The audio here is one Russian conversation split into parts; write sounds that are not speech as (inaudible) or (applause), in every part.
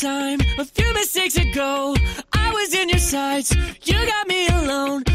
time. A few mistakes ago, I was in your sights. You got me alone.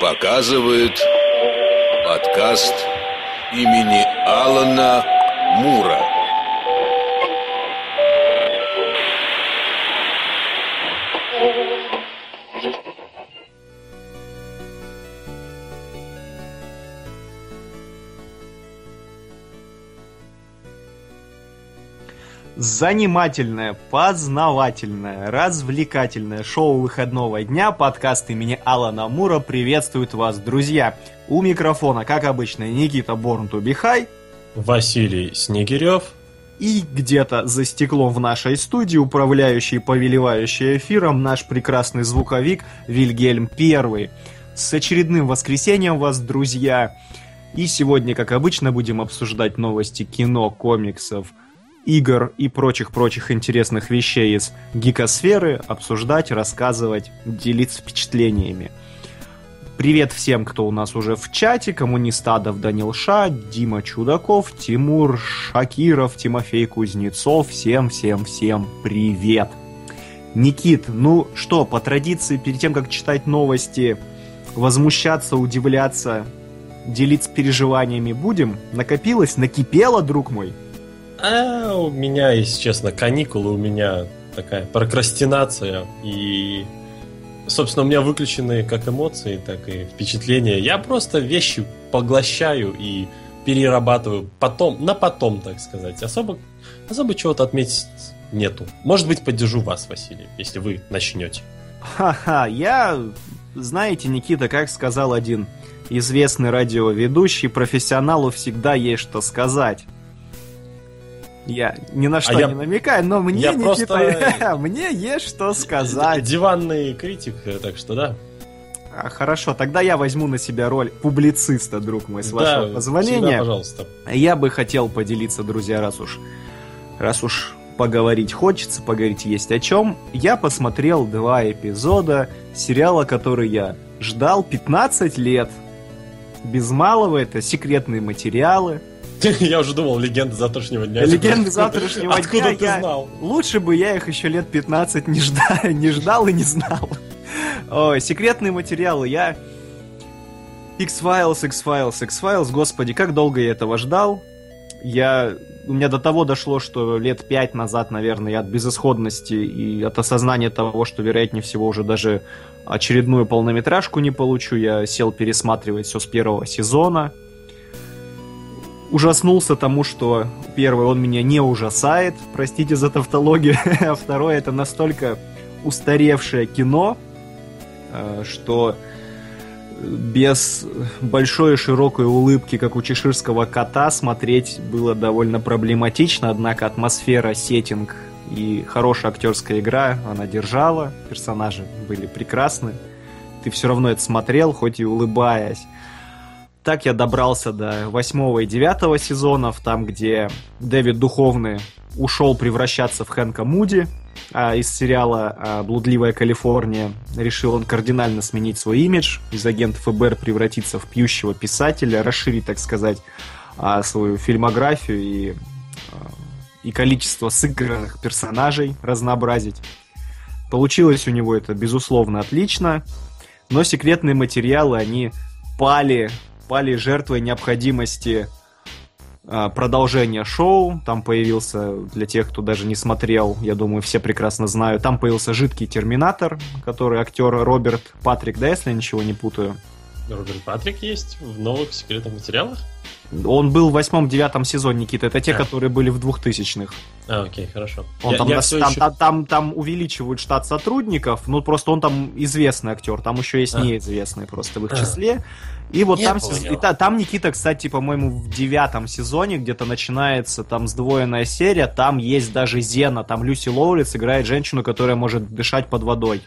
показывает подкаст имени Алана Мура. занимательное, познавательное, развлекательное шоу выходного дня, подкаст имени Алана Мура приветствует вас, друзья. У микрофона, как обычно, Никита Борн-Тубихай, Василий Снегирев и где-то за стеклом в нашей студии, управляющий и повелевающий эфиром, наш прекрасный звуковик Вильгельм Первый. С очередным воскресеньем вас, друзья! И сегодня, как обычно, будем обсуждать новости кино, комиксов, игр и прочих-прочих интересных вещей из гикосферы, обсуждать, рассказывать, делиться впечатлениями. Привет всем, кто у нас уже в чате. Коммунистадов Данил Ша, Дима Чудаков, Тимур Шакиров, Тимофей Кузнецов. Всем-всем-всем привет. Никит, ну что, по традиции, перед тем, как читать новости, возмущаться, удивляться, делиться переживаниями будем? Накопилось? Накипело, друг мой? А у меня, если честно, каникулы, у меня такая прокрастинация и собственно, у меня выключены как эмоции, так и впечатления. Я просто вещи поглощаю и перерабатываю потом, на потом, так сказать. Особо, особо чего-то отметить нету. Может быть, поддержу вас, Василий, если вы начнете. Ха-ха, я, знаете, Никита, как сказал один известный радиоведущий, профессионалу всегда есть что сказать. Я ни на что А я- не намекаю, но мне, я Никита, просто- (laughs) мне есть что сказать. Диванный критик, э, так что да. А, Хорошо, тогда я возьму на себя роль публициста, друг мой, с да, вашего всегда, позволения. пожалуйста. Я бы хотел поделиться, друзья, раз уж, раз уж поговорить хочется, поговорить есть о чем. Я посмотрел два эпизода сериала, который я ждал 15 лет. Без малого это секретные материалы. (laughs) Я уже думал, легенда завтрашнего дня. Легенды завтрашнего Откуда дня. ты я- знал? Лучше бы я их еще лет 15 не ждал, не ждал и не знал. Ой, секретные материалы. Я... X-Files, X-Files, X-Files. Господи, как долго я этого ждал. Я... У меня до того дошло, что лет пять назад, наверное, я от безысходности и от осознания того, что, вероятнее всего, уже даже очередную полнометражку не получу, я сел пересматривать все с первого сезона. Ужаснулся тому, что первый он меня не ужасает, простите за тавтологию, (laughs) а второе это настолько устаревшее кино, э, что без большой и широкой улыбки, как у чеширского кота, смотреть было довольно проблематично, однако атмосфера, сеттинг и хорошая актерская игра она держала, персонажи были прекрасны. Ты все равно это смотрел, хоть и улыбаясь. Так я добрался до восьмого и девятого сезонов, там, где Дэвид Духовный ушел превращаться в Хэнка Муди, а из сериала а, «Блудливая Калифорния» решил он кардинально сменить свой имидж, из агента ФБР превратиться в пьющего писателя, расширить, так сказать, а, свою фильмографию и, а, и количество сыгранных персонажей разнообразить. Получилось у него это, безусловно, отлично, но секретные материалы, они пали, пали жертвой необходимости а, продолжения шоу. Там появился, для тех, кто даже не смотрел, я думаю, все прекрасно знают, там появился жидкий терминатор, который актер Роберт Патрик, да, если я ничего не путаю. Роберт Патрик есть в новых секретных материалах? Он был в восьмом-девятом сезоне, Никита. Это те, А. которые были в двухтысячных. А, окей, хорошо. Он Я- там, я всё там, еще- там, там, там увеличивают штат сотрудников, ну просто он там известный актер, там еще есть А. неизвестные просто в их А. числе. И вот Я там, понял. и та- там Никита, кстати, по-моему, в девятом сезоне где-то начинается там сдвоенная серия, там есть даже Зена, там Люси Лоурис играет женщину, которая может дышать под водой.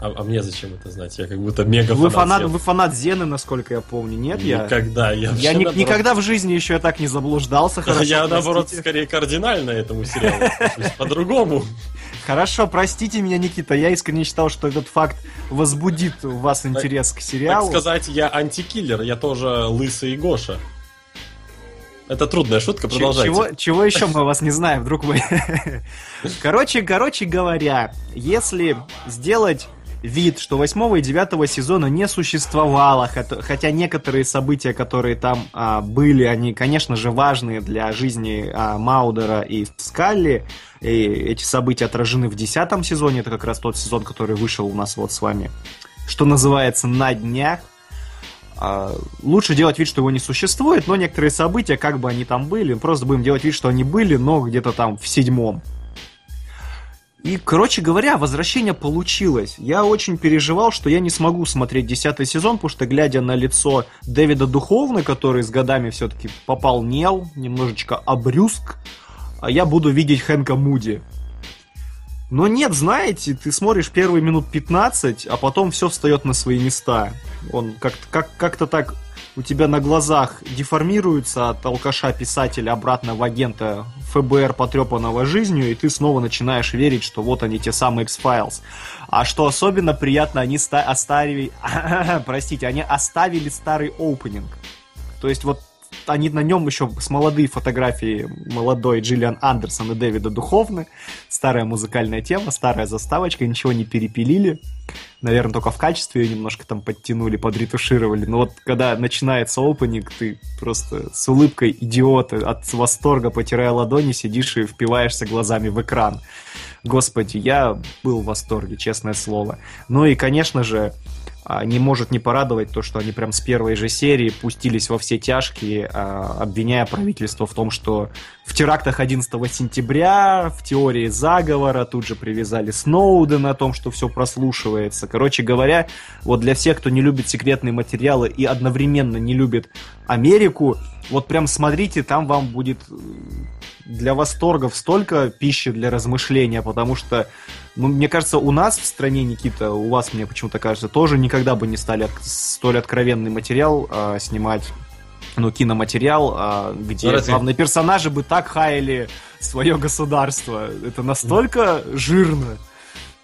А, а мне зачем это знать? Я как будто мега Вы фанат, Зена. вы фанат Зены, насколько я помню, нет? Я, Никогда. Я, я вообще, ни- наоборот, никогда в жизни еще я так не заблуждался. Хорошо, я, наоборот, простите. скорее кардинально этому сериалу по-другому. Хорошо, простите меня, Никита, я искренне считал, что этот факт возбудит у вас интерес к Так сериалу. сказать, я антикиллер, я тоже лысый Гоша. Это трудная шутка, продолжайте. Чего, чего еще мы вас не знаем, друг мой? (laughs) Короче, короче говоря, если сделать вид, что восьмого и девятого сезона не существовало, хот- хотя некоторые события, которые там а, были, они, конечно же, важные для жизни а, Маудера и Скалли. И эти события отражены в десятом сезоне, это как раз тот сезон, который вышел у нас вот с вами, что называется, на днях. А, лучше делать вид, что его не существует, но некоторые события, как бы они там были, просто будем делать вид, что они были, но где-то там в седьмом. И, короче говоря, возвращение получилось. Я очень переживал, что я не смогу смотреть десятый сезон, потому что, глядя на лицо Дэвида Духовны, который с годами все-таки пополнел, немножечко обрюзг, а я буду видеть Хэнка Муди. Но нет, знаете, ты смотришь первые минут 15, а потом все встает на свои места. Он как-то как, как-то так у тебя на глазах деформируется от алкаша писателя обратно в агента ФБР, потрепанного жизнью, и ты снова начинаешь верить, что вот они, те самые X-Files. А что особенно приятно, они ста- оставили... (coughs) Простите, они оставили старый опенинг. То есть вот они на нем еще с молодые фотографии молодой Джиллиан Андерсон и Дэвида Духовны. Старая музыкальная тема, старая заставочка, ничего не перепилили. Наверное, только в качестве ее немножко там подтянули, подретушировали. Но вот когда начинается опенинг, ты просто с улыбкой идиота от восторга, потирая ладони, сидишь и впиваешься глазами в экран. Господи, я был в восторге, честное слово. Ну и, конечно же, не может не порадовать то, что они прям с первой же серии пустились во все тяжкие, а, обвиняя правительство в том, что в терактах 11 сентября, в теории заговора, тут же привязали Сноудена о том, что все прослушивается. Короче говоря, вот для всех, кто не любит секретные материалы и одновременно не любит Америку, вот прям смотрите, там вам будет для восторгов столько пищи для размышления, потому что, ну, мне кажется, у нас в стране, Никита, у вас, мне почему-то кажется, тоже никогда бы не стали от, столь откровенный материал э, снимать ну, киноматериал, а, где Разве? главные персонажи бы так хаяли свое государство. Это настолько жирно,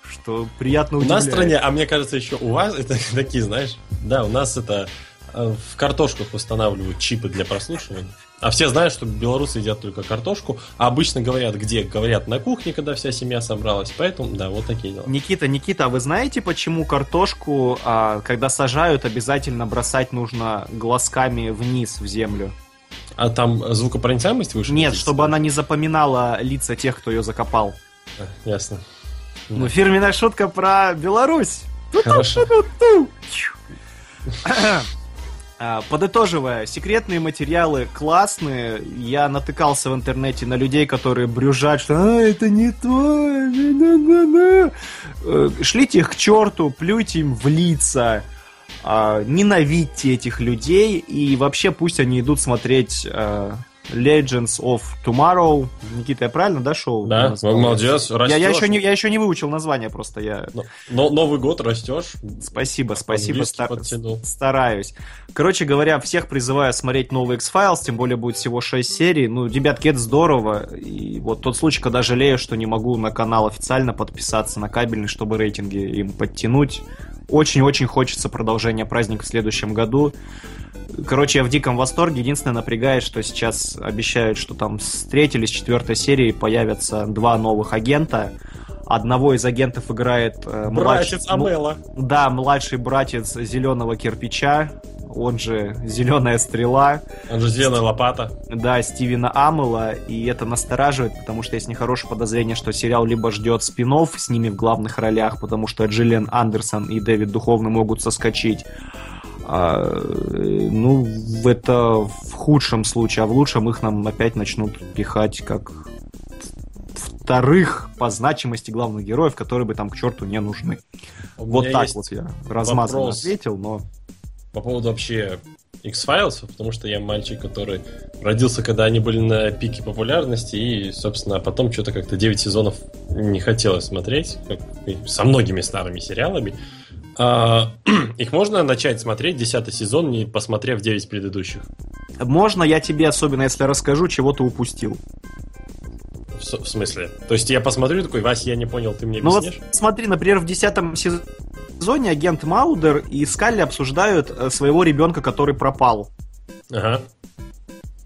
что приятно удивляет. У нас в стране, а мне кажется, еще у вас это (laughs) такие, знаешь, да, у нас это э, в картошках устанавливают чипы для прослушивания. А все знают, что белорусы едят только картошку, а обычно говорят, где? Говорят на кухне, когда вся семья собралась. Поэтому, да, вот такие дела. Никита, Никита, а вы знаете, почему картошку, а, когда сажают, обязательно бросать нужно глазками вниз в землю? А там звукопроницаемость выше? Нет, чтобы она не запоминала лица тех, кто ее закопал. А, ясно. Ну, фирменная шутка про Беларусь. Хорошо. (laughs) А, подытоживая, секретные материалы классные. Я натыкался в интернете на людей, которые брюжат, что а, это не то. Э, шлите их к черту, плюйте им в лица. А, ненавидьте этих людей и вообще пусть они идут смотреть а, Legends of Tomorrow. Никита, я правильно, да, шоу? Да, молодец, растешь. Я, я, еще не, я еще не выучил название просто. Я... Но, но Новый год растешь. Спасибо, спасибо, стар... стараюсь. Короче говоря, всех призываю смотреть новый X-Files, тем более будет всего 6 серий. Ну, ребятки, это здорово. И вот тот случай, когда жалею, что не могу на канал официально подписаться, на кабельный, чтобы рейтинги им подтянуть. Очень-очень хочется продолжения праздника в следующем году. Короче, я в диком восторге. Единственное, напрягает, что сейчас обещают, что там с третьей или с четвертой серии появятся два новых агента. Одного из агентов играет... Э, братец Амела. Да, младший братец Зеленого Кирпича, он же Зеленая Стрела. Он же Зеленая Лопата. Да, Стивена Амела, и это настораживает, потому что есть нехорошее подозрение, что сериал либо ждет спин с ними в главных ролях, потому что Джиллиан Андерсон и Дэвид Духовный могут соскочить, а, ну, это в худшем случае, а в лучшем их нам опять начнут пихать как вторых по значимости главных героев, которые бы там к черту не нужны. Вот так вот я размазанно вопрос ответил, но... По поводу вообще X-Files, потому что я мальчик, который родился, когда они были на пике популярности, и, собственно, потом что-то как-то 9 сезонов не хотелось смотреть, как со многими старыми сериалами. А, (clears throat) их можно начать смотреть, десятый сезон, не посмотрев 9 предыдущих? Можно, я тебе, особенно если расскажу, чего ты упустил. В, в смысле? То есть я посмотрю такой, Вася, я не понял, ты мне объяснишь? Ну вот смотри, например, в десятом сезоне агент Маудер и Скалли обсуждают э, своего ребенка, который пропал. Ага.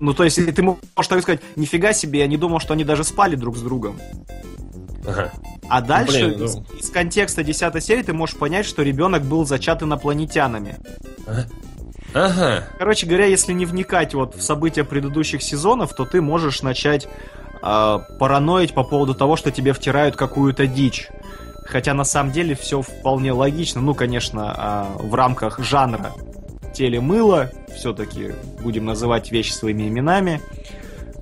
Ну, то есть, ты можешь так сказать, нифига себе, я не думал, что они даже спали друг с другом. Ага. А дальше Блин, ну... из, из контекста 10 серии ты можешь понять, что ребенок был зачат инопланетянами. Ага. Короче говоря, если не вникать вот в события предыдущих сезонов, то ты можешь начать э, параноить по поводу того, что тебе втирают какую-то дичь. Хотя на самом деле все вполне логично. Ну, конечно, э, в рамках жанра телемыло. Все-таки будем называть вещи своими именами.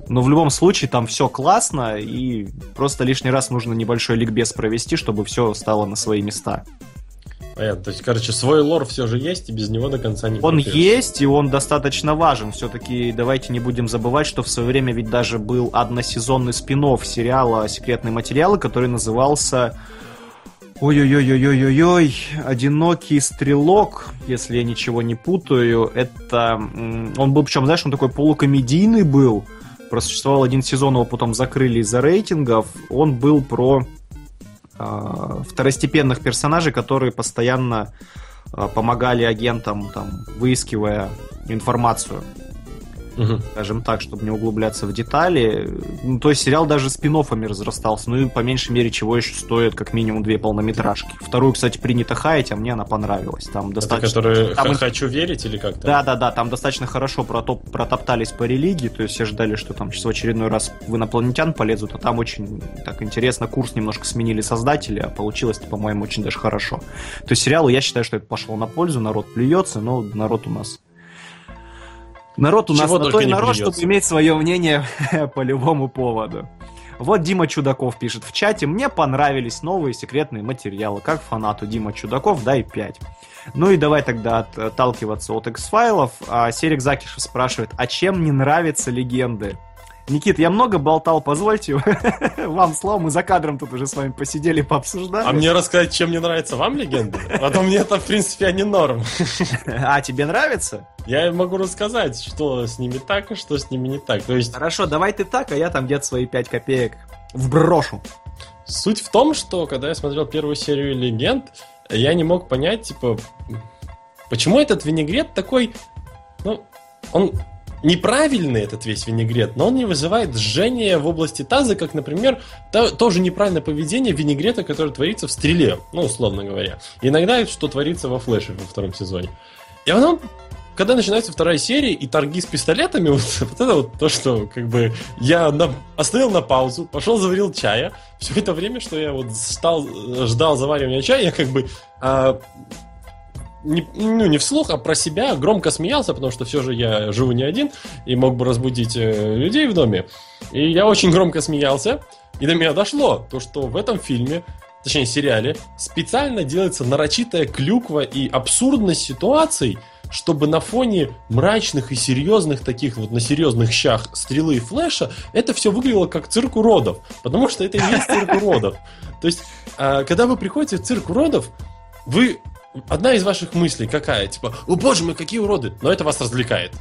Но в любом случае там все классно, и просто лишний раз нужно небольшой ликбез провести, чтобы все стало на свои места. Понятно. То есть, короче, свой лор все же есть, и без него до конца не Он пропьешь. есть, и он достаточно важен. Все-таки давайте не будем забывать, что в свое время ведь даже был односезонный спин сериала «Секретные материалы», который назывался Ой-ой-ой-ой-ой-ой, одинокий стрелок, если я ничего не путаю, это... Он был, причем, знаешь, он такой полукомедийный был, просуществовал один сезон, его потом закрыли из-за рейтингов. Он был про э, второстепенных персонажей, которые постоянно э, помогали агентам, там, выискивая информацию угу. скажем так, чтобы не углубляться в детали. Ну, то есть сериал даже спин разрастался, ну и по меньшей мере чего еще стоит как минимум две полнометражки. Вторую, кстати, принято хаять, а мне она понравилась. Там достаточно... Это которые там... «Хочу верить» или как-то? Да-да-да, там достаточно хорошо протоп... протоптались по религии, то есть все ждали, что там сейчас в очередной раз в инопланетян полезут, а там очень так интересно, курс немножко сменили создатели, а получилось по-моему, очень даже хорошо. То есть сериалу я считаю, что это пошло на пользу, народ плюется, но народ у нас Народ у нас Чего на то и народ, чтобы иметь свое мнение (laughs) по любому поводу. Вот Дима Чудаков пишет в чате, мне понравились новые секретные материалы. Как фанату Дима Чудаков, дай 5. Ну и давай тогда отталкиваться от X-файлов. А Серик Закишев спрашивает, а чем не нравятся легенды? Никит, я много болтал, позвольте (laughs) вам слово, мы за кадром тут уже с вами посидели, пообсуждали. А мне рассказать, чем мне нравится вам легенды? А то мне это, в принципе, они норм. (laughs) А, тебе нравится? Я могу рассказать, что с ними так, и что с ними не так. То есть... Хорошо, давай ты так, а я там где-то свои 5 копеек вброшу. Суть в том, что когда я смотрел первую серию «Легенд», я не мог понять, типа, почему этот винегрет такой, ну, он неправильный этот весь винегрет, но он не вызывает жжения в области таза, как, например, то, тоже неправильное поведение винегрета, которое творится в стреле, ну, условно говоря. Иногда что творится во флеше во втором сезоне. И потом, когда начинается вторая серия и торги с пистолетами, (laughs) вот, вот это вот то, что как бы я на, остановил на паузу, пошел заварил чая. Все это время, что я вот стал, ждал заваривания чая, я как бы а, не, ну, не вслух, а про себя громко смеялся, потому что все же я живу не один и мог бы разбудить э, людей в доме. И я очень громко смеялся, и до меня дошло то, что в этом фильме, точнее сериале, специально делается нарочитая клюква и абсурдность ситуаций, чтобы на фоне мрачных и серьезных таких вот на серьезных щах стрелы и флеша это все выглядело как цирк уродов, потому что это и есть цирк уродов. То есть, а, когда вы приходите в цирк уродов, вы одна из ваших мыслей какая? Типа, о боже мой, какие уроды! Но это вас развлекает.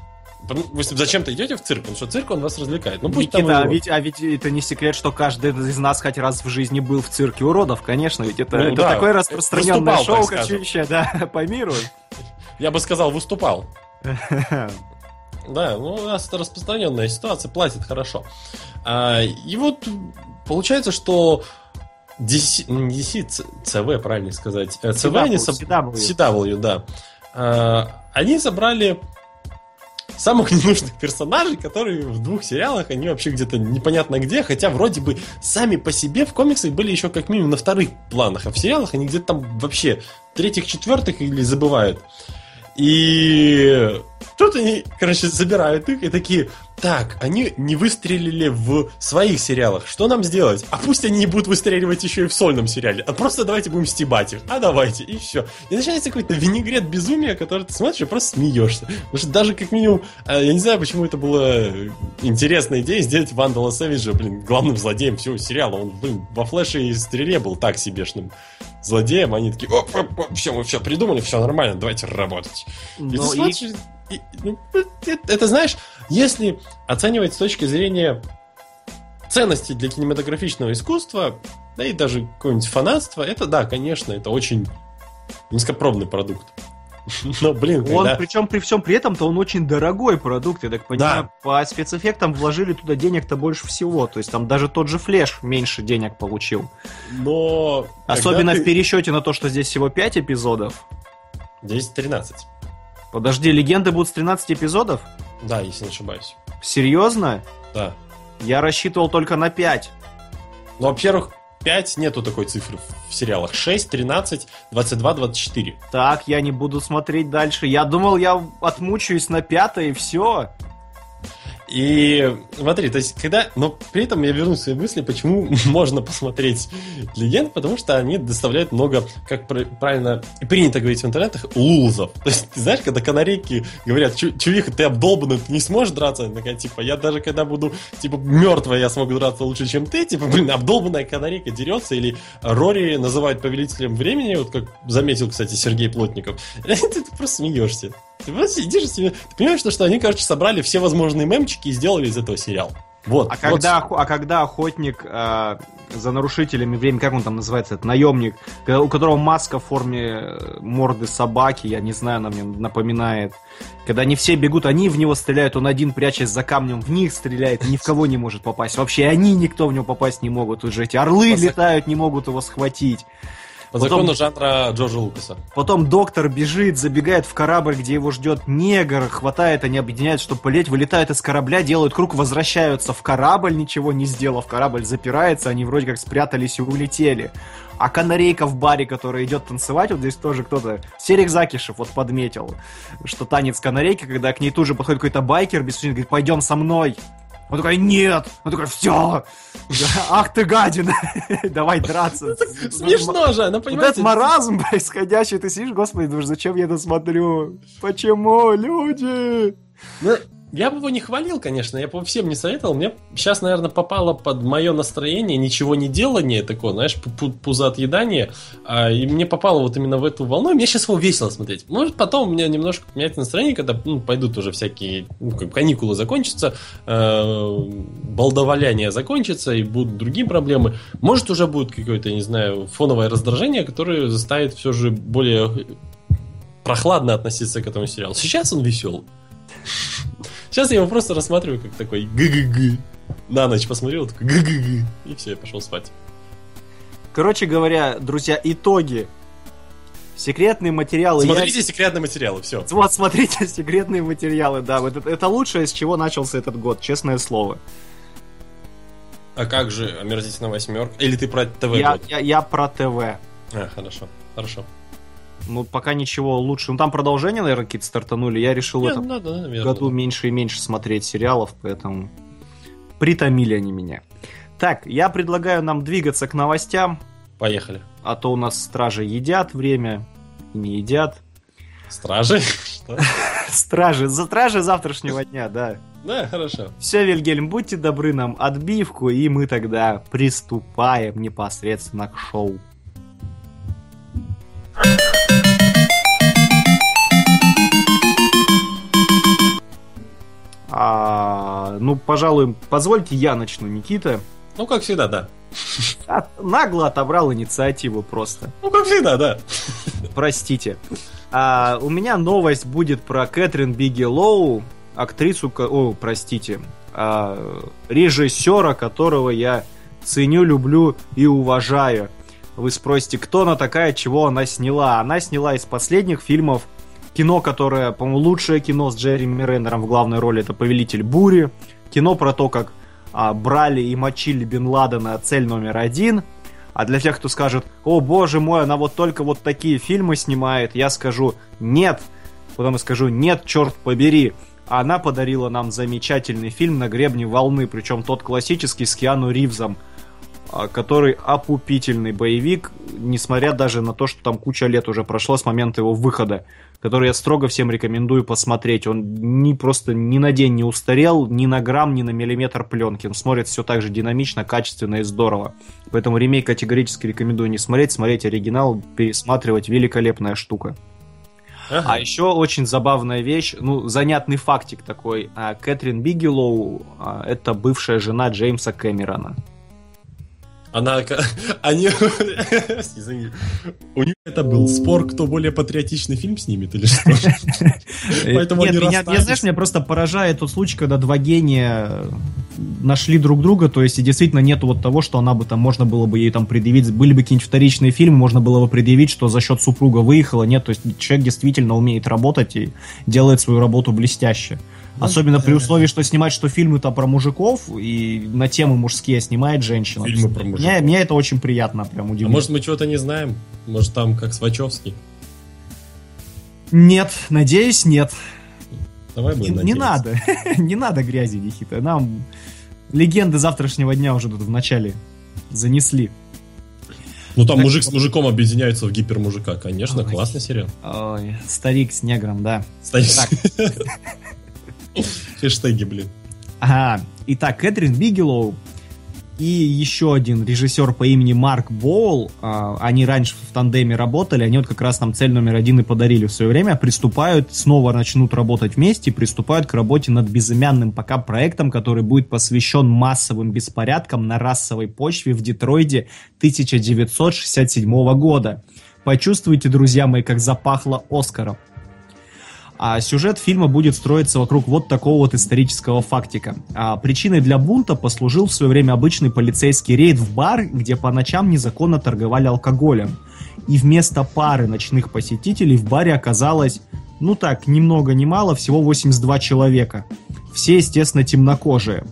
Вы зачем-то идете в цирк, потому что цирк он вас развлекает. Ну пусть Никита, а ведь, а ведь это не секрет, что каждый из нас хоть раз в жизни был в цирке уродов, конечно, ведь это, ну, это да, такое распространенное шоу, кочующее, да, (laughs) по миру. Я бы сказал, выступал. (laughs) Да, ну у нас это распространенная ситуация, платит хорошо. А, и вот получается, что DC, не DC, CV, правильно сказать. CV они соб... CW. CW, да. А, они собрали самых (laughs) ненужных персонажей, которые в двух сериалах, они вообще где-то непонятно где, хотя вроде бы сами по себе в комиксах были еще как минимум на вторых планах, а в сериалах они где-то там вообще третьих, четвертых или забывают. И тут они, короче, забирают их и такие, так, они не выстрелили в своих сериалах, что нам сделать? А пусть они не будут выстреливать еще и в сольном сериале, а просто давайте будем стебать их, а давайте, и все. И начинается какой-то винегрет безумия, который ты смотришь и просто смеешься. Потому что даже как минимум, э, я не знаю, почему это была интересная идея сделать Вандала Сэвиджа, блин, главным злодеем всего сериала. Он, блин, во флеше и стреле был так себешным злодеем, они такие, оп, оп, оп, все, мы все придумали, все нормально, давайте работать. И ты смотришь, и, это, это, знаешь, если оценивать с точки зрения ценности для кинематографичного искусства, да и даже какое-нибудь фанатство, это да, конечно, это очень низкопробный продукт. (laughs) Но, блин, он, когда... причем при всем при этом-то он очень дорогой продукт, я так понимаю. Да. По спецэффектам вложили туда денег-то больше всего. То есть там даже тот же флеш меньше денег получил. Но... Особенно ты... в пересчете на то, что здесь всего 5 эпизодов. Здесь 13. Подожди, легенды будут с 13 эпизодов? Да, если не ошибаюсь. Серьезно? Да. Я рассчитывал только на 5. Ну, во-первых, 5 нету такой цифры в сериалах. 6, 13, 22, 24. Так, я не буду смотреть дальше. Я думал, я отмучаюсь на пятой и все. И смотри, то есть, когда... Но при этом я верну свои мысли, почему (laughs) можно посмотреть легенд, потому что они доставляют много, как правильно принято говорить в интернетах, лузов. То есть, ты знаешь, когда канарейки говорят, чувиха, ты обдолбанный, ты не сможешь драться, такая, типа, я даже когда буду, типа, мертвая, я смогу драться лучше, чем ты, типа, блин, обдолбанная канарейка дерется, или Рори называют повелителем времени, вот как заметил, кстати, Сергей Плотников. (laughs) Ты просто смеешься. Ты сидишь себе... Ты понимаешь, что, что они, короче, собрали все возможные мемчики и сделали из этого сериал. Вот. А когда, вот. а когда охотник э, за нарушителями времени, как он там называется, это наемник, у которого маска в форме э, морды собаки, я не знаю, она мне напоминает. Когда они все бегут, они в него стреляют, он один, прячась за камнем, в них стреляет, ни в кого не может попасть. Вообще они никто в него попасть не могут. Тут же эти орлы летают, не могут его схватить. По потом, закону жанра Джорджа Лукаса. Потом доктор бежит, забегает в корабль, где его ждет негр, хватает, они объединяют, чтобы полеть, вылетают из корабля, делают круг, возвращаются в корабль, ничего не сделав, корабль запирается, они вроде как спрятались и улетели. А канарейка в баре, которая идет танцевать, вот здесь тоже кто-то, Серик Закишев вот подметил, что танец канарейки, когда к ней тут же подходит какой-то байкер, без говорит, пойдем со мной. Он такой, нет! Он такой, все! (laughs) Ах ты гадина! (laughs) Давай драться. Смешно же, ну понимаете? этот маразм (laughs) происходящий, ты сидишь, господи, думаешь, зачем я это смотрю? Почему, люди? Ну, я бы его не хвалил, конечно, я бы всем не советовал. Мне сейчас, наверное, попало под мое настроение ничего не делание такое, знаешь, пузоотъедание. А, и мне попало вот именно в эту волну. И мне сейчас его весело смотреть. Может, потом у меня немножко поменяется настроение, когда ну, пойдут уже всякие ну, как, каникулы закончатся, э, балдоваляние закончится, и будут другие проблемы. Может, уже будет какое-то, не знаю, фоновое раздражение, которое заставит все же более прохладно относиться к этому сериалу. Сейчас он веселый. Сейчас я его просто рассматриваю как такой г-г-г. На ночь посмотрел, такой г-г-г. И все, я пошел спать. Короче говоря, друзья, итоги. Секретные материалы. Смотрите я... секретные материалы, все. Вот, смотрите (laughs) секретные материалы, да. Вот это, это лучшее, с чего начался этот год, честное слово. А как же омерзительная восьмерка? Или ты про ТВ? Я, я, я про ТВ. А, хорошо, хорошо. Ну, пока ничего лучше. Ну, там продолжение, наверное, какие-то стартанули. Я решил Нет, в этом надо, наверное, году да. меньше и меньше смотреть сериалов, поэтому притомили они меня. Так, я предлагаю нам двигаться к новостям. Поехали. А то у нас стражи едят время и не едят. Стражи? (laughs) Стражи. За стражи завтрашнего дня, да. Да, хорошо. Все, Вильгельм, будьте добры нам отбивку, и мы тогда приступаем непосредственно к шоу. А, ну, пожалуй, позвольте я начну, Никита. Ну, как всегда, да. От, нагло отобрал инициативу просто. Ну, как всегда, да. Простите. А, у меня новость будет про Кэтрин Бигелоу, актрису, о, простите, а, режиссера, которого я ценю, люблю и уважаю. Вы спросите, кто она такая, чего она сняла? Она сняла из последних фильмов Кино, которое, по-моему, лучшее кино с Джереми Реннером в главной роли, это «Повелитель бури». Кино про то, как а, брали и мочили Бен Ладена цель номер один. А для тех, кто скажет, о боже мой, она вот только вот такие фильмы снимает, я скажу, нет. Потом скажу, нет, черт побери. Она подарила нам замечательный фильм «На гребне волны», причем тот классический с Киану Ривзом – который опупительный боевик, несмотря даже на то, что там куча лет уже прошло с момента его выхода, который я строго всем рекомендую посмотреть. Он ни просто ни на день не устарел, ни на грамм, ни на миллиметр пленки. Он смотрится все так же динамично, качественно и здорово. Поэтому ремейк категорически рекомендую не смотреть, смотреть оригинал, пересматривать, великолепная штука. Ага. А еще очень забавная вещь, ну, занятный фактик такой. А, Кэтрин Бигелоу а, — это бывшая жена Джеймса Кэмерона. Она... (laughs) Они... (laughs) Извини. У них это был спор, кто более патриотичный фильм снимет или что? (laughs) Поэтому Нет, меня, я, знаешь, меня просто поражает тот случай, когда два гения нашли друг друга, то есть и действительно нету вот того, что она бы там, можно было бы ей там предъявить, были бы какие-нибудь вторичные фильмы, можно было бы предъявить, что за счет супруга выехала, нет, то есть человек действительно умеет работать и делает свою работу блестяще. Особенно при условии, что снимать, что фильмы-то про мужиков и на темы мужские снимает женщина. Фильмы про мужиков. Мне, мне это очень приятно, прям удивительно. А может мы чего-то не знаем? Может там как с Вачовски? Нет, надеюсь, нет. Давай Не, будем не надеяться. надо, (laughs) не надо грязи, Никита. Нам легенды завтрашнего дня уже тут в начале занесли. Ну там Так- мужик с мужиком объединяются в гипермужика. Конечно, Ой. классный сериал. Ой, старик с негром, да. Кстати, Так. (laughs) (laughs) Хэштеги, блин. Ага. Итак, Кэтрин Бигелоу и еще один режиссер по имени Марк Боул, а, они раньше в тандеме работали, они вот как раз нам цель номер один и подарили в свое время, приступают, снова начнут работать вместе, приступают к работе над безымянным пока проектом, который будет посвящен массовым беспорядкам на расовой почве в Детройде 1967 года. Почувствуйте, друзья мои, как запахло Оскаром. А сюжет фильма будет строиться вокруг вот такого вот исторического фактика. А причиной для бунта послужил в свое время обычный полицейский рейд в бар, где по ночам незаконно торговали алкоголем. И вместо пары ночных посетителей в баре оказалось, ну так, ни много ни мало, всего 82 человека. Все, естественно, темнокожие.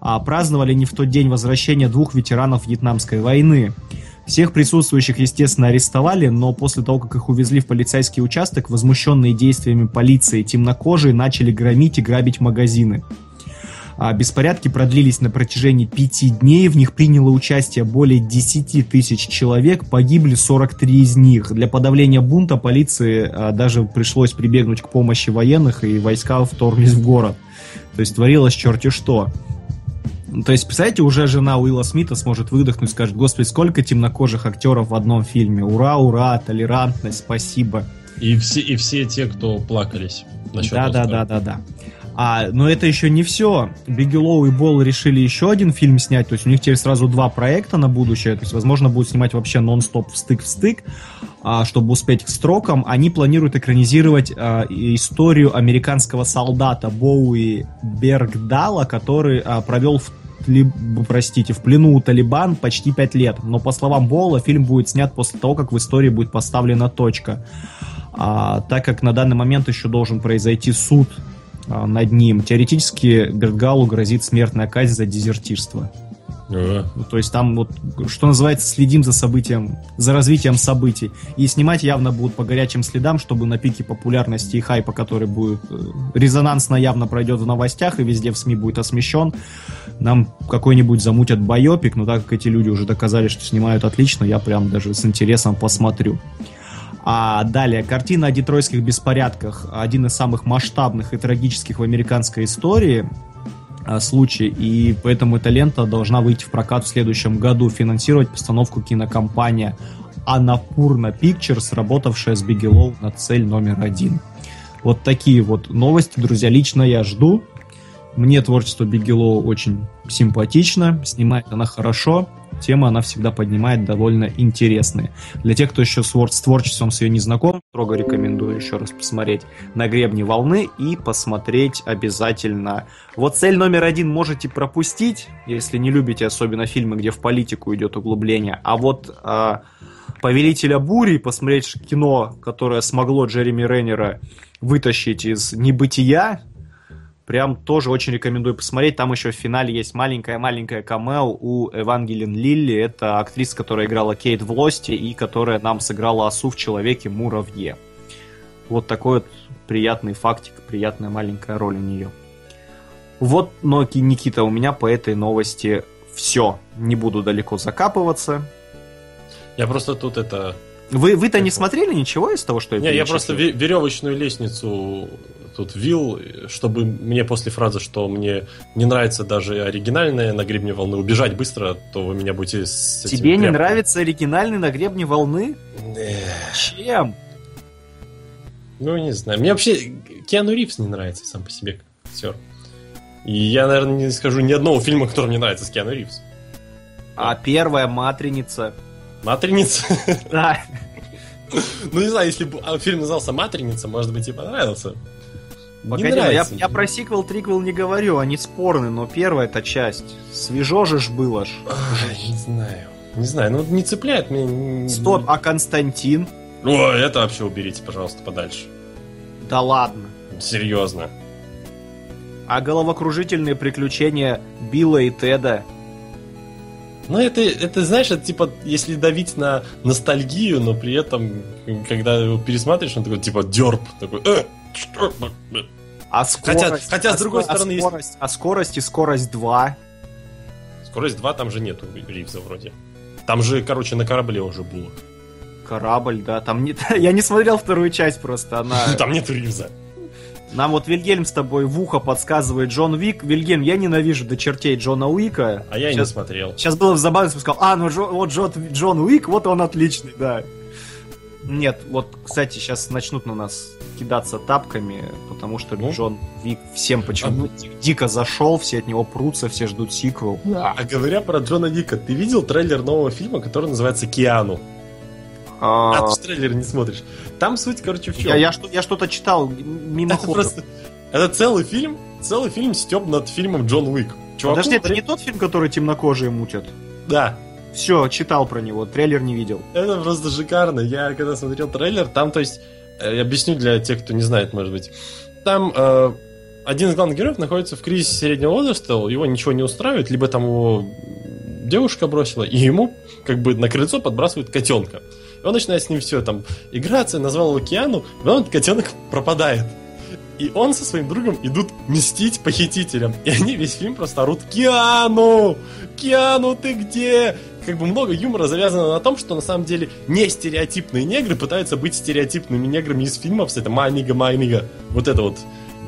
А праздновали не в тот день возвращения двух ветеранов Вьетнамской войны. Всех присутствующих, естественно, арестовали, но после того, как их увезли в полицейский участок, возмущенные действиями полиции темнокожие начали громить и грабить магазины. А беспорядки продлились на протяжении пяти дней, в них приняло участие более 10 тысяч человек, погибли 43 из них. Для подавления бунта полиции а, даже пришлось прибегнуть к помощи военных, и войска вторглись в город. То есть творилось черти что. То есть, представляете, уже жена Уилла Смита сможет выдохнуть и скажет, господи, сколько темнокожих актеров в одном фильме. Ура, ура, толерантность, спасибо. И все, и все те, кто плакались. насчет Да, да, да, да, да. А, но это еще не все. Бигелоу и Болл решили еще один фильм снять. То есть у них теперь сразу два проекта на будущее. То есть, возможно, будут снимать вообще нон-стоп в стык в стык, а, чтобы успеть к строкам. Они планируют экранизировать а, историю американского солдата Боуи Бергдала, который а, провел в Тли- простите, в плену у Талибан почти пять лет. Но по словам Болла, фильм будет снят после того, как в истории будет поставлена точка. А, так как на данный момент еще должен произойти суд а, над ним. Теоретически Бергалу грозит смертная казнь за дезертирство. Ну, то есть там вот, что называется, следим за событием, за развитием событий. И снимать явно будут по горячим следам, чтобы на пике популярности и хайпа, который будет э, резонансно явно пройдет в новостях и везде в СМИ будет освещен, нам какой-нибудь замутят байопик, но так как эти люди уже доказали, что снимают отлично, я прям даже с интересом посмотрю. А далее, картина о детройских беспорядках, один из самых масштабных и трагических в американской истории, случай, и поэтому эта лента должна выйти в прокат в следующем году, финансировать постановку кинокомпания Анапурна Pictures, работавшая с Бигелоу на цель номер один. Вот такие вот новости, друзья, лично я жду. Мне творчество Бигелоу очень симпатично, снимает она хорошо, темы она всегда поднимает довольно интересные. Для тех, кто еще с, с творчеством с ее не знаком, строго рекомендую еще раз посмотреть «На гребне волны» и посмотреть обязательно. Вот цель номер один можете пропустить, если не любите особенно фильмы, где в политику идет углубление. А вот а, «Повелителя бури» посмотреть кино, которое смогло Джереми Реннера вытащить из небытия, Прям тоже очень рекомендую посмотреть. Там еще в финале есть маленькая-маленькая камео у Эвангелин Лилли. Это актриса, которая играла Кейт в Лосте и которая нам сыграла Осу в Человеке-муравье. Вот такой вот приятный фактик, приятная маленькая роль у нее. Вот, но, Ки- Никита, у меня по этой новости все. Не буду далеко закапываться. Я просто тут это... Вы, вы-то не смотрели ничего из того, что я Не, я просто ве- веревочную лестницу тут вил, чтобы мне после фразы, что мне не нравится даже оригинальная на гребне волны, убежать быстро, то вы меня будете с Тебе не тряпками. нравится оригинальный на гребне волны? Чем? Ну, не знаю. Мне вообще Киану Ривз не нравится сам по себе актер. И я, наверное, не скажу ни одного фильма, который мне нравится с Киану Ривз. А первая матреница. Матреница. Да. (laughs) Ну, не знаю, если бы а, фильм назывался Матреница, может быть, и понравился. Не Погоди, я, нравится. я про сиквел, триквел не говорю, они спорны, но первая эта часть. Свежо же ж было ж. Ай, не знаю. Не знаю, ну не цепляет меня. Стоп, а Константин? О, это вообще уберите, пожалуйста, подальше. Да ладно. Серьезно. А головокружительные приключения Билла и Теда? Ну, это, это, знаешь, это типа, если давить на ностальгию, но при этом, когда его пересматриваешь, он такой, типа, дерп, такой, э, что? А скорость, хотя, с а другой ско- а стороны, есть- скорость, а скорость и скорость 2. Скорость 2 там же нету Ривза вроде. Там же, короче, на корабле уже было. Корабль, да, там не... (laughs) Я не смотрел вторую часть просто, она... (laughs) Там нету Ривза. Нам вот Вильгельм с тобой в ухо подсказывает Джон Уик. Вильгельм, я ненавижу до чертей Джона Уика. А я и не Сейчас- смотрел. Сейчас было забавно, если бы сказал, а, ну Джо- вот Джон, Джон Уик, вот он отличный, да. Нет, вот, кстати, сейчас начнут на нас кидаться тапками, потому что Ну? Джон Уик всем почему-то ди- дико зашел, все от него прутся, все ждут сиквел. А говоря про Джона Ника, ты видел трейлер нового фильма, который называется «Киану»? А, А, ты трейлер не смотришь. Там суть, короче, в чем? я, я, я что-то читал мимо Это просто... Это целый фильм, целый фильм степ над фильмом Джон Уик. Чуваку Подожди, это не тот фильм, который темнокожие мутят? Да, Все, читал про него, трейлер не видел. это просто шикарно. Я когда смотрел трейлер, там, то есть, я объясню для тех, кто не знает, может быть. Там э, один из главных героев находится в кризисе среднего возраста, его ничего не устраивает, либо там его девушка бросила, и ему как бы на крыльцо подбрасывают котенка. И он начинает с ним все там играться, назвал его Киану, но этот котенок пропадает. И он со своим другом идут мстить похитителям. И они весь фильм просто орут «Киану! Киану, ты где?» Как бы много юмора завязано на том, что на самом деле не стереотипные негры пытаются быть стереотипными неграми из фильмов, с это «Майнига, майнига», вот это вот.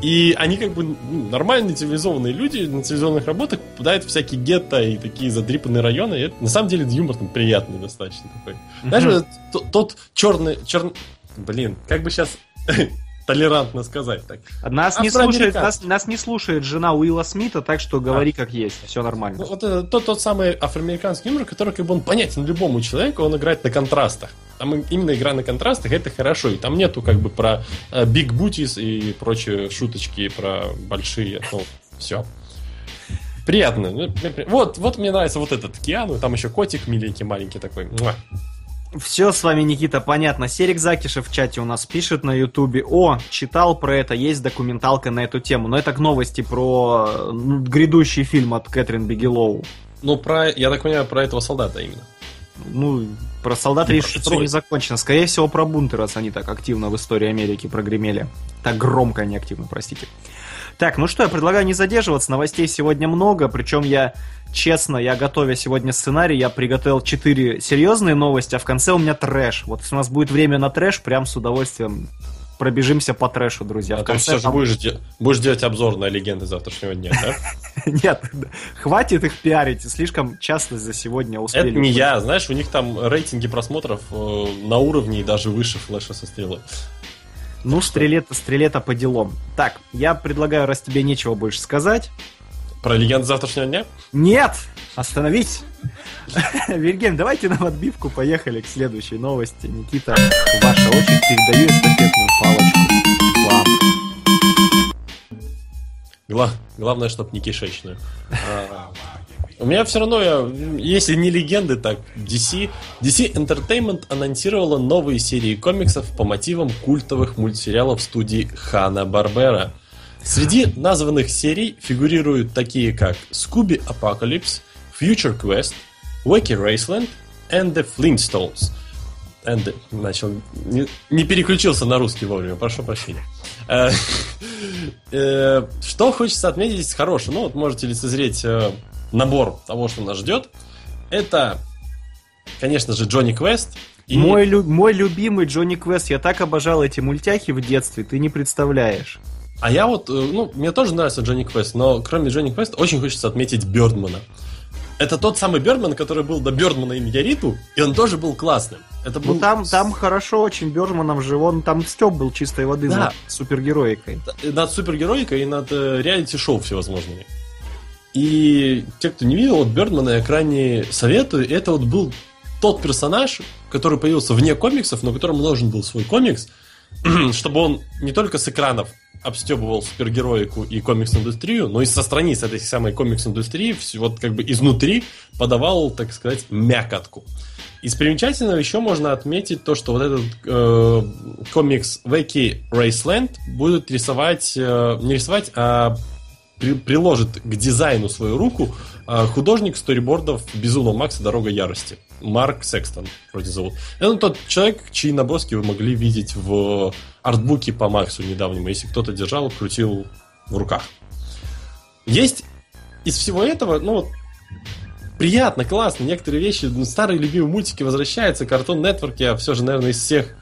И они как бы ну, нормальные цивилизованные люди на цивилизованных работах попадают в всякие гетто и такие задрипанные районы. И это, на самом деле юмор там приятный достаточно такой. Знаешь, Мгм. вот тот, тот черный, черный... Блин, как бы сейчас (laughs) толерантно сказать так. Нас не, слушает, нас, нас не слушает жена Уилла Смита, так что говори как есть, все нормально. Ну, вот это тот, тот самый афроамериканский юмор, который как бы он понятен любому человеку, он играет на контрастах. Там им- именно игра на контрастах это хорошо. И там нету как бы про биг бутис и прочие шуточки про большие. Ну, все. Приятно. Вот, вот мне нравится вот этот Киану, там еще котик миленький, маленький такой. Муа. Все с вами, Никита, понятно. Серик Закишев в чате у нас пишет на Ютубе. О, читал про это, есть документалка на эту тему. Но это к новости про ну, грядущий фильм от Кэтрин Бигелоу. Ну, про, я так понимаю, про этого солдата именно. Ну, про солдат И речь про еще не закончена. Скорее всего, про бунты, раз они так активно в истории Америки прогремели. Так громко они активно, простите. Так, ну что, я предлагаю не задерживаться. Новостей сегодня много, причем я, честно, я готовя сегодня сценарий, я приготовил четыре серьезные новости, а в конце у меня трэш. Вот если у нас будет время на трэш, прям с удовольствием пробежимся по трэшу, друзья. А в то конце все же там- будешь, де- будешь делать обзор на легенды завтрашнего дня, да? (laughs) Нет, хватит их пиарить, слишком часто за сегодня успели. Это не я, знаешь, у них там рейтинги просмотров э, на уровне и даже выше флеша со стрелы. Ну, стрелета, стрелета по делам. Так, я предлагаю, раз тебе нечего больше сказать. Про легенды завтрашнего дня? Нет! Остановись! (laughs) Вильгельм, давайте нам отбивку, поехали к следующей новости. Никита, ваша очередь, передаю эстафетную палочку вам. Гла- главное, чтоб не кишечную. А, У меня все равно, я- если не легенды, так DC. DC Entertainment анонсировала новые серии комиксов по мотивам культовых мультсериалов студии Хана Барбера. Среди названных серий фигурируют такие как Scooby Apocalypse, Future Quest, Wacky Raceland and The Flintstones. And, начал, не, не переключился на русский вовремя, прошу прощения. Э, (laughs) э, Что хочется отметить хорошего? Ну, вот можете лицезреть э, набор того, что нас ждет. Это, конечно же, Джонни Квест. и- Мой, лю- мой любимый Джонни Квест, я так обожал эти мультяхи в детстве, ты не представляешь. А я вот, э, ну, мне тоже нравится Джонни Квест, но кроме Джонни Квеста очень хочется отметить Бёрдмана. Это тот самый Бёрдман, который был до Бёрдмана и Мегериту, и он тоже был классным. Это был Ну там, там хорошо очень Бёрдманом же, он там Степ был чистой воды Да. над супергероикой. над супергероикой и над э, реалити-шоу всевозможными. И те, кто не видел, вот Бёрдмана я крайне советую. Это вот был тот персонаж, который появился вне комиксов, но которому нужен был свой комикс, (clears throat) чтобы он не только с экранов обстебывал супергероику и комикс-индустрию, но и со страниц этой самой комикс-индустрии, вот как бы изнутри подавал, так сказать, мякотку. Из примечательного еще можно отметить то, что вот этот э, комикс Wacky Raceland будет рисовать, э, не рисовать, а при- приложит к дизайну свою руку э, художник сторибордов Безумного Макса Дорога Ярости. Марк Секстон, вроде зовут. Это тот человек, чьи наброски вы могли видеть в артбуке по Максу недавнему. Если кто-то держал, крутил в руках. Есть из всего этого, ну приятно, классно, некоторые вещи, ну, старые любимые мультики возвращаются, Cartoon Network, я все же, наверное, из всех...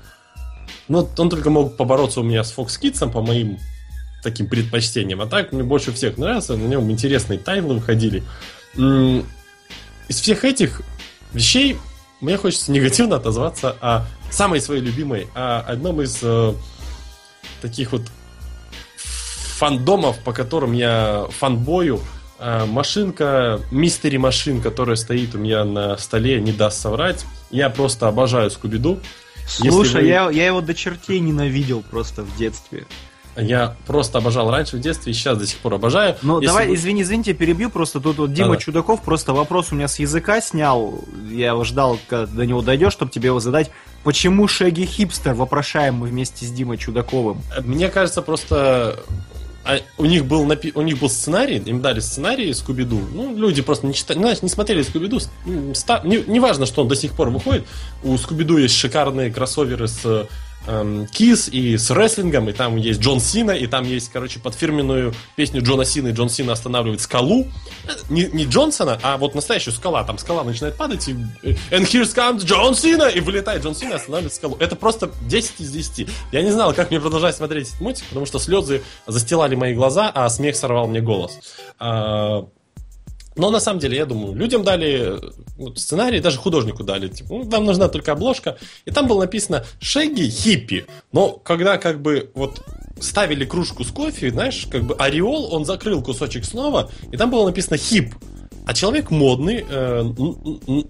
Ну, он только мог побороться у меня с Fox Kids по моим таким предпочтениям, а так мне больше всех нравится, на нем интересные тайтлы выходили. Из всех этих вещей мне хочется негативно отозваться о самой своей любимой, о одном из э, таких вот фандомов, по которым я фанбою, э, машинка, мистери машин, которая стоит у меня на столе, не даст соврать. Я просто обожаю Скуби-Ду. Слушай, вы... я, я его до чертей ненавидел просто в детстве. Я просто обожал раньше в детстве и сейчас до сих пор обожаю. Ну, давай, бы... извини, извините, перебью. Просто тут вот Дима да, Чудаков просто вопрос у меня с языка снял. Я его ждал, когда до него дойдешь, чтобы тебе его задать. Почему Шегги хипстер вопрошаем мы вместе с Димой Чудаковым? Мне кажется, просто а у них был напи... у них был сценарий, им дали сценарий Скуби-Ду. Ну, люди просто не читали, знаешь, не смотрели Скуби-Ду. Ста... Не, не важно, что он до сих пор выходит. У Скуби-Ду есть шикарные кроссоверы с эм, Kiss и с рестлингом, и там есть Джон Сина, и там есть, короче, под фирменную песню Джона Сина, и Джон Сина останавливает скалу. Не, не Джонсона, а вот настоящую скала. Там скала начинает падать, и And here's comes Джон Сина! И вылетает Джон Сина, останавливает скалу. Это просто 10 из 10. Я не знал, как мне продолжать смотреть этот мультик, потому что слезы застилали мои глаза, а смех сорвал мне голос. А, но на самом деле, я думаю, людям дали вот, сценарий, даже художнику дали. Типа, ну, вам нужна только обложка. И там было написано Шеги хиппи. Но когда как бы вот ставили кружку с кофе, знаешь, как бы ореол, он закрыл кусочек снова, и там было написано хип. А человек модный, э,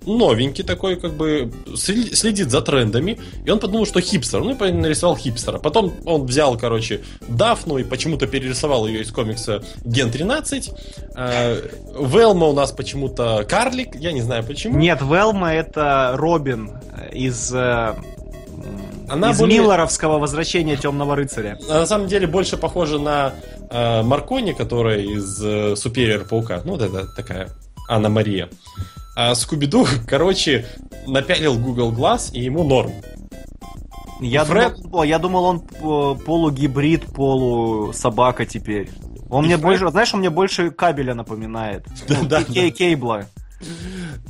новенький такой, как бы следит за трендами, и он подумал, что хипстер. Ну и нарисовал хипстера. Потом он взял, короче, Дафну и почему-то перерисовал ее из комикса Ген 13. Э, Велма у нас почему-то карлик, я не знаю почему. Нет, Велма это Робин из э, она из более... Миллеровского возвращения Темного рыцаря. На самом деле больше похожа на э, Маркони, которая из э, Супериор Паука. Ну, вот это такая Анна Мария. А Скуби-Ду, (laughs) короче, напялил Google Glass, и ему норм. Я, Фред... думал, я думал, он полугибрид, полусобака теперь. Он и мне Фред... больше, знаешь, он мне больше кабеля напоминает. (laughs) Да, ну, да, кейбла.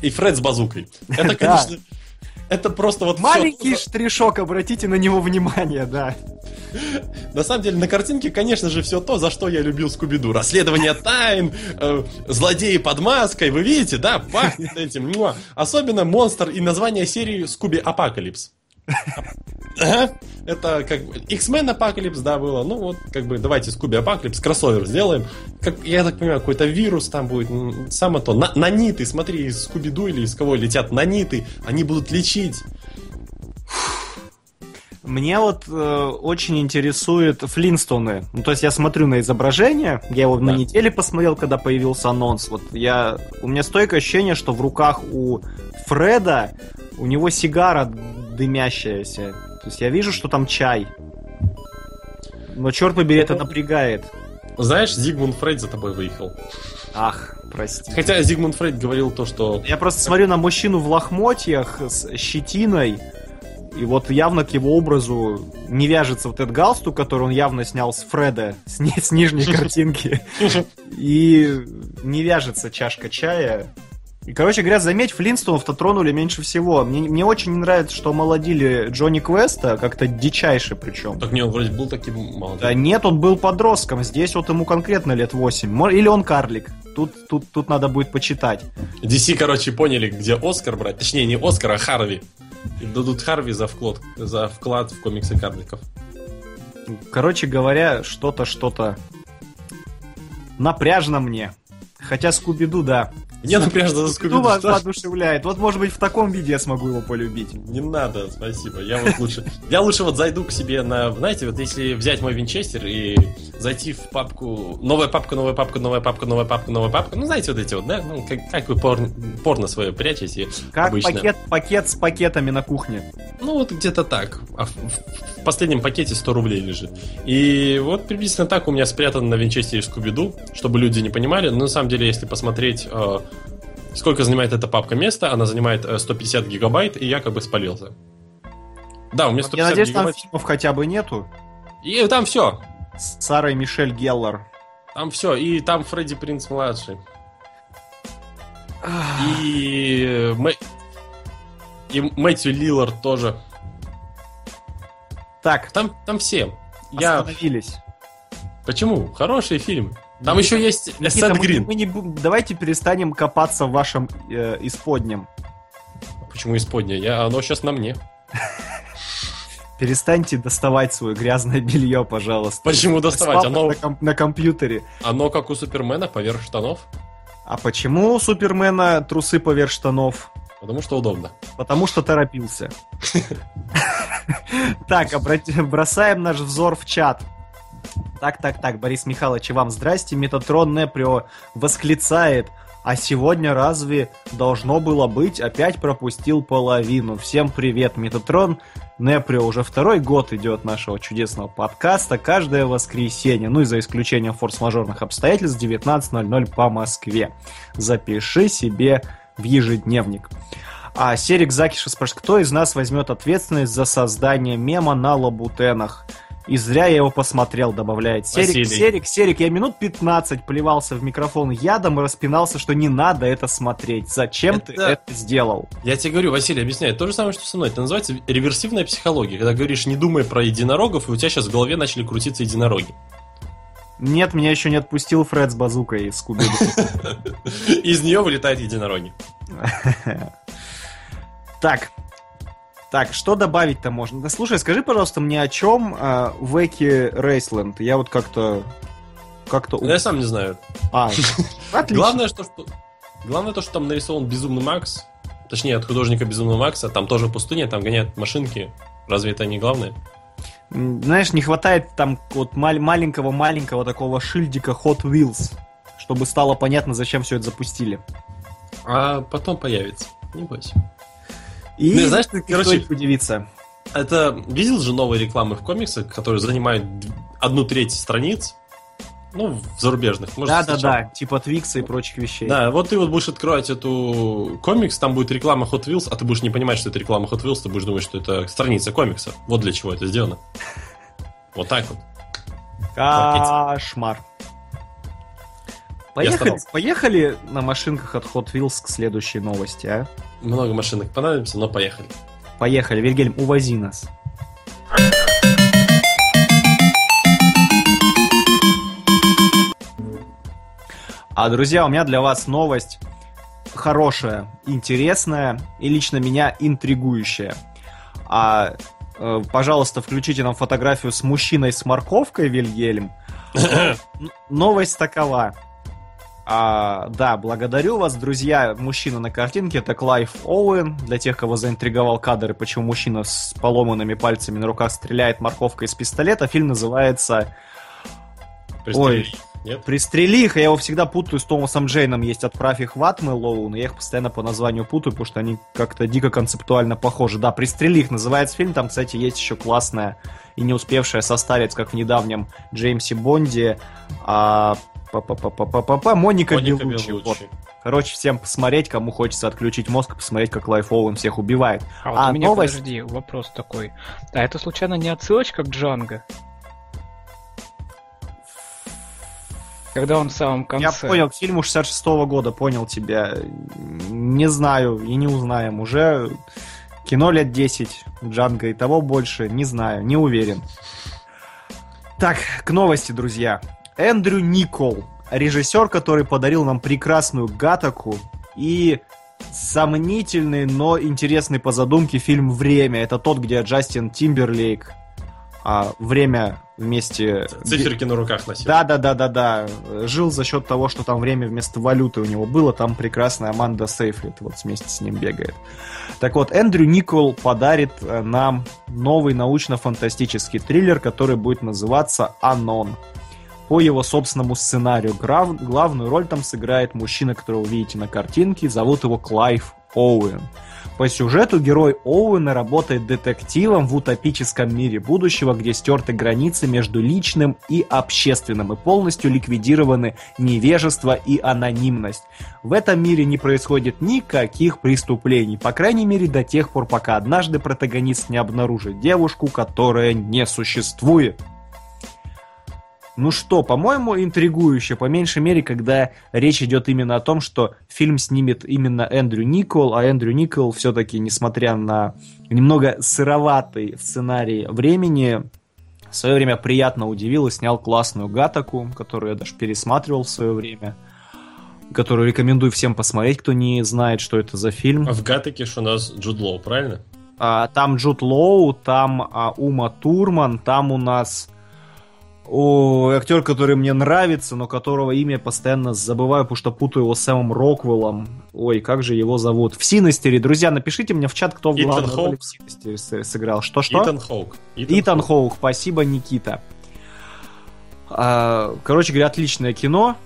И Фред с базукой. (laughs) Это, конечно, это просто вот Маленький все... штришок, обратите на него внимание, да. На самом деле, на картинке, конечно же, все то, за что я любил Скуби-Ду. Расследование тайн, э, злодеи под маской, вы видите, да, пахнет этим. Особенно монстр и название серии Scooby Apocalypse. Это как бы X-Men Apocalypse, да, было. Ну вот, как бы, давайте Scooby Apocalypse, кроссовер сделаем. Как, я так понимаю, какой-то вирус там будет. Самое то. На, наниты, смотри, из Скуби-Ду или из кого летят наниты. Они будут лечить. Мне вот э, очень интересует Флинстоны. Ну, то есть я смотрю на изображение, я его да. на неделе посмотрел, когда появился анонс. Вот я, у меня стойкое ощущение, что в руках у Фреда у него сигара дымящаяся. То есть я вижу, что там чай. Но черт побери, это напрягает. Знаешь, Зигмунд Фрейд за тобой выехал. Ах, прости. Хотя Зигмунд Фрейд говорил то, что... Я просто смотрю на мужчину в лохмотьях с щетиной, и вот явно к его образу не вяжется вот этот галстук, который он явно снял с Фреда, с, ни, с нижней картинки. (laughs) И не вяжется чашка чая. И, короче говоря, заметь, Флинстонов-то тронули меньше всего. Мне, мне очень не нравится, что молодили Джонни Квеста, как-то дичайше причем. Так не, он вроде был таким молодым. Да нет, он был подростком. Здесь вот ему конкретно лет 8. Или он карлик. Тут, тут, тут надо будет почитать. DC, короче, поняли, где Оскар брать. Точнее, не Оскар, а Харви. И дадут Харви за вклад, за вклад в комиксы карликов. Короче говоря, что-то, что-то напряжно мне. Хотя Скуби-Ду, да, мне напряжно за Скуби-Ду. вас воодушевляет. Вот, может быть, в таком виде я смогу его полюбить. Не надо, спасибо. Я вот лучше... Я лучше вот зайду к себе на... Знаете, вот если взять мой винчестер и зайти в папку... Новая папка, новая папка, новая папка, новая папка, новая папка. Ну, знаете, вот эти вот, да? Ну, как, как вы пор... порно свое прячете Как обычно. пакет, пакет с пакетами на кухне. Ну, вот где-то так. А в, в последнем пакете 100 рублей лежит. И вот приблизительно так у меня спрятано на винчестере Скуби-Ду, чтобы люди не понимали. Но на самом деле, если посмотреть э, Сколько занимает эта папка места? Она занимает 150 э, гигабайт, и я как бы спалился. Да, у меня 150 Я надеюсь, гигабайт. там фильмов хотя бы нету. И там все. С Сарой Мишель Геллар. Там все, и там Фредди Принц младший. И, Мэ... и Мэтью Лиллард тоже. Так, Там, там все. Я... остановились. Почему? Хороший фильм. Там еще есть Никита, мы, Грин. мы не бу- давайте перестанем копаться в вашем э, исподнем. Почему исподняя? Я, оно сейчас на мне. Перестаньте доставать свое грязное белье, пожалуйста. Почему доставать? Оно, на, ком- на компьютере. оно как у Супермена поверх штанов. А почему у Супермена трусы поверх штанов? Потому что удобно. Потому что торопился. (laughs) Так, бросаем наш взор в чат. Так, так, так, Борис Михайлович, вам здрасте. Метатрон Неприо восклицает. А сегодня разве должно было быть? Опять пропустил половину. Всем привет, Метатрон. Неприо уже второй год идет нашего чудесного подкаста. Каждое воскресенье, ну и за исключением форс-мажорных обстоятельств, 19.00 по Москве. Запиши себе в ежедневник. А Серик Закиша спрашивает, кто из нас возьмет ответственность за создание мема на лабутенах? И зря я его посмотрел, добавляет Серик. Серик, Серик, я минут 15 плевался в микрофон ядом и распинался, что не надо это смотреть. Зачем ты Это- это сделал? Я тебе говорю, Василий, объясняет. То же самое, что со мной. Это называется реверсивная психология. Когда говоришь, не думай про единорогов, и у тебя сейчас в голове начали крутиться единороги. Нет, меня еще не отпустил Фред с базукой из Скуби. (laughs) Из нее вылетают единороги. (laughs) Так. Так, что добавить-то можно? Да слушай, скажи, пожалуйста, мне о чем э, Веки Рейсленд? Я вот как-то... Как-то... Ну, Я сам не знаю. А, (laughs) отлично. Главное, что, что- Главное то, что там нарисован Безумный Макс. Точнее, от художника Безумного Макса. Там тоже пустыня, там гоняют машинки. Разве это не главное? Знаешь, не хватает там вот маленького-маленького такого шильдика Hot Wheels, чтобы стало понятно, зачем все это запустили. А потом появится. Не бойся. И Ну, знаешь, ты, короче, удивится. Это видел же новые рекламы в комиксах, которые занимают одну треть страниц? Ну, в зарубежных. Может, Да-да-да, встречал. типа Твикса и прочих вещей. Да, вот ты вот будешь открывать эту комикс, там будет реклама Hot Wheels, а ты будешь не понимать, что это реклама Hot Wheels, ты будешь думать, что это страница комикса. Вот для чего это сделано. (laughs) Вот так вот. Кошмар. Поехали, поехали на машинках от Hot Wheels к следующей новости, а? Много машинок понадобится, но поехали. Поехали, Вильгельм, увози нас. А, друзья, у меня для вас новость хорошая, интересная и лично меня интригующая. А, э, пожалуйста, включите нам фотографию с мужчиной с морковкой, Вильгельм. (laughs) Новость такова. А, да, благодарю вас, друзья. Мужчина на картинке это Клайв Оуэн. Для тех, кого заинтриговал кадр и почему мужчина с поломанными пальцами на руках стреляет морковкой из пистолета, фильм называется Пристрелили. Нет? «Пристрели их». Я его всегда путаю с Томасом Джейном. Есть «Отправь их в ад, Мэллоу», но я их постоянно по названию путаю, потому что они как-то дико концептуально похожи. Да, «Пристрели их» называется фильм. Там, кстати, есть еще классная и не успевшая состариться, как в недавнем Джеймсе Бонде, а, па-па-па-па-па-па, Моника, Моника Беллуччи. Вот. Беллуччи. Короче, всем посмотреть, кому хочется отключить мозг, посмотреть, как Клайв Оуэн всех убивает. А вот у меня, новость- подожди, вопрос такой. А это случайно не отсылочка к Джанго? Когда он в самом конце... Я понял, к фильму 66 года, понял тебя. Не знаю и не узнаем. Уже кино лет 10, Джанго и того больше, не знаю, не уверен. Так, к новости, друзья. Эндрю Никол, режиссер, который подарил нам прекрасную Гатаку и сомнительный, но интересный по задумке фильм «Время». Это тот, где Джастин Тимберлейк а, время вместе... Циферки на руках носил. Да, да, да, да, да. Жил за счет того, что там время вместо валюты у него было. Там прекрасная Аманда Сейфрид вот вместе с ним бегает. Так вот, Эндрю Никол подарит э, нам новый научно-фантастический триллер, который будет называться «Анон». По его собственному сценарию Грав- главную роль там сыграет мужчина, которого вы видите на картинке. Зовут его Клайв Оуэн. По сюжету герой Оуэна работает детективом в утопическом мире будущего, где стерты границы между личным и общественным и полностью ликвидированы невежество и анонимность. В этом мире не происходит никаких преступлений, по крайней мере до тех пор, пока однажды протагонист не обнаружит девушку, которая не существует. Ну что, по-моему, интригующе, по меньшей мере, когда речь идет именно о том, что фильм снимет именно Эндрю Никол, а Эндрю Никол все-таки, несмотря на немного сыроватый сценарий времени, в свое время приятно удивил и снял классную Гатаку, которую я даже пересматривал в свое время, которую рекомендую всем посмотреть, кто не знает, что это за фильм. А в Гатаке у нас Джуд Лоу, правильно? А, там Джуд Лоу, там а, Ума Турман, там у нас о, актер, который мне нравится, но которого имя постоянно забываю, потому что путаю его с Сэмом Роквеллом. Ой, как же его зовут? В Синастере. Друзья, напишите мне в чат, кто в Итан главной роли в Синастере сыграл. Что-что? Итан Хоук. Итан Хоук, спасибо, Никита. А, короче говоря, отличное кино.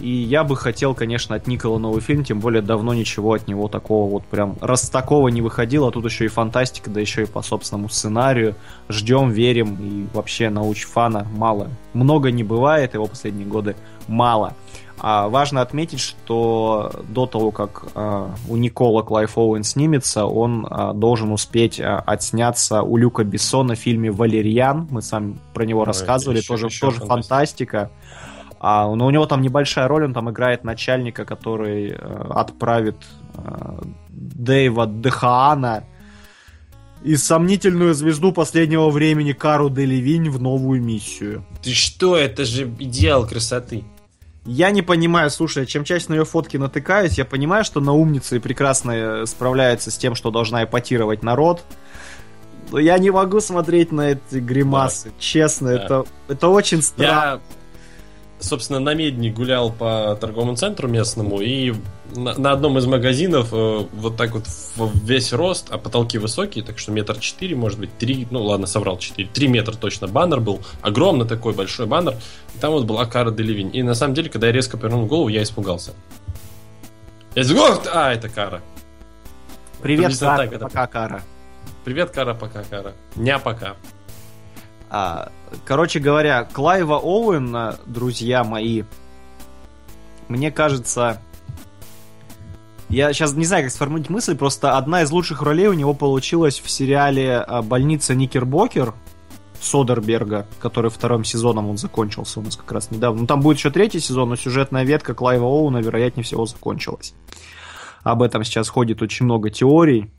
И я бы хотел, конечно, от Никола новый фильм, тем более давно ничего от него такого вот прям раз такого не выходило, а тут еще и фантастика, да еще и по собственному сценарию. Ждем, верим, и вообще научфана мало. Много не бывает, его последние годы мало. А важно отметить, что до того, как а, у Никола Клайф Оуэн снимется, он а, должен успеть а, отсняться у Люка Бессона в фильме «Валерьян». Мы сами про него Ой, рассказывали, еще- тоже, еще тоже фантастика. А, но у него там небольшая роль, он там играет начальника, который э, отправит э, Дэйва Дехаана и сомнительную звезду последнего времени Кару Делевинь в новую миссию. Ты что, это же идеал красоты. Я не понимаю, слушай, чем чаще на ее фотки натыкаюсь, я понимаю, что на умница и прекрасно э, справляется с тем, что должна эпатировать народ. Но я не могу смотреть на эти гримасы. Честно, Да. это, это очень странно. Я, собственно, на Медне гулял по торговому центру местному, и на, на одном из магазинов э, вот так вот в весь рост, а потолки высокие, так что метр четыре, может быть, три, ну ладно, соврал, четыре, три метра точно баннер был, огромный такой большой баннер, и там вот была Кара Делевинь. И на самом деле, когда я резко повернул голову, я испугался. Я сказал, «Ох ты!» а, это Кара. Привет, Кара, пока, Кара. Привет, Кара, пока, Кара. Ня пока. А, короче говоря, Клайва Оуэна, друзья мои, мне кажется... Я сейчас не знаю, как сформулировать мысль, просто одна из лучших ролей у него получилась в сериале а, «Больница Никербокер» Содерберга, который вторым сезоном он закончился у нас как раз недавно. Ну, там будет еще третий сезон, но сюжетная ветка Клайва Оуэна, вероятнее всего, закончилась. Об этом сейчас ходит очень много теорий.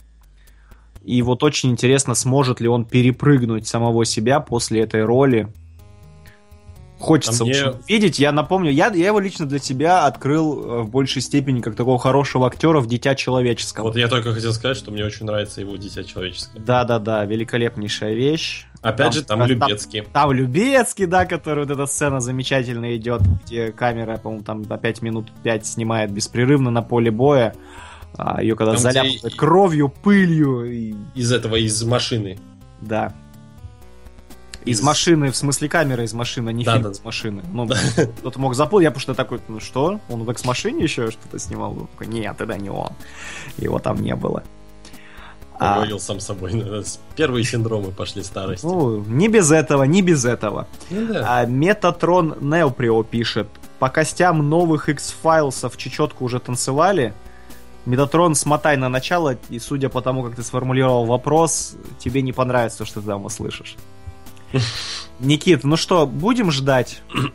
И вот очень интересно, сможет ли он перепрыгнуть самого себя после этой роли. Хочется А мне- общем, видеть. Я напомню, я, я его лично для себя открыл э, в большей степени как такого хорошего актера в «Дитя человеческого». Вот я только хотел сказать, что мне очень нравится его «Дитя человеческое». Да-да-да, великолепнейшая вещь. Опять же, там там- Любецкий. Там Любецкий, да, который вот эта сцена замечательно идет, где камера, по-моему, там 5 минут 5 снимает беспрерывно на поле боя. А, ее когда Там, где заляпывает и- кровью, пылью, и Из этого, из машины. Да. Из Из- машины, в смысле камеры из машины, а не Да, фильм да. из машины. Ну, кто-то мог запутать, я потому что такой, ну что, он в экс-машине еще что-то снимал? Такой, Нет, это не он. Его там не было. А, Поговорил сам с собой. Первые синдромы пошли старости. ну, не без этого, не без этого. Ну да. А Метатрон Неоприо пишет, по костям новых X-файлсов чечетку уже танцевали. Метатрон, смотай на начало, и судя по тому, как ты сформулировал вопрос, тебе не понравится то, что ты там услышишь. (laughs) Никит, ну что, будем ждать нов-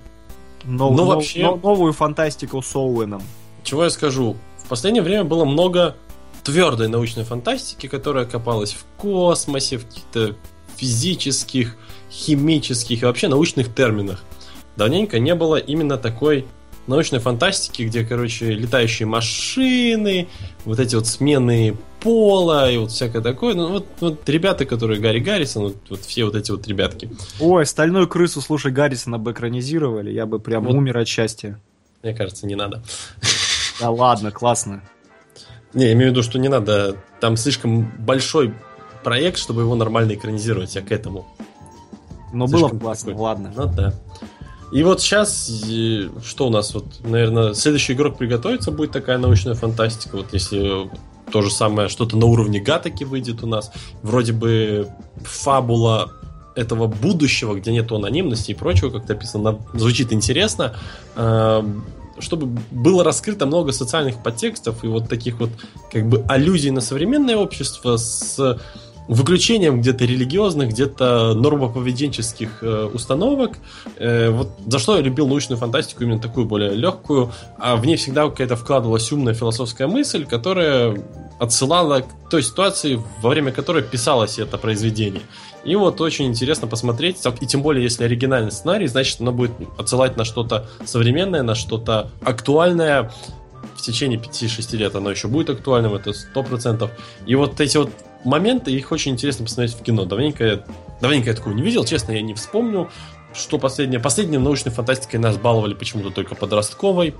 Ну, нов- вообще- но- новую фантастику с Оуэном? Чего я скажу? В последнее время было много твердой научной фантастики, которая копалась в космосе, в каких-то физических, химических и вообще научных терминах. Давненько не было именно такой научной фантастики, где, короче, летающие машины, вот эти вот смены пола и вот всякое такое. Ну, вот, вот ребята, которые Гарри Гаррисон, вот, вот все вот эти вот ребятки. Ой, стальную крысу, слушай, Гаррисона бы экранизировали, я бы прям Вот. умер от счастья. Мне кажется, не надо. Да ладно, классно. Не, я имею в виду, что не надо. Там слишком большой проект, чтобы его нормально экранизировать, я к этому. Но было Слишком бы классно, такой. ладно. Ну да. И вот сейчас, что у нас, вот, наверное, следующий игрок приготовится, будет такая научная фантастика. Вот если то же самое, что-то на уровне Гатаки выйдет у нас. Вроде бы фабула этого будущего, где нет анонимности и прочего, как написано, звучит интересно. Эм, Чтобы было раскрыто много социальных подтекстов и вот таких вот как бы аллюзий на современное общество с выключением где-то религиозных, где-то нормоповеденческих э, установок. Э, вот за что я любил научную фантастику, именно такую более легкую, а в ней всегда какая-то вкладывалась умная философская мысль, которая отсылала к той ситуации, во время которой писалось это произведение. И вот очень интересно посмотреть, и тем более, если оригинальный сценарий, значит, оно будет отсылать на что-то современное, на что-то актуальное, в течение 5-6 лет оно еще будет актуальным, это 100%. И вот эти вот моменты, их очень интересно посмотреть в кино. Давненько, давненько я такого не видел, честно, я не вспомню, что последнее. Последней научной фантастикой нас баловали почему-то только подростковой.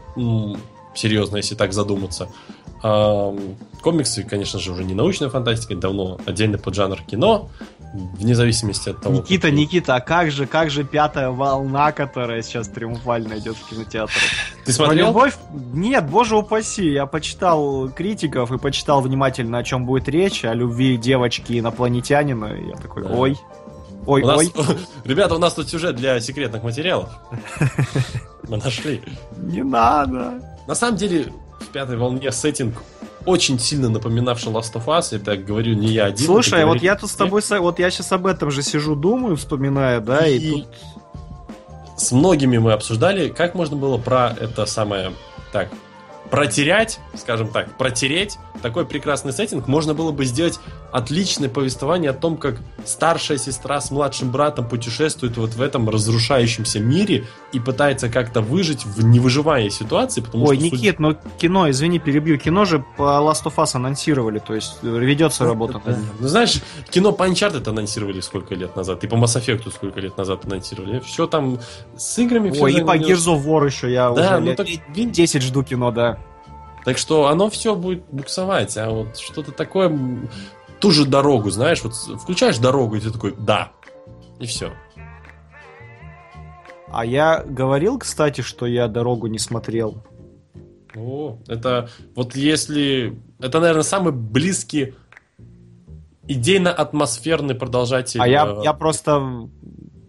Серьезно, если так задуматься. А, комиксы, конечно же, уже не научная фантастика, давно отдельный поджанр кино вне зависимости от того. Никита, какие... Никита, а как же, как же пятая волна, которая сейчас триумфально идет в кинотеатрах? Ты смотрел? Про любовь? Нет, боже упаси. Я почитал критиков и почитал внимательно, о чем будет речь, о любви девочки инопланетянина. И я такой, да. ой. Ой, у нас... ой. (laughs) Ребята, у нас тут сюжет для секретных материалов. (laughs) Мы нашли. Не надо. На самом деле, в пятой волне сеттинг очень сильно напоминавший Last of Us, это говорю не я один. Слушай, вот я тут с тобой, вот я сейчас об этом же сижу, думаю, вспоминаю, да, и, и тут... С многими мы обсуждали, как можно было про это самое, так, протерять, скажем так, протереть такой прекрасный сеттинг, можно было бы сделать отличное повествование о том, как старшая сестра с младшим братом путешествует вот в этом разрушающемся мире и пытается как-то выжить в невыживаемой ситуации. Потому Ой, что, Никит, судя... но кино, извини, перебью, кино же по Last of Us анонсировали, то есть ведется ну, работа. Да. Ну, знаешь, кино по Uncharted анонсировали сколько лет назад, и по Mass Effect сколько лет назад анонсировали. Все там с играми... Ой, и по Gears of War еще я да, уже ну, так... 10 жду кино, да. Так что оно все будет буксовать, а вот что-то такое, ту же дорогу, знаешь, вот включаешь дорогу, и ты такой, да, и все. А я говорил, кстати, что я дорогу не смотрел. О, это вот если... Это, наверное, самый близкий идейно-атмосферный продолжатель. А я, э, я просто...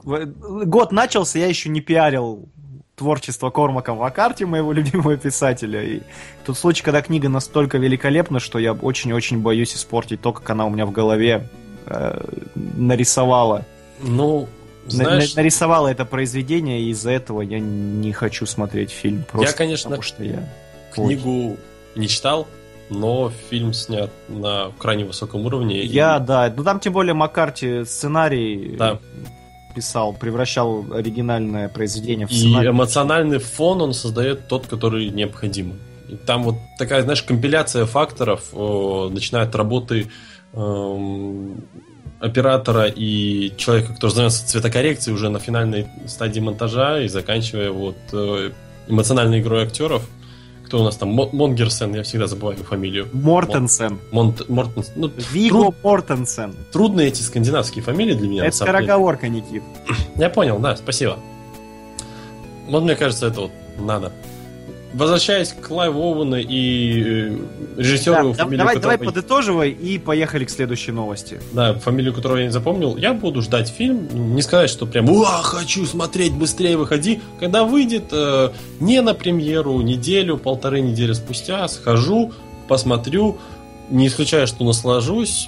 Год начался, я еще не пиарил творчество Кормака Вакарти, моего (laughs) любимого писателя. И тут случай, когда книга настолько великолепна, что я очень-очень боюсь испортить то, как она у меня в голове э, нарисовала. Ну, знаешь... На, нарисовала это произведение, и из-за этого я не хочу смотреть фильм. Просто я, конечно, потому что я... книгу не читал, но фильм снят на крайне высоком уровне. Я, и... да. Ну там тем более Маккарти сценарий. Да писал, превращал оригинальное произведение в сценарий. И эмоциональный фон он создает тот, который необходим. И там вот такая, знаешь, компиляция факторов, э, начиная от работы э, оператора и человека, который занимается цветокоррекцией уже на финальной стадии монтажа, и заканчивая вот э, эмоциональной игрой актеров – кто у нас там? Монгерсен, я всегда забываю фамилию. Мортенсен. Монт, Мортенсен. Ну, Виго труд... Мортенсен. Трудные эти скандинавские фамилии для меня. Это скороговорка, Никит. Я понял, да, спасибо. Вот мне кажется, это вот надо возвращаясь к Клайву Оуэну и э, режиссеру, да, фамилию давай, которого... давай подытоживай и поехали к следующей новости. Да, фамилию которого я не запомнил. Я буду ждать фильм. Не сказать, что прям «Уа, хочу смотреть, быстрее выходи». Когда выйдет, э, не на премьеру, неделю, полторы недели спустя, схожу, посмотрю. Не исключаю, что наслажусь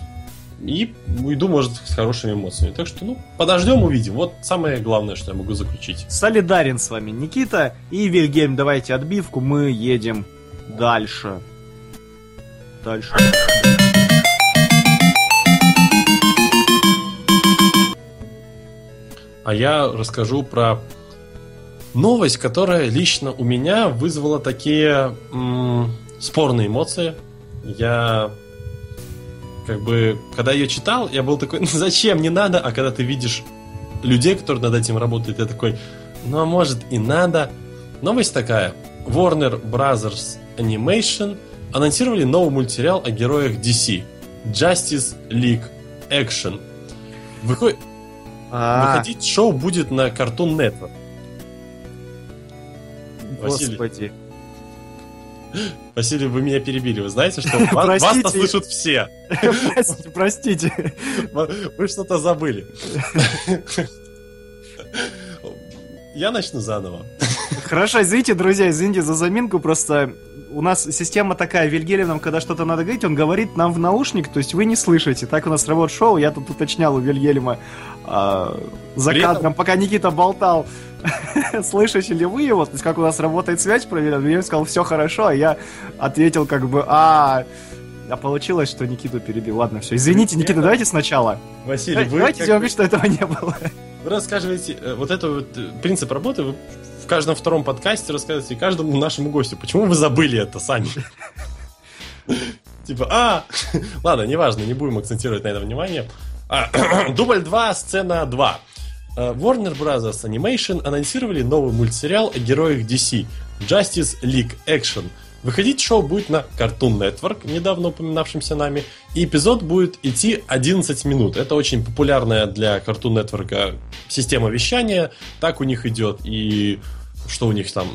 и уйду, может, с хорошими эмоциями. Так что, ну, подождем, увидим. Вот самое главное, что я могу заключить. Солидарен с вами Никита и Вильгельм. Давайте отбивку, мы едем дальше. Дальше. А я расскажу про новость, которая лично у меня вызвала такие м- спорные эмоции. Я как бы, когда ее читал, я был такой, (laughs) ну зачем, не надо, а когда ты видишь людей, которые над этим работают, я такой, ну а может и надо. Новость такая, Warner Brothers Animation анонсировали новый мультсериал о героях DC, Justice League Action. Выход... А. Выходить шоу будет на Cartoon Network. Господи. Василий. (gasps) Василий, вы меня перебили. Вы знаете, что вас, вас слышат все. Простите. (laughs) Вы что-то забыли. (laughs) Я начну заново. Хорошо, извините, друзья, извините за заминку, просто у нас система такая, Вильгельм нам, когда что-то надо говорить, он говорит нам в наушник, то есть вы не слышите. Так у нас работает шоу, я тут уточнял у Вильгельма а, за При кадром, этом- пока Никита болтал. (laughs) Слышите ли вы его? То есть как у нас работает связь, проверял. Вильгельм сказал, все хорошо, а я ответил как бы, а... А получилось, что Никиту перебил. Ладно, все. Извините, Никита, давайте сначала. Василий, вы, Давайте сделаем вид, что этого не было. вы рассказываете э, вот это вот э, принцип работы, вы каждом втором подкасте рассказываете каждому нашему гостю. Почему вы забыли это сами? Типа, а, (laughs) ладно, неважно, не будем акцентировать на это внимание. А, (clears throat) Дубль 2, сцена 2. Э, Warner Bros. Animation анонсировали новый мультсериал о героях DC Justice League Action. Выходить шоу будет на Cartoon Network, недавно упоминавшимся нами, и эпизод будет идти 11 минут. Это очень популярная для Cartoon Network система вещания. Так у них идет и что у них там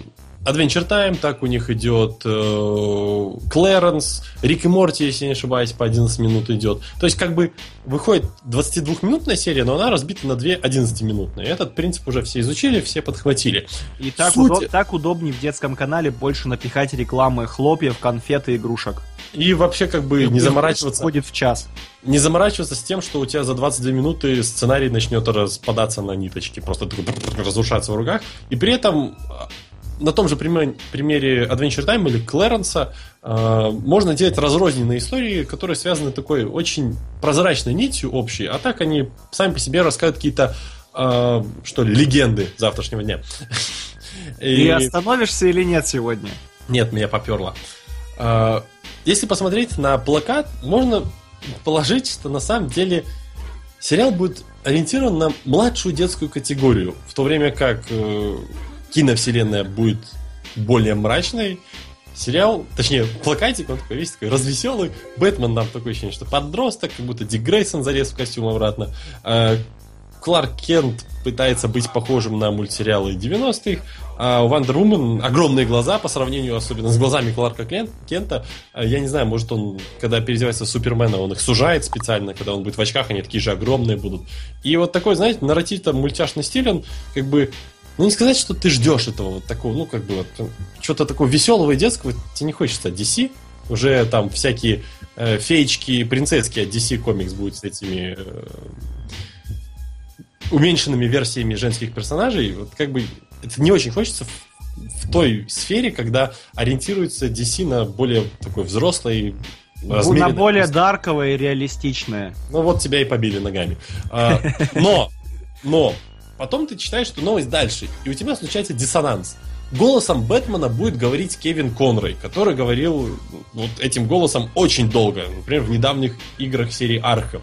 Adventure Time, так у них идет Клэренс, Рик и Морти, если не ошибаюсь, по 11 минут идет. То есть, как бы, выходит 22-минутная серия, но она разбита на две 11-минутные. Этот принцип уже все изучили, все подхватили. И так, Суть- удоб- так удобнее в детском канале больше напихать рекламы хлопьев, конфет и игрушек. И вообще, как бы, не заморачиваться, Ходит в час. не заморачиваться с тем, что у тебя за 22 минуты сценарий начнет распадаться на ниточки, просто такой разрушаться в руках. И при этом на том же примере, примере Adventure Time или Клэренса э, можно делать разрозненные истории, которые связаны такой очень прозрачной нитью общей, а так они сами по себе рассказывают какие-то э, что ли, легенды завтрашнего дня. (laughs) И И- остановишься или нет сегодня? нет, меня поперло. А, Если посмотреть на плакат, можно положить, что на самом деле сериал будет ориентирован на младшую детскую категорию, в то время как э, киновселенная будет более мрачной. Сериал, точнее, плакатик, он такой весь такой развеселый. Бэтмен нам такое ощущение, что подросток, как будто Дик Грейсон залез в костюм обратно. А, Кларк Кент пытается быть похожим на мультсериалы 90-х, а у Вандер Вумен огромные глаза по сравнению особенно с глазами Кларка Кента. А Я не знаю, может он, когда переодевается в Супермена, он их сужает специально, когда он будет в очках, они такие же огромные будут. И вот такой, знаете, нарратив там мультяшный стиль, он как бы ну, не сказать, что ты ждешь этого вот такого, ну, как бы, вот, что-то такого веселого и детского, тебе не хочется от DC. Уже там всякие э, феечки, принцесски от DC Comics будут с этими э, уменьшенными версиями женских персонажей. Вот как бы это не очень хочется в, в той сфере, когда ориентируется DC на более такой взрослый, На более дарковое и реалистичное. ну вот тебя и побили ногами. А, но, но, потом ты читаешь эту новость дальше, и у тебя случается диссонанс. Голосом Бэтмена будет говорить Кевин Конрой, который говорил вот этим голосом очень долго, например, в недавних играх серии Архам.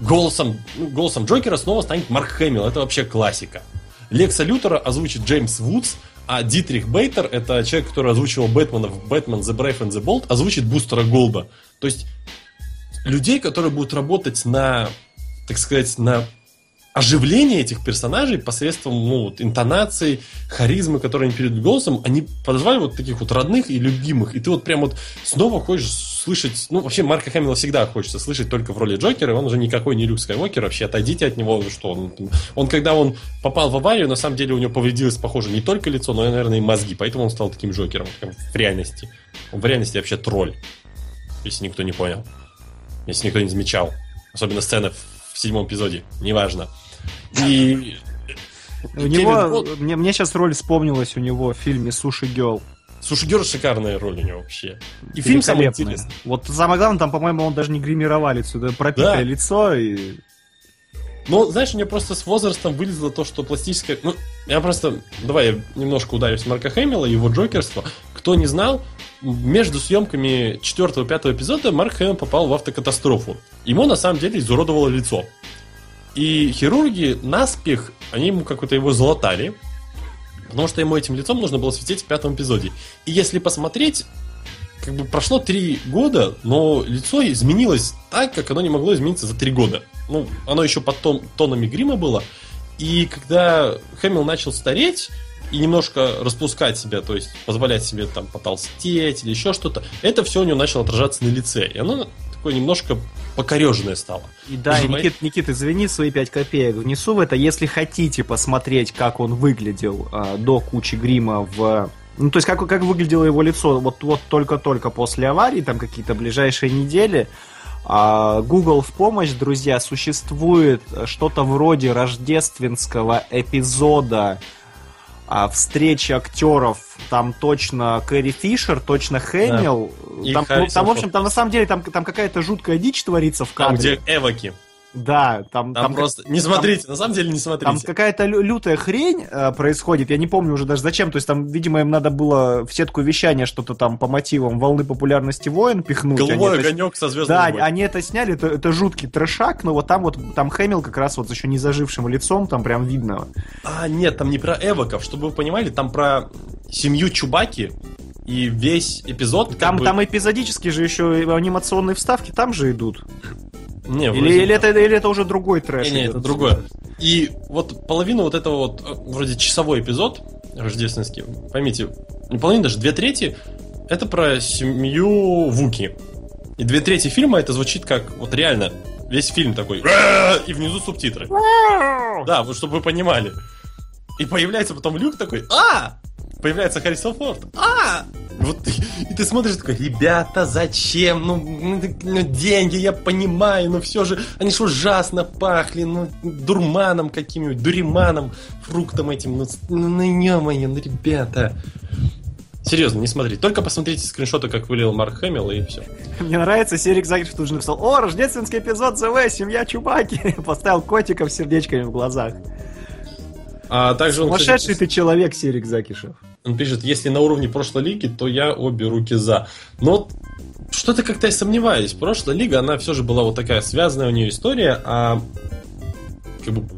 Голосом, ну, голосом Джокера снова станет Марк Хэмилл, это вообще классика. Лекса Лютера озвучит Джеймс Вудс, а Дидрих Бейдер, это человек, который озвучивал Бэтмена в «Batman The Brave and the Bold», озвучит Бустера Голда. То есть людей, которые будут работать на, так сказать, на оживление этих персонажей посредством ну, вот, интонаций, харизмы, которые они передают голосом, они подозвали вот таких вот родных и любимых. И ты вот прям вот снова хочешь слышать... Ну, вообще, Марка Хэмилла всегда хочется слышать только в роли Джокера, и он уже никакой не Люк Скайуокер, вообще отойдите от него, что он... Он, когда он попал в аварию, на самом деле у него повредилось, похоже, не только лицо, но, и, наверное, и мозги, поэтому он стал таким Джокером в реальности. Он в реальности вообще тролль, если никто не понял. Если никто не замечал. Особенно сцена в седьмом эпизоде. Неважно. И... У него, мне, мне сейчас роль вспомнилась у него в фильме «Суши Гел». Слушай, Гер шикарная роль у него вообще. И фильм самый интересный. Вот самое главное, там, по-моему, он даже не гримировали сюда пропитое Да. лицо и... Но, знаешь, меня просто с возрастом вылезло то, что пластическое... Ну, я просто... Давай я немножко ударюсь в Марка Хэмилла, его джокерство. Кто не знал, между съемками 4-5 эпизода Марк Хэмилл попал в автокатастрофу. Ему, на самом деле, изуродовало лицо. И хирурги наспех, они ему как-то его залатали, потому что ему этим лицом нужно было светить в пятом эпизоде. И если посмотреть, как бы прошло три года, но лицо изменилось так, как оно не могло измениться за три года. Ну, оно еще под тон- тонами грима было. И когда Хэмилл начал стареть и немножко распускать себя, то есть позволять себе там потолстеть или еще что-то, это все у него начало отражаться на лице. И оно такое немножко покореженное стало. И да, Нажимай. Никит, Никит, извини, свои 5 копеек внесу в это. Если хотите посмотреть, как он выглядел а, до кучи грима в Ну, то есть, как, как выглядело его лицо вот, вот только-только после аварии, там какие-то ближайшие недели. А Google в помощь, друзья, существует что-то вроде рождественского эпизода а, встречи актеров. Там точно Кэрри Фишер, точно Хэмилл. И Там, ну, там, в общем, там на самом деле там, там какая-то жуткая дичь творится в Там, кадре. где эвоки. Да, там, Там, там просто... Не смотрите, на самом деле не Там смотрите. какая-то лю- лютая хрень э, происходит, я не помню уже даже зачем, то есть там, видимо, им надо было в сетку вещания что-то там по мотивам волны популярности воин пихнуть. Голубой Они это- огонек со звездным Да, они это сняли, это, это жуткий трешак, но вот там вот, там Хэмилл как раз вот еще не зажившим лицом, там прям видно. А, нет, там не про эвоков, чтобы вы понимали, там про семью Чубаки и весь эпизод. Там, бы- там эпизодически же еще анимационные вставки там же идут. Не, Или, или, это, или это уже другой трэш? Не, это другое. И вот половину вот этого вот, э, вроде часовой эпизод рождественский, поймите, не половина, даже две трети, это про семью Вуки. И две трети фильма это звучит как, вот реально, весь фильм такой, и внизу субтитры. Да, вот чтобы вы понимали. И появляется потом Люк такой, а! Появляется Харрисон Форд, а! Вот, и ты смотришь такой, ребята, зачем? Ну, ну, ну, деньги, я понимаю, но все же, они же ужасно пахли, ну, дурманом каким-нибудь, дуриманом, фруктом этим, ну, ну, ну, ё-моё, ну, ребята. Серьезно, не смотрите. Только посмотрите скриншоты, как вылил Марк Хэмилл, и все. Мне нравится, Серик Загиш тут же написал, о, рождественский эпизод ЗВ, семья Чубаки. (laughs) Поставил котиков с сердечками в глазах. А также он, Сумасшедший ты человек, Серик Закишев. Он пишет, если на уровне прошлой лиги, то я обе руки за. Но что-то как-то я сомневаюсь. Прошлая лига, она все же была вот такая связанная у нее история, а как бы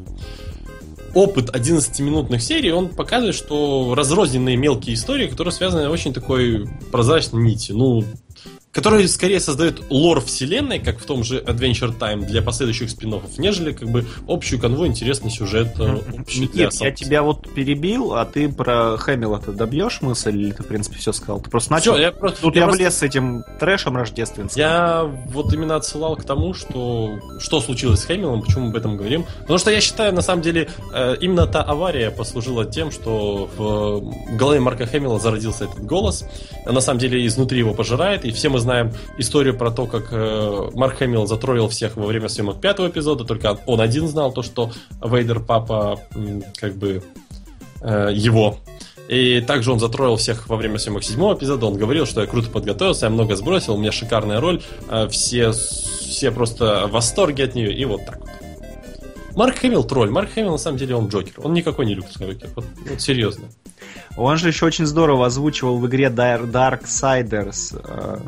опыт 11-минутных серий, он показывает, что разрозненные мелкие истории, которые связаны очень такой прозрачной нитью. Ну, которые скорее создают лор вселенной, как в том же Adventure Time для последующих спин нежели как бы общую канву интересный сюжет э, общий для Никит, сам- я тебя вот перебил, а ты про Хэмилла-то добьешь мысль, или ты, в принципе, все сказал? Ты просто начал... Всё, я просто, Тут я я просто- влез с этим трэшем рождественским. Я вот именно отсылал к тому, что что случилось с Хэмиллом, почему мы об этом говорим. Потому что я считаю, на самом деле, э, именно та авария послужила тем, что в голове Марка Хэмилла зародился этот голос. На самом деле, изнутри его пожирает. И все мы знаем историю про то, как э, Марк Хэмилл затроллил всех во время съемок пятого эпизода. Только он один знал то, что Вейдер папа как бы э, его. И также он затроил всех во время съемок седьмого эпизода. Он говорил, что я круто подготовился, я много сбросил, у меня шикарная роль. э, Все, все просто в восторге от нее. И вот так вот. Марк Хэмилл тролль. Марк Хэмилл на самом деле он Джокер. Он никакой не Люк Скайуокер. Вот, вот серьезно. Он же еще очень здорово озвучивал в игре Dar- Darksiders э,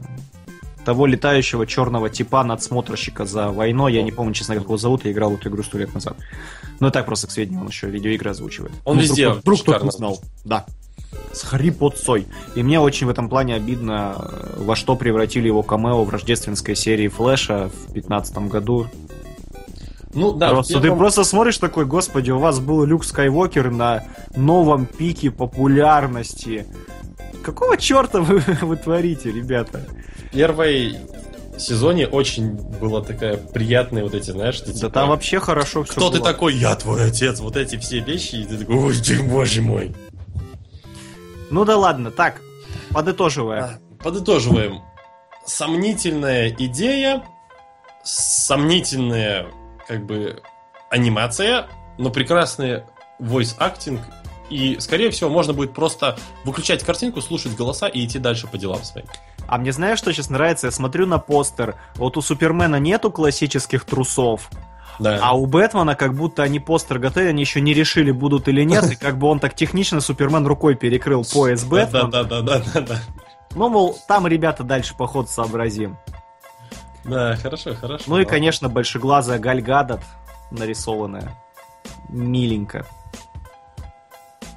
того летающего черного типа надсмотрщика за войной. Я не помню, честно, как его зовут, я играл в эту игру сто лет назад. Ну, так просто к сведению, он еще видеоигры озвучивает. Он Ну, везде Вдруг, вдруг кто-то шикарно не знал. Да. С хрипотцой. И мне очень в этом плане обидно, во что превратили его камео в рождественской серии Флэша в 2015 году. Ну да, просто, первом- Ты просто смотришь такой, господи, у вас был Люк Скайуокер на новом пике популярности. Какого черта вы, (laughs) вы творите, ребята? в первой сезоне очень была такая приятная вот эти, знаешь, ты, Да типа, там вообще хорошо все кто ты такой? Я твой отец. Вот эти все вещи. И ты такой, ой, ты, боже мой. Ну да ладно, так, подытоживая. Подытоживаем. Сомнительная идея, сомнительная, как бы, анимация, но прекрасный voice acting. И, скорее всего, можно будет просто выключать картинку, слушать голоса и идти дальше по делам своим. А мне знаешь, что сейчас нравится? Я смотрю на постер. Вот у Супермена нету классических трусов, Да. а у Бэтмена как будто они постер готовили, они еще не решили, будут или нет. И как бы он так технично Супермен рукой перекрыл пояс Бэтмена. да, да, да, да, да. Ну, мол, там, ребята, дальше поход сообразим. Да, хорошо, хорошо. Ну и, конечно, большеглазая Галь Гадот нарисованная. Миленько.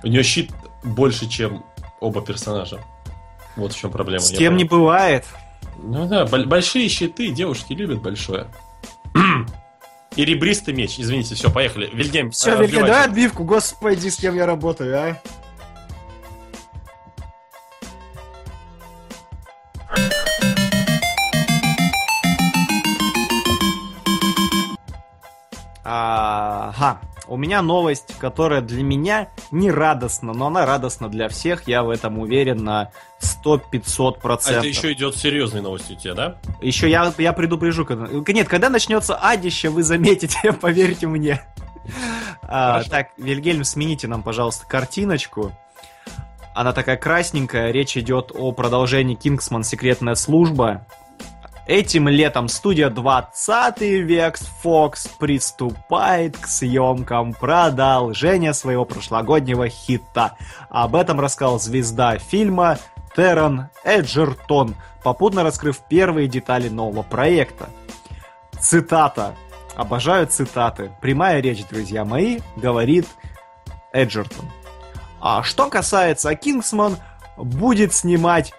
У нее щит больше, чем оба персонажа. Вот в чем проблема. С я кем не бывает. Ну да, боль- большие щиты, девушки любят большое. (clears throat) И ребристый меч. Извините, все, поехали. Вильгельм, Все, э, Вильгельм, давай отбивку. Господи, с кем я работаю, а? Ага. У меня новость, которая для меня не радостна, но она радостна для всех, я в этом уверен на 100-500%. А это еще идет серьезные новости у тебя, да? Еще я, я предупрежу. Когда... Нет, когда начнется адище, вы заметите, (laughs) поверьте мне. А, так, Вильгельм, смените нам, пожалуйста, картиночку. Она такая красненькая. Речь идет о продолжении Кингсман Секретная служба. Этим летом студия 20 век Fox приступает к съемкам продолжения своего прошлогоднего хита. Об этом рассказал звезда фильма Террен Эджертон, попутно раскрыв первые детали нового проекта. Цитата. Обожаю цитаты. Прямая речь, друзья мои, говорит Эджертон. А что касается Кингсман, будет снимать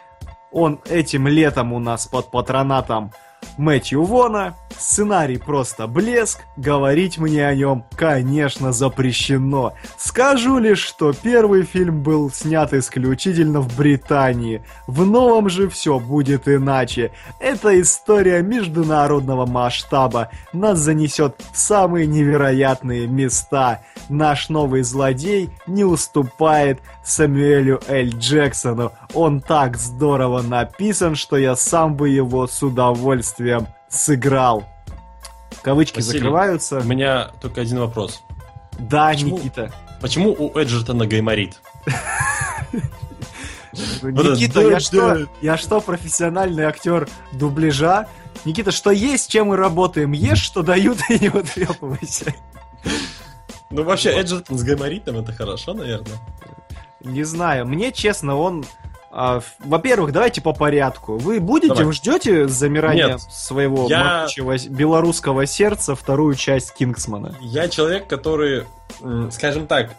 он этим летом у нас под патронатом Мэтью Вона. Сценарий просто блеск, говорить мне о нем, конечно, запрещено. Скажу лишь, что первый фильм был снят исключительно в Британии. В новом же все будет иначе. Это история международного масштаба. Нас занесет в самые невероятные места. Наш новый злодей не уступает Самуэлю Эль Джексону. Он так здорово написан, что я сам бы его с удовольствием сыграл. Кавычки Василий, закрываются. У меня только один вопрос. Да, Почему? Никита. Почему у Эджертона гайморит? Никита, да, я что, я что, профессиональный актер дубляжа? Никита, что есть, чем мы работаем? Ешь, что дают, (laughs) и не вытрепывайся. Ну, вообще, Эджертон с гайморитом это хорошо, наверное. Не знаю, мне честно, он... а, Во-первых, давайте по порядку. Вы будете, Давай. вы ждете замирания Нет. своего Я- белорусского сердца вторую часть Кингсмана? Я человек, который, скажем так,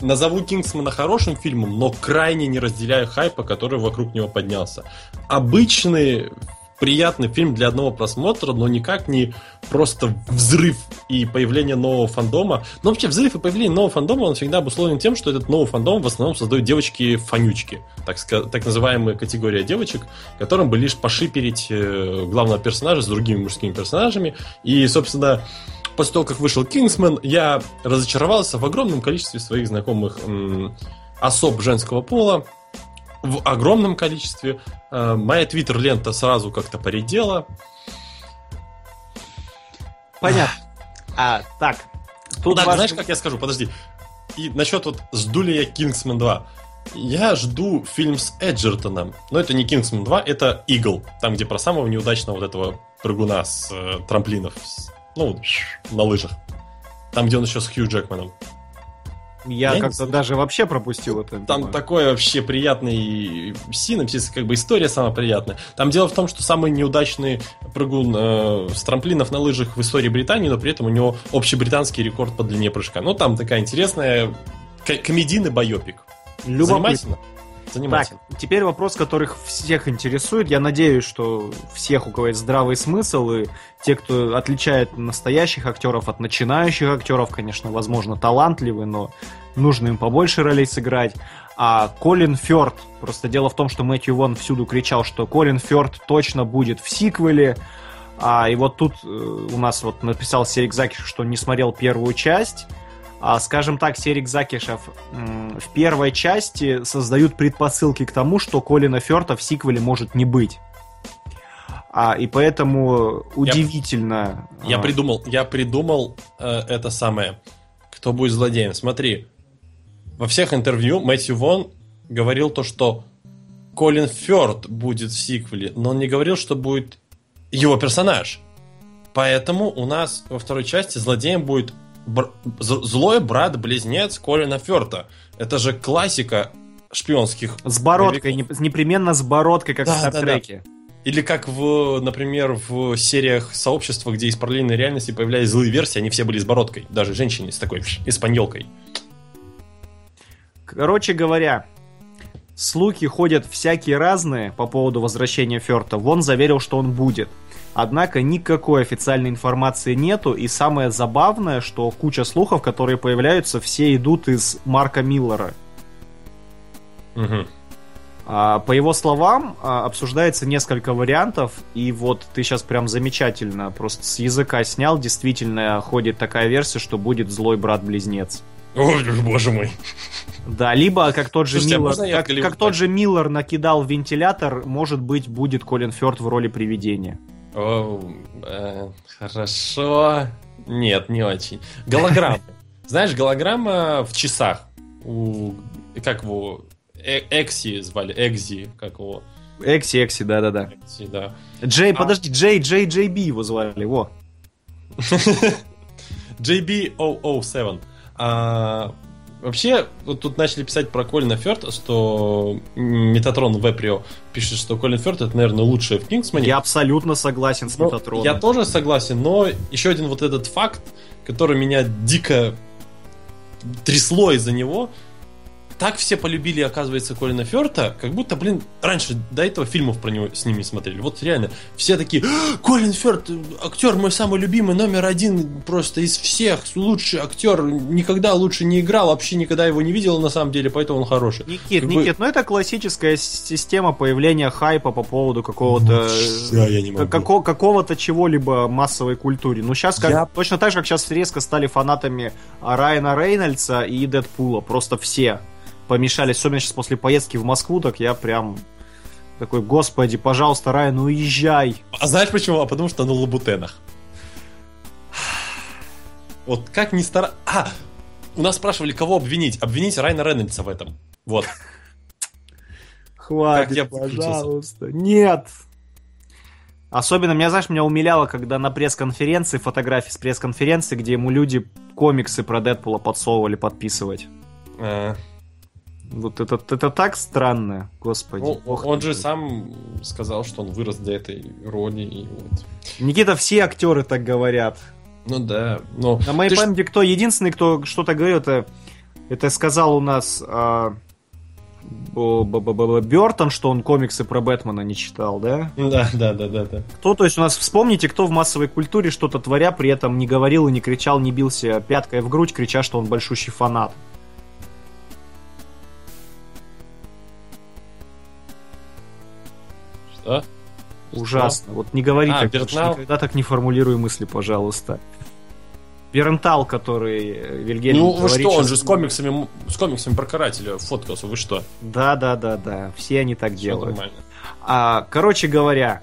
назову Кингсмана хорошим фильмом, но крайне не разделяю хайпа, который вокруг него поднялся. Обычный приятный фильм для одного просмотра, но никак не просто взрыв и появление нового фандома. Но вообще взрыв и появление нового фандома, он всегда обусловлен тем, что этот новый фандом в основном создают девочки-фонючки, так, так называемая категория девочек, которым бы лишь пошиперить э, главного персонажа с другими мужскими персонажами. И, собственно, после того, как вышел Кингсман, я разочаровался в огромном количестве своих знакомых м, особ женского пола, в огромном количестве. Э, моя твиттер-лента сразу как-то поредела. Понятно. А, так. Тут так, важно- знаешь, как я скажу, подожди. И насчет вот жду ли я Кингсман 2. Я жду фильм с Эджертоном. Но это не Кингсман 2, это Игл. Там, где про самого неудачного вот этого прыгуна с э, трамплинов. с- ну, на лыжах. Там, где он еще с Хью Джекманом. Я, Я как-то даже вообще пропустил это. Там по-моему. такой вообще приятный синопсис, как бы история самая приятная. Там дело в том, что самый неудачный прыгун э, с трамплинов на лыжах в истории Британии, но при этом у него общебританский рекорд по длине прыжка. Ну, там такая интересная ко- комедийный байопик. Любопытно. Занимательно. Так, Занимательно. теперь вопрос, которых всех интересует. Я надеюсь, что всех, у кого есть здравый смысл, и те, кто отличает настоящих актеров от начинающих актеров, конечно, возможно, талантливы, но нужно им побольше ролей сыграть. А Колин Фёрд, просто дело в том, что Мэтью Вон всюду кричал, что Колин Фёрд точно будет в сиквеле. А, и вот тут э, у нас вот написал Серик Закиш, что не смотрел первую часть. А, скажем так, Серик Закишев в первой части создают предпосылки к тому, что Колина Ферта в сиквеле может не быть. А, и поэтому удивительно. Я а, придумал, я придумал э, это самое. Кто будет злодеем? Смотри, во всех интервью Мэтью Вон говорил то, что Колин Фёрд будет в сиквеле, но он не говорил, что будет его персонаж. Поэтому у нас во второй части злодеем будет бр- злой брат-близнец Колина Фёрта. Это же классика шпионских С бородкой, не- непременно с бородкой, как Да, в да, да. Стартреке. Или как в, например, в сериях сообщества, где из параллельной реальности появлялись злые версии, они все были с бородкой. Даже женщины с такой испаньолкой. Короче говоря, слухи ходят всякие разные по поводу возвращения Ферта. Вон заверил, что он будет. Однако никакой официальной информации нету, и самое забавное, что куча слухов, которые появляются, все идут из Марка Миллера. А, По его словам, а, обсуждается несколько вариантов, и вот ты сейчас прям замечательно просто с языка снял, действительно ходит такая версия, что будет злой брат-близнец. О, боже мой. Да, либо как тот же Слушайте, а Миллер, как, как тот же Миллер накидал вентилятор, может быть, будет Колин Фёрд в роли привидения. О, э, хорошо. Нет, не очень. Голограмма. (laughs) Знаешь, голограмма в часах. У, как его? Э- Экси звали, Экзи, как его? Экси, Экси, да-да-да. Экси, да. Джей, А. подожди, Джей, Джей, Джей Би его звали, во. (laughs) JB007. А, вообще, вот тут начали писать про Колина Фёрта, что Метатрон Веприо пишет, что Колин Фёрд это, наверное, лучшее в Кингсмане. Я абсолютно согласен с Ну, Метатроном. Я тоже согласен, но еще один вот этот факт, который меня дико трясло из-за него. Так все полюбили, оказывается, Колина Фёрта, как будто, блин, раньше до этого фильмов про него с ним не смотрели. Вот реально, все такие, «А, Колин Фёрд, актер мой самый любимый, номер один просто из всех, лучший актер, никогда лучше не играл, вообще никогда его не видел на самом деле, поэтому он хороший. Никит, Как бы- Никит, ну это классическая система появления хайпа по поводу какого-то... Да, я не Как- како- какого-то чего-либо массовой культуре. Ну, сейчас как, Я- точно так же, как сейчас резко стали фанатами Райана Рейнольдса и Дэдпула. Просто все помешались, особенно сейчас после поездки в Москву, так я прям такой, господи, пожалуйста, Райан, ну уезжай. А знаешь почему? А потому что на лабутенах. Вот как ни стара... А! У нас спрашивали, кого обвинить. Обвинить Райна Рейнольдса в этом. Вот. Хватит, я пожалуйста. Нет. Особенно, меня, знаешь, меня умиляло, когда на пресс-конференции, фотографии с пресс-конференции, где ему люди комиксы про Дэдпула подсовывали подписывать. Э, Вот это, это так странно, господи. ну, Ох он же сам сказал, что он вырос для этой роли. И вот. Никита, все актеры так говорят. Ну да. Но На моей ты ж- памяти кто единственный, кто что-то говорил, это, это сказал у нас а, Бертон, что он комиксы про Бэтмена не читал, да? Да, да, да, да, да. Кто, то есть у нас, вспомните, кто в массовой культуре что-то творя, при этом не говорил и не кричал, не бился пяткой в грудь, крича, что он большущий фанат. Что? Ужасно. Вот не говори А, так, Бертнау? никогда так не формулируй мысли, пожалуйста. Бернтал, который э, Вильгельм Ну вы говорит что, он же с комиксами, с комиксами про карателя фоткался, вы что? Да, да, да, да. Все они так Всё делают. нормально. А, короче говоря,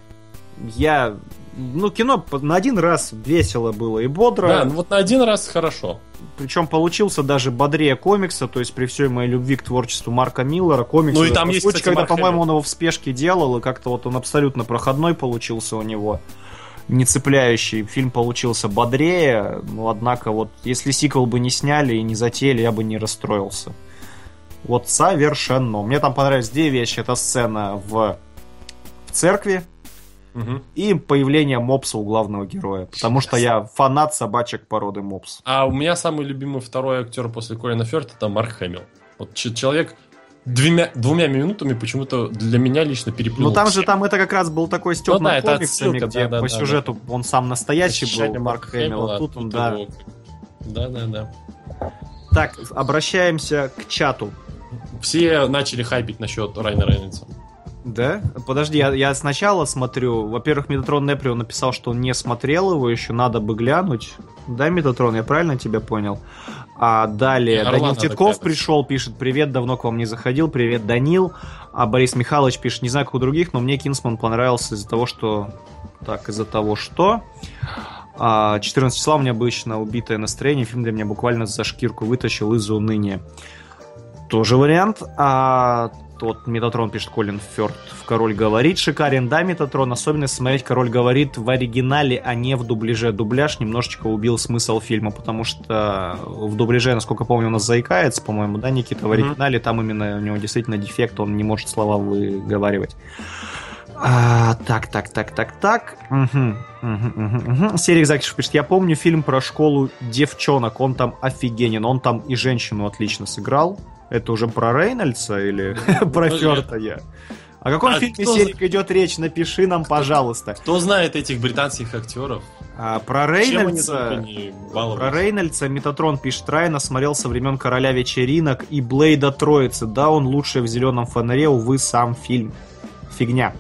я... Ну, кино на один раз весело было и бодро. Да, ну вот на один раз хорошо. Причем получился даже бодрее комикса, то есть при всей моей любви к творчеству Марка Миллера, комикс... Ну и там есть, случаю, кстати, когда, по-моему, он его в спешке делал, и как-то вот он абсолютно проходной получился у него, не цепляющий. Фильм получился бодрее, но однако вот если сиквел бы не сняли и не затеяли, я бы не расстроился. Вот совершенно. Мне там понравились две вещи. Это сцена в, в церкви, Мгм. и появление мопса у главного героя. Потому что я фанат собачек породы мопс. А у меня самый любимый второй актер после Колина Фёрта это Марк Хэмилл. Вот человек двумя, двумя минутами почему-то для меня лично переплюнул. Ну там же там это как раз был такой степ Ну да, комиксами, отсылка, где да, да, по да, сюжету он сам настоящий Ощущение был, Марк Хэмилл, а тут он, да. его- Да, да, да. Так, обращаемся к чату. Все начали хайпить насчет Райна Рейнольдса. Да? Подожди, я, я сначала смотрю. Во-первых, Метатрон Неприо написал, что он не смотрел его, еще надо бы глянуть. Да, Метатрон, я правильно тебя понял? А далее Орла Данил Титков пришел, пишет, привет, давно к вам не заходил, привет, Данил. А Борис Михайлович пишет, не знаю, как у других, но мне Кинсман понравился из-за того, что... Так, из-за того, что... А, 14 числа у меня обычно убитое настроение, фильм для меня буквально за шкирку вытащил из уныния. Тоже вариант. А вот Метатрон пишет Колин Фёрд в «Король говорит». Шикарен, да, Метатрон. Особенно смотреть «Король говорит» в оригинале, а не в дубляже. Дубляж немножечко убил смысл фильма, потому что в дубляже, насколько помню, у нас заикается, по-моему, да, Никита? В оригинале там именно у него действительно дефект, он не может слова выговаривать. А, так, так, так, так, так. Мгм, мгм, мгм, мгм. Серик Закишев пишет, я помню фильм про школу девчонок, он там офигенен, он там и женщину отлично сыграл. Это уже про Рейнольдса или (laughs) про Ну, Фёрта я? О каком А фильме кто Серик идет речь? Напиши нам, пожалуйста. Кто знает этих британских актеров? А, про Рейнольдса... Про. Рейнольдса Метатрон пишет, Райна смотрел со времен Короля Вечеринок и Блейда Троицы. Да, он лучший в зеленом фонаре, увы, сам фильм. Фигня.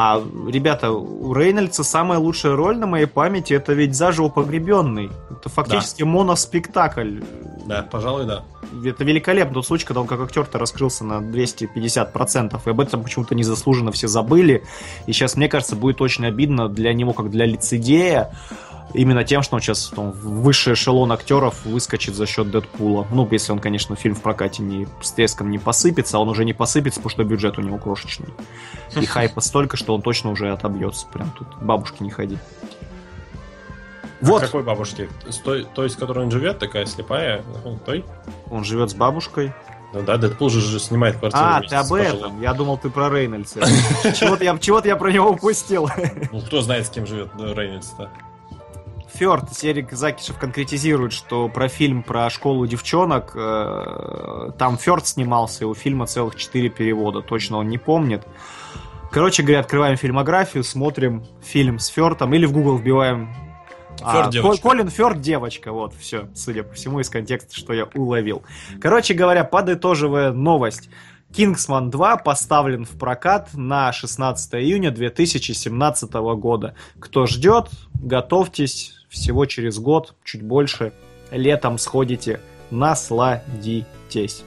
А, ребята, у Рейнольдса самая лучшая роль на моей памяти это ведь заживо погребенный. Это фактически моноспектакль. Да, пожалуй, да. Это великолепно тот случай, когда он как актер-то раскрылся на 250%. И об этом почему-то незаслуженно все забыли. И сейчас, мне кажется, будет очень обидно для него, как для лицедея, именно тем, что он сейчас там, в высший эшелон актеров выскочит за счет Дэдпула. Ну, если он, конечно, фильм в прокате не с треском не посыпется, а он уже не посыпется, потому что бюджет у него крошечный. И (laughs) хайпа столько, что он точно уже отобьется. Прям тут к бабушке не ходи. Вот, Какой бабушки? С той, той, с которой он живет, такая слепая? Ну, Той? он живет с бабушкой. Ну да, Дэдпул же, же снимает квартиру. А, ты об этом. Я думал, ты про Рейнольдса. (laughs) Чего-то я, я про него упустил. Ну, кто знает, с кем живет Рейнольдс-то. Фёрд, Серик Закишев конкретизирует, что про фильм про школу девчонок, э, там Фёрд снимался, и у фильма целых четыре перевода, точно он не помнит. Короче говоря, открываем фильмографию, смотрим фильм с Фёртом, или в Google вбиваем... Фёрд девочка. Ко- Колин Фёрд девочка, вот, все, судя по всему, из контекста, что я уловил. Короче говоря, подытоживая новость. Кингсман 2 поставлен в прокат на 16 июня 2017 года. Кто ждет, готовьтесь, всего через год, чуть больше, летом сходите, насладитесь.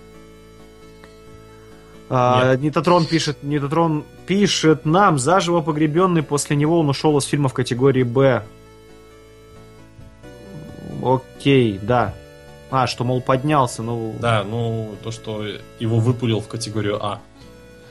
А, Нитотрон пишет, Нитотрон пишет нам, заживо погребенный, после него он ушел из фильма в категории Б. Окей, да. А, что, мол, поднялся, ну... Да, ну, то, что его выпулил в категорию А.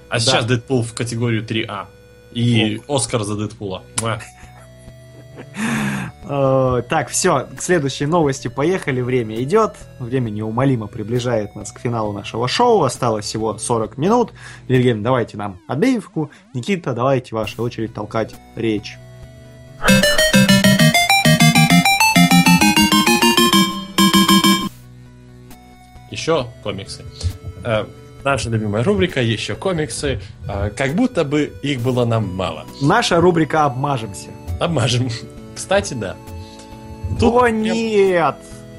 А сейчас Дэдпул в категорию 3А. И Оскар за Дэдпула. (laughs) Э, так, все, к следующей новости поехали. Время идет. Время неумолимо приближает нас к финалу нашего шоу. Осталось всего 40 минут. Вильгельм, давайте нам отбивку. Никита, давайте ваша очередь толкать речь. Еще комиксы. Э, Наша любимая рубрика «Еще комиксы». Э, Как будто бы их было нам мало. Наша рубрика «Обмажемся». Обмажем. Кстати, да. О, прям- нет!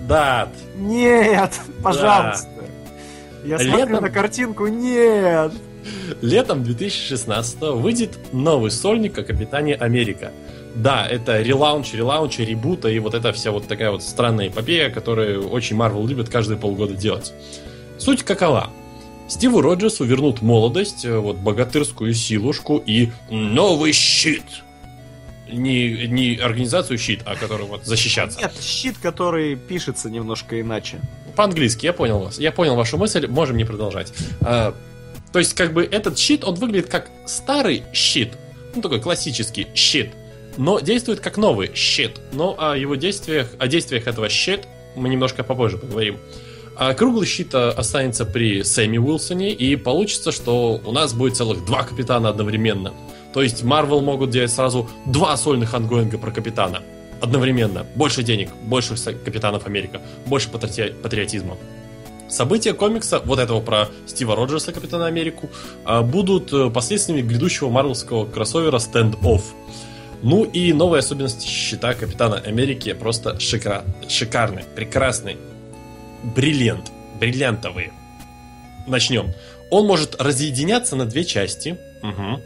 Да, Нет! Пожалуйста! Я смотрю Летом- на картинку, нет! Летом 2016 выйдет новый сольник о Капитане Америка. Да, это релаунч, релаунч, ребута и вот эта вся вот такая вот странная эпопея, которую очень Марвел любит каждые полгода делать. Суть какова? Стиву Роджерсу вернут молодость, э, вот богатырскую силушку и новый щит. Не, не организацию щит, а который вот защищаться. Нет, щит, который пишется немножко иначе. По-английски, я понял вас. Я понял вашу мысль, можем не продолжать. А, то есть, как бы этот щит, он выглядит как старый щит. Ну, такой классический щит. Но действует как новый щит. Но о его действиях, о действиях этого щит мы немножко попозже поговорим. А круглый щит а, останется при Сэмми Уилсоне, и получится, что у нас будет целых два капитана одновременно. То есть Marvel могут делать сразу два сольных ангоинга про капитана. Одновременно. Больше денег, больше капитанов Америка, больше патри- патриотизма. События комикса, вот этого про Стива Роджерса, Капитана Америку, а, будут э, последствиями грядущего марвелского кроссовера Stand-Off. Ну и новая особенность щита Капитана Америки просто шикра... шикарный, прекрасный, бриллиант, бриллиантовый. Начнем. Он может разъединяться на две части, мгм,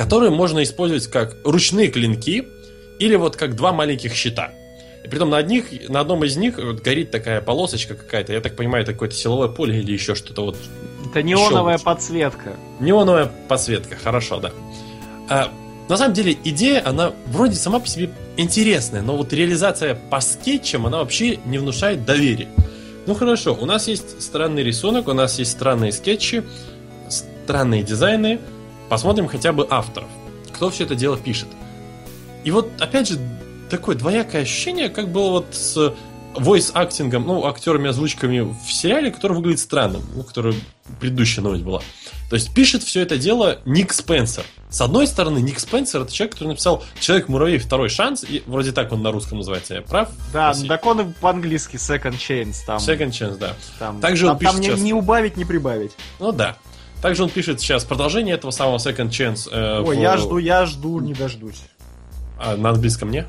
которые можно использовать как ручные клинки или вот как два маленьких щита. И притом на, одних, на одном из них вот горит такая полосочка какая-то. Я так понимаю, это какое-то силовое поле или еще что-то вот Это неоновая лучше. подсветка. Неоновая подсветка, хорошо, да. А, на самом деле, идея, она вроде сама по себе интересная, но вот реализация по скетчам, она вообще не внушает доверия. Ну хорошо, у нас есть странный рисунок, у нас есть странные скетчи, странные дизайны. Посмотрим хотя бы авторов. Кто все это дело пишет. И вот, опять же, такое двоякое ощущение, как было вот с войс-актингом, ну, актерами-озвучками в сериале, который выглядит странным, ну, который предыдущая новость была. То есть пишет все это дело Ник Спенсер. С одной стороны, Ник Спенсер это человек, который написал Человек-муравей второй шанс, и вроде так он на русском называется, я прав? Да, так он по-английски second chance. Там, Second Chance, да. там, Также он там, там пишет не, сейчас- не убавить, не прибавить. Ну да. Также он пишет сейчас продолжение этого самого Second Chance. э, Ой, в- я жду, я жду, не дождусь. А, на английском не?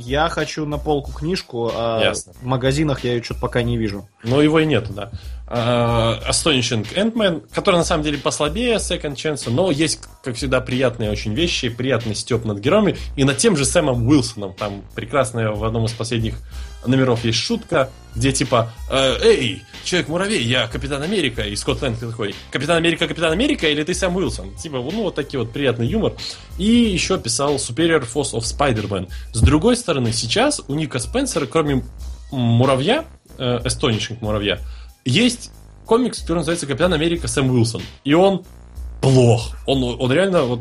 Я хочу на полку книжку, а Ясно. в магазинах я ее что-то пока не вижу. Но его и нету, да. А, Astonishing Ant-Man, который на самом деле послабее Second Chance, но есть, как всегда, приятные очень вещи, приятный степ над героями. И над тем же Сэмом Уилсоном. Там прекрасная в одном из последних номеров есть шутка, где типа э, «Эй, Человек-муравей, я Капитан Америка», и Скотт Лэнг такой «Капитан Америка, Капитан Америка» или «Ты Сэм Уилсон?» Типа, ну, вот такие вот приятный юмор. И еще писал Superior Force of Spider-Man. С другой стороны, сейчас у Ника Спенсера, кроме муравья, э, муравья, есть комикс, который называется Капитан Америка Сэм Уилсон. И он плох. Он, он реально вот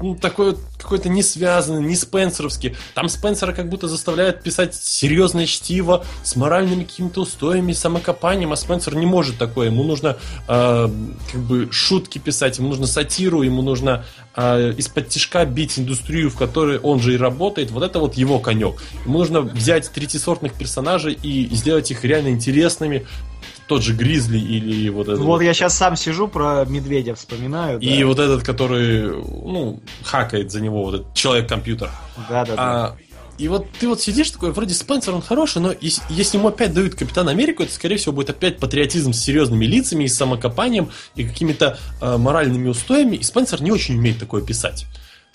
ну, такой вот какой-то не связанный, не Спенсеровский. Там Спенсера как будто заставляют писать серьезное чтиво с моральными какими-то устоями, самокопанием, а Спенсер не может такое. Ему нужно э, как бы шутки писать, ему нужно сатиру, ему нужно э, из-под тяжка бить индустрию, в которой он же и работает. Вот это вот его конек. Ему нужно взять третисортных персонажей и сделать их реально интересными. Тот же Гризли или вот этот. Вот я сейчас сам сижу про медведя вспоминаю. И да. вот этот, который, ну, хакает за него, вот этот человек-компьютер. Да, да, да. А, и вот ты вот сидишь такой, вроде Спенсер, он хороший, но если, если ему опять дают Капитан Америку, это, скорее всего, будет опять патриотизм с серьезными лицами и с самокопанием и какими-то э, моральными устоями, и Спенсер не очень умеет такое писать.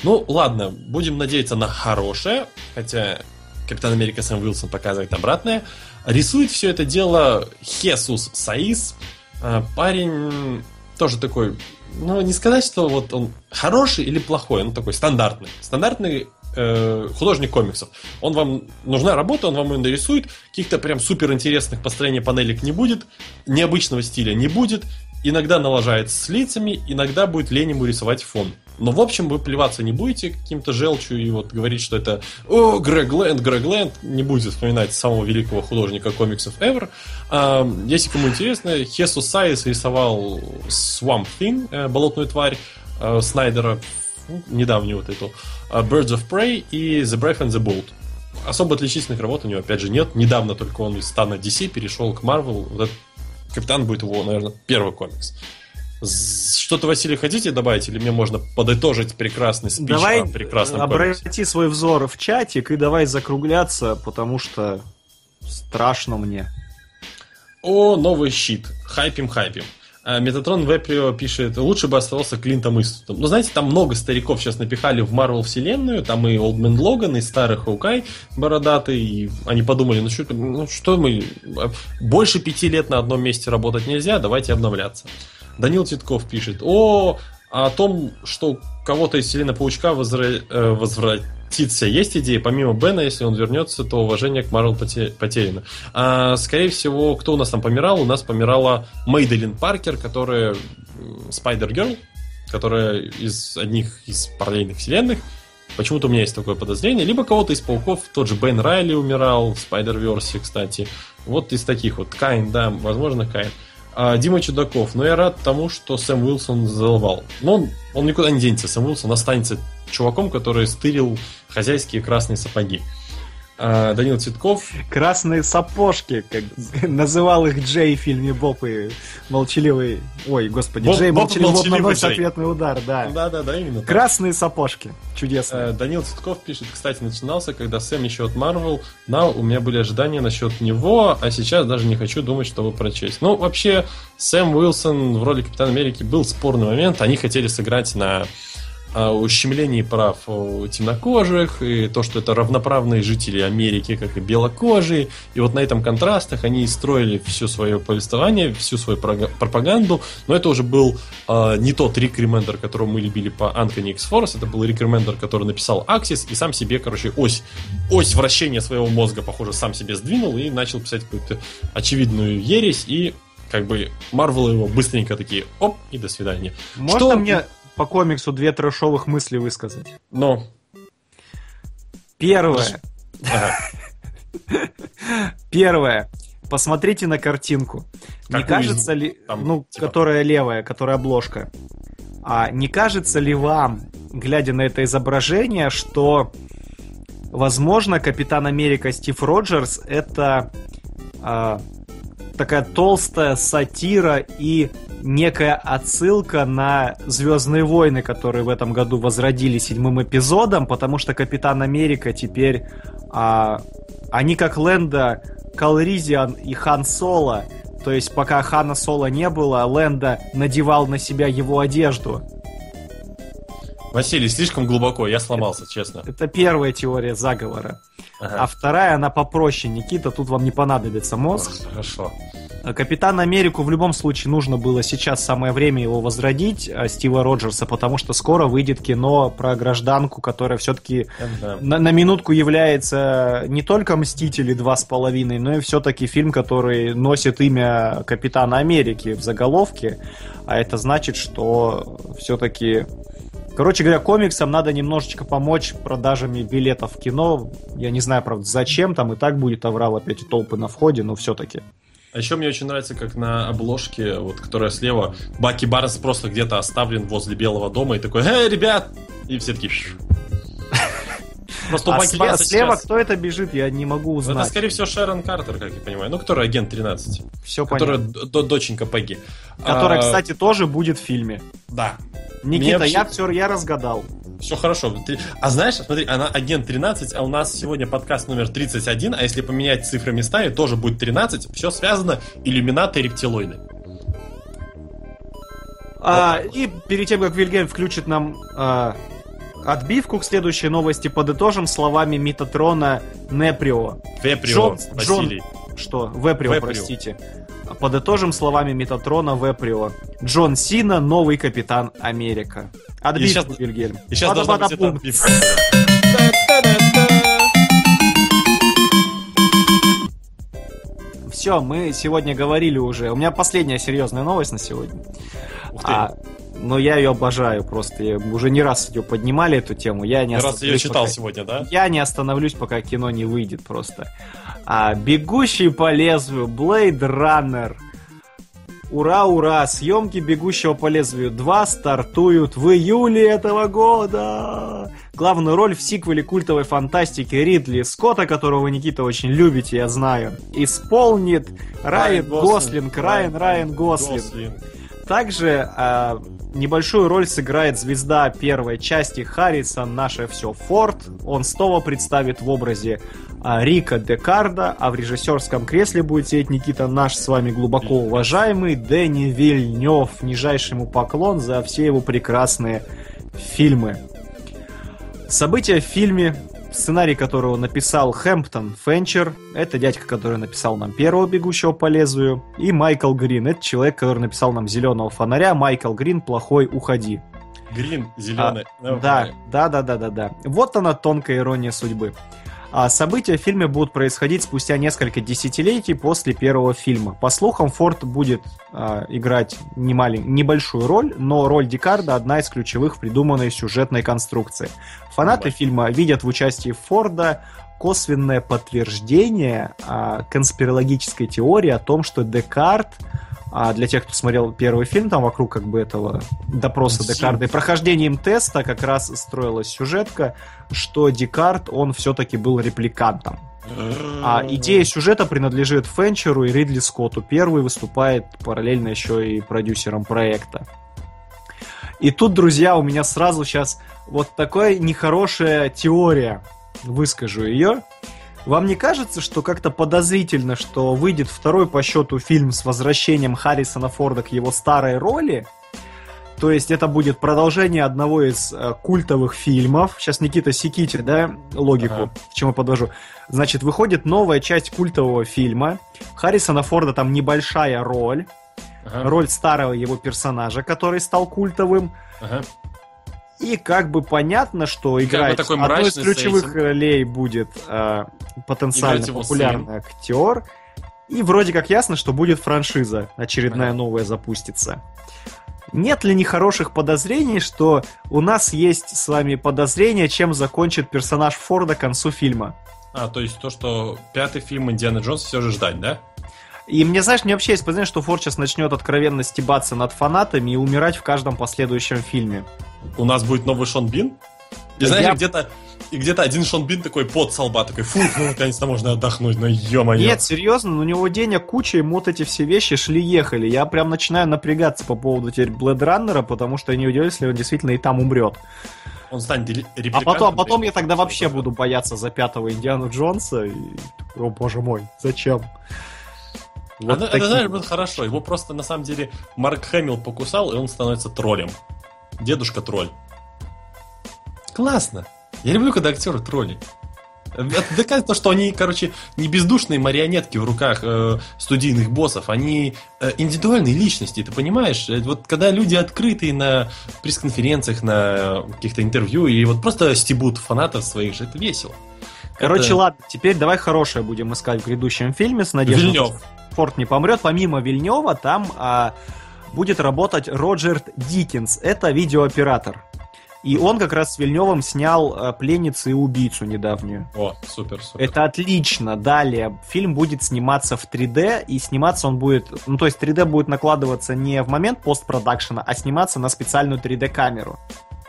Ну, ладно, будем надеяться на хорошее, хотя Капитан Америка Сэм Уилсон показывает обратное. Рисует все это дело Хесус Саис. А, Парень тоже такой, ну, не сказать, что вот он хороший или плохой, он такой стандартный. Стандартный э, художник комиксов. Он вам нужна работа, он вам ее нарисует, каких-то прям супер интересных построений панелек не будет, необычного стиля не будет, иногда налажает с лицами, иногда будет лень ему рисовать фон. Но, в общем, вы плеваться не будете каким-то желчью и вот говорить, что это «О, Грег Лэнд, Грег Лэнд», не будете вспоминать самого великого художника комиксов ever. А, если кому интересно, Хесус Сайес рисовал Swamp Thing, э, болотную тварь э, Снайдера, ну, недавнюю вот эту, э, Birds of Prey и The Brave and the Bold. Особо отличительных работ у него, опять же, нет. Недавно только он из стана DC перешел к Marvel. Вот этот Капитан будет его, наверное, первый комикс. Что-то, Василий, хотите добавить? Или мне можно подытожить прекрасный спич Давай о прекрасном комиксе? обрати свой взор в чатик и давай закругляться, потому что страшно мне. О, новый щит. Хайпим, хайпим. А, Метатрон Веприо пишет, лучше бы оставался Клинтом Иствудом. Ну, знаете, там много стариков сейчас напихали в Марвел вселенную, там и Олдмен Логан, и старый Хаукай бородатый, и они подумали, ну что, ну что мы, а, больше пяти лет на одном месте работать нельзя, давайте обновляться. Данил Титков пишет, о, о том, что кого-то из вселенной Паучка возра- э, возвратится, есть идея, помимо Бена, если он вернется, то уважение к Марвел поте- потеряно. А, скорее всего, кто у нас там помирал? У нас помирала Мейделин Паркер, которая Спайдер Герл, которая из одних из параллельных вселенных. Почему-то у меня есть такое подозрение. Либо кого-то из пауков, тот же Бен Райли умирал в Spider-Verse, кстати. Вот из таких вот. Кайн, да, возможно, Кайн. А, Дима Чудаков. Но я рад тому, что Сэм Уилсон задолбал. Но он, он никуда не денется. Сэм Уилсон останется чуваком, который стырил хозяйские красные сапоги. А, Данил Цветков. Красные сапожки, как (laughs) называл их Джей в фильме Боб и молчаливый... Ой, господи, Боб- Джей Боб молчаливый Боб молчаливый наносит Джей. ответный удар, да. Да-да-да, именно так. Красные сапожки. Чудесно. Э, Данил Цветков пишет, кстати, начинался, когда Сэм еще от Marvel, на у меня были ожидания насчет него, а сейчас даже не хочу думать, чтобы прочесть. Ну, вообще, Сэм Уилсон в роли Капитана Америки был спорный момент. Они хотели сыграть на а, ущемлении прав темнокожих, и то, что это равноправные жители Америки, как и белокожие. И вот на этом контрастах они строили все свое повествование, всю свою пропаганду. Но это уже был а, не тот Рик Ремендер, которого мы любили по Uncanny X-Force, это был Рик Ремендер, который написал Axis и сам себе, короче, ось, ось вращения своего мозга, похоже, сам себе сдвинул и начал писать какую-то очевидную ересь, и как бы Марвел его быстренько такие, оп, и до свидания. Можно что- мне по комиксу две трэшовых мысли высказать? Но Первое. (laughs) Первое. Посмотрите на картинку. Не кажется ли, ну, типа? которая левая, которая обложка, а не кажется ли вам, глядя на это изображение, что, возможно, Капитан Америка Стив Роджерс это а, такая толстая сатира и некая отсылка на Звездные войны, которые в этом году возродили седьмым эпизодом, потому что Капитан Америка теперь а, они как Лэнда, Калризиан и Хан Соло. То есть пока Хана Соло не было, Лэнда надевал на себя его одежду. Василий, слишком глубоко, я сломался, честно. Это первая теория заговора. Ага. А вторая, она попроще, Никита, тут вам не понадобится мозг. Хорошо. А Капитан Америку в любом случае нужно было сейчас самое время его возродить, а, Стива Роджерса, потому что скоро выйдет кино про гражданку, которая все-таки Да. на, на минутку является не только Мстители два с половиной, но и все-таки фильм, который носит имя Капитана Америки в заголовке, а это значит, что все-таки Короче говоря, комиксам надо немножечко помочь продажами билетов в кино. Я не знаю, правда, зачем, там и так будет аврал опять и толпы на входе, но все-таки. А еще мне очень нравится, как на обложке, вот, которая слева, Баки Барнс просто где-то оставлен возле Белого дома и такой, «Эй, ребят!» И все такие... Просто у А слева сейчас- кто это бежит, я не могу Это, узнать. скорее всего, Шерон Картер, как я понимаю. Ну, которая агент 13. Все Которая понятно. д- доченька Пегги. Которая, А, кстати, тоже будет в фильме. Да. Никита, вообще- я все, я разгадал. Все хорошо. А знаешь, смотри, она агент 13, а у нас сегодня подкаст номер 31, а если поменять цифры местами, тоже будет 13. Все связано, иллюминаты и рептилоиды. А, и перед тем, как Вильгельм включит нам а, отбивку к следующей новости, подытожим словами Митатрона Неприо. Веприо, Джон- Василий. Что? Веприо, Веприо. простите. Подытожим словами Метатрона Веприо. Джон Сина, новый капитан Америка. Отбивку, щас- Вильгельм. И сейчас должна быть отбивка. Все, мы сегодня говорили уже. У меня последняя серьезная новость на сегодня. Ух ты. А, но я ее обожаю просто. Я- уже не раз ее поднимали, эту тему. Я не Раз остановлюсь, читал пока- сегодня, да? Я не остановлюсь, пока кино не выйдет просто. А, «Бегущий по лезвию», Blade Runner. Ура, ура! Съемки «Бегущего по лезвию 2» стартуют в июле этого года. Главную роль в сиквеле культовой фантастики Ридли Скотта, которого вы, Никита, очень любите, я знаю, исполнит Райан Гослинг. Райан, Райан Гослинг. Также а, небольшую роль сыграет звезда первой части Харрисон, наше все Форд. Он снова представит в образе а, Рика Декарда, а в режиссерском кресле будет сидеть Никита наш с вами глубоко уважаемый Дэнни Вильнев. Нижайший ему поклон за все его прекрасные фильмы. События в фильме, сценарий которого написал Хэмптон Фенчер, это дядька, который написал нам первого «Бегущего по лезвию», и Майкл Грин, это человек, который написал нам «Зеленого фонаря», Майкл Грин «Плохой, уходи». Грин, зеленый. А, Да, да, да, да, да, да. Вот она тонкая ирония судьбы. А события в фильме будут происходить спустя несколько десятилетий после первого фильма. По слухам, Форд будет а, играть не малень- небольшую роль, но роль Декарда одна из ключевых в придуманной сюжетной конструкции. Фанаты фильма видят в участии Форда косвенное подтверждение а, конспирологической теории о том, что Декарт а для тех, кто смотрел первый фильм, там вокруг как бы этого допроса. Декарда и прохождением теста как раз строилась сюжетка, что Декарт, он все-таки был репликантом. А идея сюжета принадлежит Фенчеру и Ридли Скотту. Первый выступает параллельно еще и продюсером проекта. И тут, друзья, у меня сразу сейчас вот такая нехорошая теория. Выскажу ее. Вам не кажется, что как-то подозрительно, что выйдет второй по счету фильм с возвращением Харрисона Форда к его старой роли? То есть это будет продолжение одного из э, культовых фильмов. Сейчас, Никита, секите, да, логику, Ага. к чему я подвожу. Значит, выходит новая часть культового фильма. Харрисона Форда там небольшая роль. Ага, Роль старого его персонажа, который стал культовым. ага. И как бы понятно, что играть такой одной из ключевых ролей будет э, потенциально популярный актер. И вроде как ясно, что будет франшиза очередная новая запустится. Нет ли нехороших подозрений, что у нас есть с вами подозрение, чем закончит персонаж Форда к концу фильма? А, то есть то, что пятый фильм Индиана Джонс все же ждать, да? И мне, знаешь, мне вообще есть подозрение, что Форд сейчас начнет откровенно стебаться над фанатами и умирать в каждом последующем фильме. У нас будет новый Шон Бин? И Я- знаешь, где-то и где-то один Шон Бин такой под со лба, такой, фу, ну наконец-то можно отдохнуть, ну ё-моё. Нет, серьезно, у него денег куча, ему вот эти все вещи шли-ехали. Я прям начинаю напрягаться по поводу теперь Блэд Раннера, потому что я не удивлюсь, если он действительно и там умрет. Он станет А репликантом. потом, а потом то я тогда вообще буду бояться за пятого Индиану Джонса. И... О, боже мой, зачем? Вот это, это, такие знаешь, будет хорошо. Его просто, на самом деле, Марк Хэмилл покусал, и он становится троллем. Дедушка тролль. Классно. Я люблю, когда актеры тролли. Это доказывает то, что они, короче, не бездушные марионетки в руках э, студийных боссов, они э, индивидуальные личности, ты понимаешь? Э, Вот когда люди открытые на пресс-конференциях, на каких-то интервью, и вот просто стебут фанатов своих же, это весело. Короче, Это- ладно, теперь давай хорошее будем искать в грядущем фильме с надеждой, Вильнёв. Форд не помрет. Помимо Вильнева там а, будет работать Роджер Диккенс. Это видеооператор. И он как раз с Вильневым снял а, «Пленницу и убийцу» недавнюю. О, супер, супер. Это отлично. Далее фильм будет сниматься в 3D, и сниматься он будет... Ну, то есть 3D будет накладываться не в момент постпродакшена, а сниматься на специальную 3D-камеру.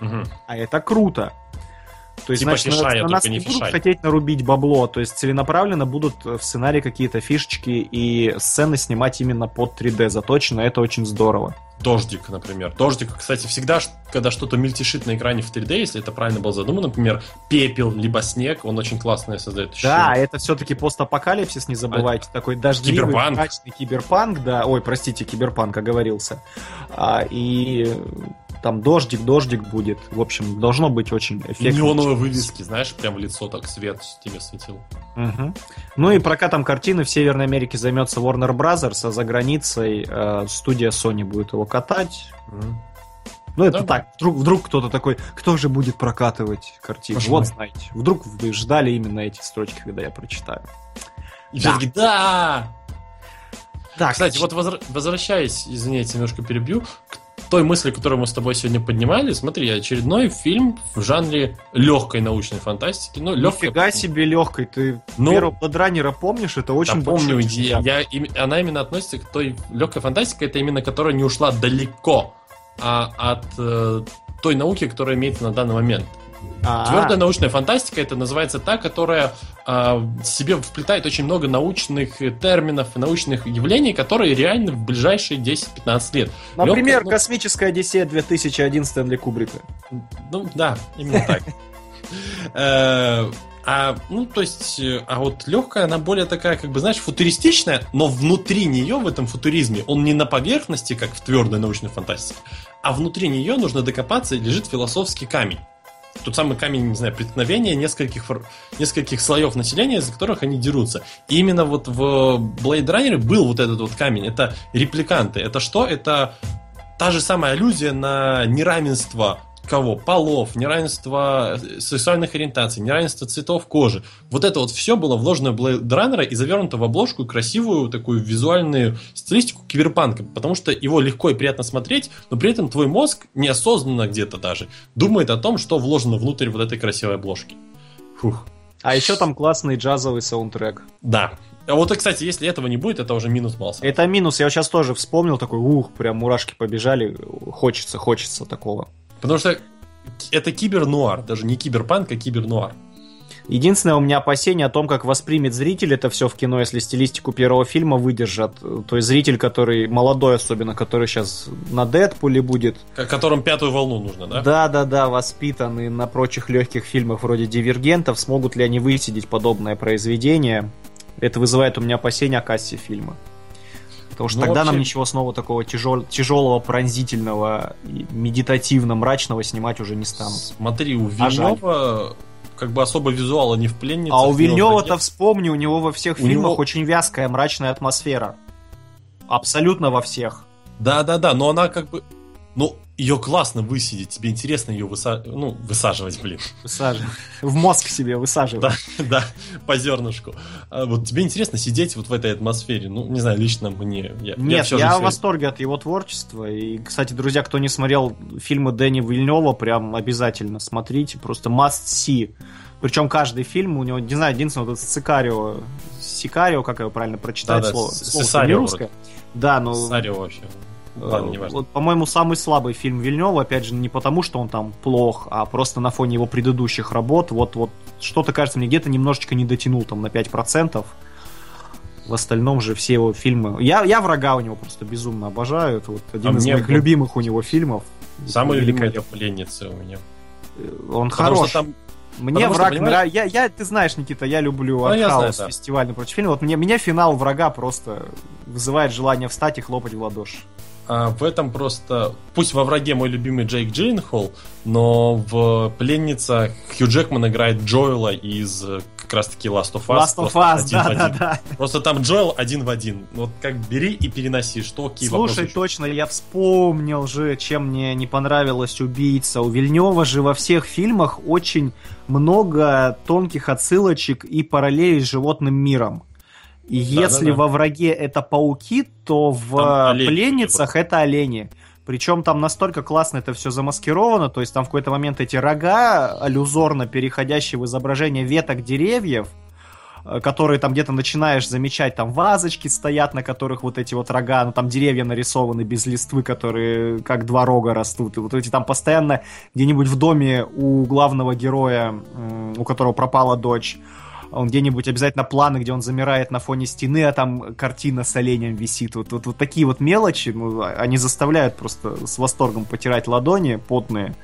Мгм. А это круто. То есть, Типа значит, фишая, на, на нас не не будут фишай. хотеть нарубить бабло, то есть целенаправленно будут в сценарии какие-то фишечки и сцены снимать именно под 3D заточено, это очень здорово. Дождик, например. Дождик, кстати, всегда, когда что-то мельтешит на экране в 3D, если это правильно было задумано, например, пепел, либо снег, он очень классно создает Да, это все-таки постапокалипсис, не забывайте, такой дождливый, Киберпанк. мрачный киберпанк, да, ой, простите, киберпанк, оговорился. А, и там дождик, дождик будет, в общем, должно быть очень эффектно. неоновые вывески, знаешь, прям в лицо так свет тебе светил. Мгм. Ну и прокатом картины в Северной Америке займется Warner Brothers, а за границей э, студия Sony будет его катать. Ну, это Да. так, вдруг, вдруг кто-то такой, кто же будет прокатывать картину? Боже вот знаете. Вдруг вы ждали именно эти строчки, когда я прочитаю. И Да. все таки да! Так, Кстати, вот возра- возвращаясь, извините, немножко перебью, к той мысли, которую мы с тобой сегодня поднимали, смотри, очередной фильм в жанре легкой научной фантастики. Ну, легкой. нифига себе легкой. Ты Ну, первого Бладранера помнишь? Это очень Да, помню, я, я она именно относится к той легкой фантастике, это именно которая не ушла далеко а, от э, той науки, которая имеется на данный момент. А, Твердая научная фантастика это называется та, которая себе вплетает очень много научных терминов, научных явлений, которые реально в ближайшие 10-15 лет. Например, легкая, ну- «Космическая Одиссея 2001» Стэнли Кубрика. Ну да, именно так. Э, А, ну, то есть, а вот легкая, она более такая, как бы, знаешь, футуристичная, но внутри нее, в этом футуризме, он не на поверхности, как в твердой научной фантастике, а внутри нее нужно докопаться, и лежит философский камень. Тот самый камень, не знаю, преткновения нескольких, нескольких слоев населения, из-за которых они дерутся. И именно вот в Blade Runner был вот этот вот камень. Это репликанты. Это что? Это та же самая аллюзия на неравенство кого? Полов, неравенство сексуальных ориентаций, неравенство цветов кожи. Вот это вот все было вложено в Blade Runner и завернуто в обложку красивую такую визуальную стилистику киберпанка, потому что его легко и приятно смотреть, но при этом твой мозг неосознанно где-то даже думает о том, что вложено внутрь вот этой красивой обложки. Фух. А еще там классный джазовый саундтрек. Да. А вот, кстати, если этого не будет, это уже минус Малса. Это минус, я сейчас тоже вспомнил, такой, ух, прям мурашки побежали, хочется, хочется такого. Потому что это кибернуар, даже не киберпанк, а кибернуар. Единственное у меня опасение о том, как воспримет зритель это все в кино, если стилистику первого фильма выдержат. То есть зритель, который молодой особенно, который сейчас на Дэдпуле будет, Ко- Которым пятую волну нужно, да? да-да-да, воспитанный на прочих легких фильмах вроде «Дивергентов», смогут ли они высидеть подобное произведение? Это вызывает у меня опасения о кассе фильма. Потому что Ну, тогда нам вообще- ничего снова такого тяжел- тяжелого, пронзительного, медитативно-мрачного снимать уже не станут. Смотри, у А жаль. Вильнева как бы особо визуала не в пленнице. А у Вильнева-то, вспомни, у него во всех У фильмах него- очень вязкая, мрачная атмосфера. Абсолютно во всех. Да, да, да, но она как бы. Ну, ее классно высидеть, тебе интересно ее выса... ну, высаживать, блин. Высаживай. В мозг себе высаживай. Да, да, по зернышку. А вот тебе интересно сидеть вот в этой атмосфере. Ну, не знаю, лично мне. Я, Нет, я же в восторге от его творчества. И, кстати, друзья, кто не смотрел фильмы Дэни Вильнева, прям обязательно смотрите. Просто must see. Причем каждый фильм у него, не знаю, единственное, вот это Сикарио, Сикарио, как его правильно прочитать Да-да, слово? Слово Сесарио русское. Да, но Сарио вообще. Э, Ладно. Вот, по-моему, самый слабый фильм Вильнева, опять же, не потому, что он там плох, а просто на фоне его предыдущих работ. Вот, вот что-то, кажется, мне где-то немножечко не дотянул там на 5%. В остальном же все его фильмы... Я, я врага у него просто безумно обожаю. Это вот один А из моих вот- любимых у него фильмов. Самая Великая- любимая пленница у меня. Он Потому хорош. что там Мне потому что, враг понимаешь- нравится. Я, я, ты знаешь, Никита, я люблю Ну, артхаус, знаю, да. фестивальный прочие фильмы. Вот мне, меня финал врага просто вызывает желание встать и хлопать в ладоши. А в этом просто... Пусть во враге мой любимый Джейк Джилленхол, но в пленница Хью Джекман играет Джоэла из э, как раз-таки Last of Us. Last of Us, один в да, да, один. да. Просто там Джоэл один в один. Вот как бери и переноси, что какие Слушай, точно, я вспомнил же, чем мне не понравилась убийца. У Вильнева же во всех фильмах очень много тонких отсылочек и параллелей с животным миром. И если да, да. во враге это пауки, то в Там олени, пленницах это олени. Причем там настолько классно это все замаскировано, то есть там в какой-то момент эти рога, аллюзорно переходящие в изображение веток деревьев, э, которые там где-то начинаешь замечать, там вазочки стоят, на которых вот эти вот рога, ну там деревья нарисованы без листвы, которые как два рога растут. И вот эти там постоянно где-нибудь в доме у главного героя, у которого пропала дочь, он где-нибудь обязательно планы, где он замирает на фоне стены, а там картина с оленем висит. Вот, вот, вот такие вот мелочи, ну, они заставляют просто с восторгом потирать ладони потные.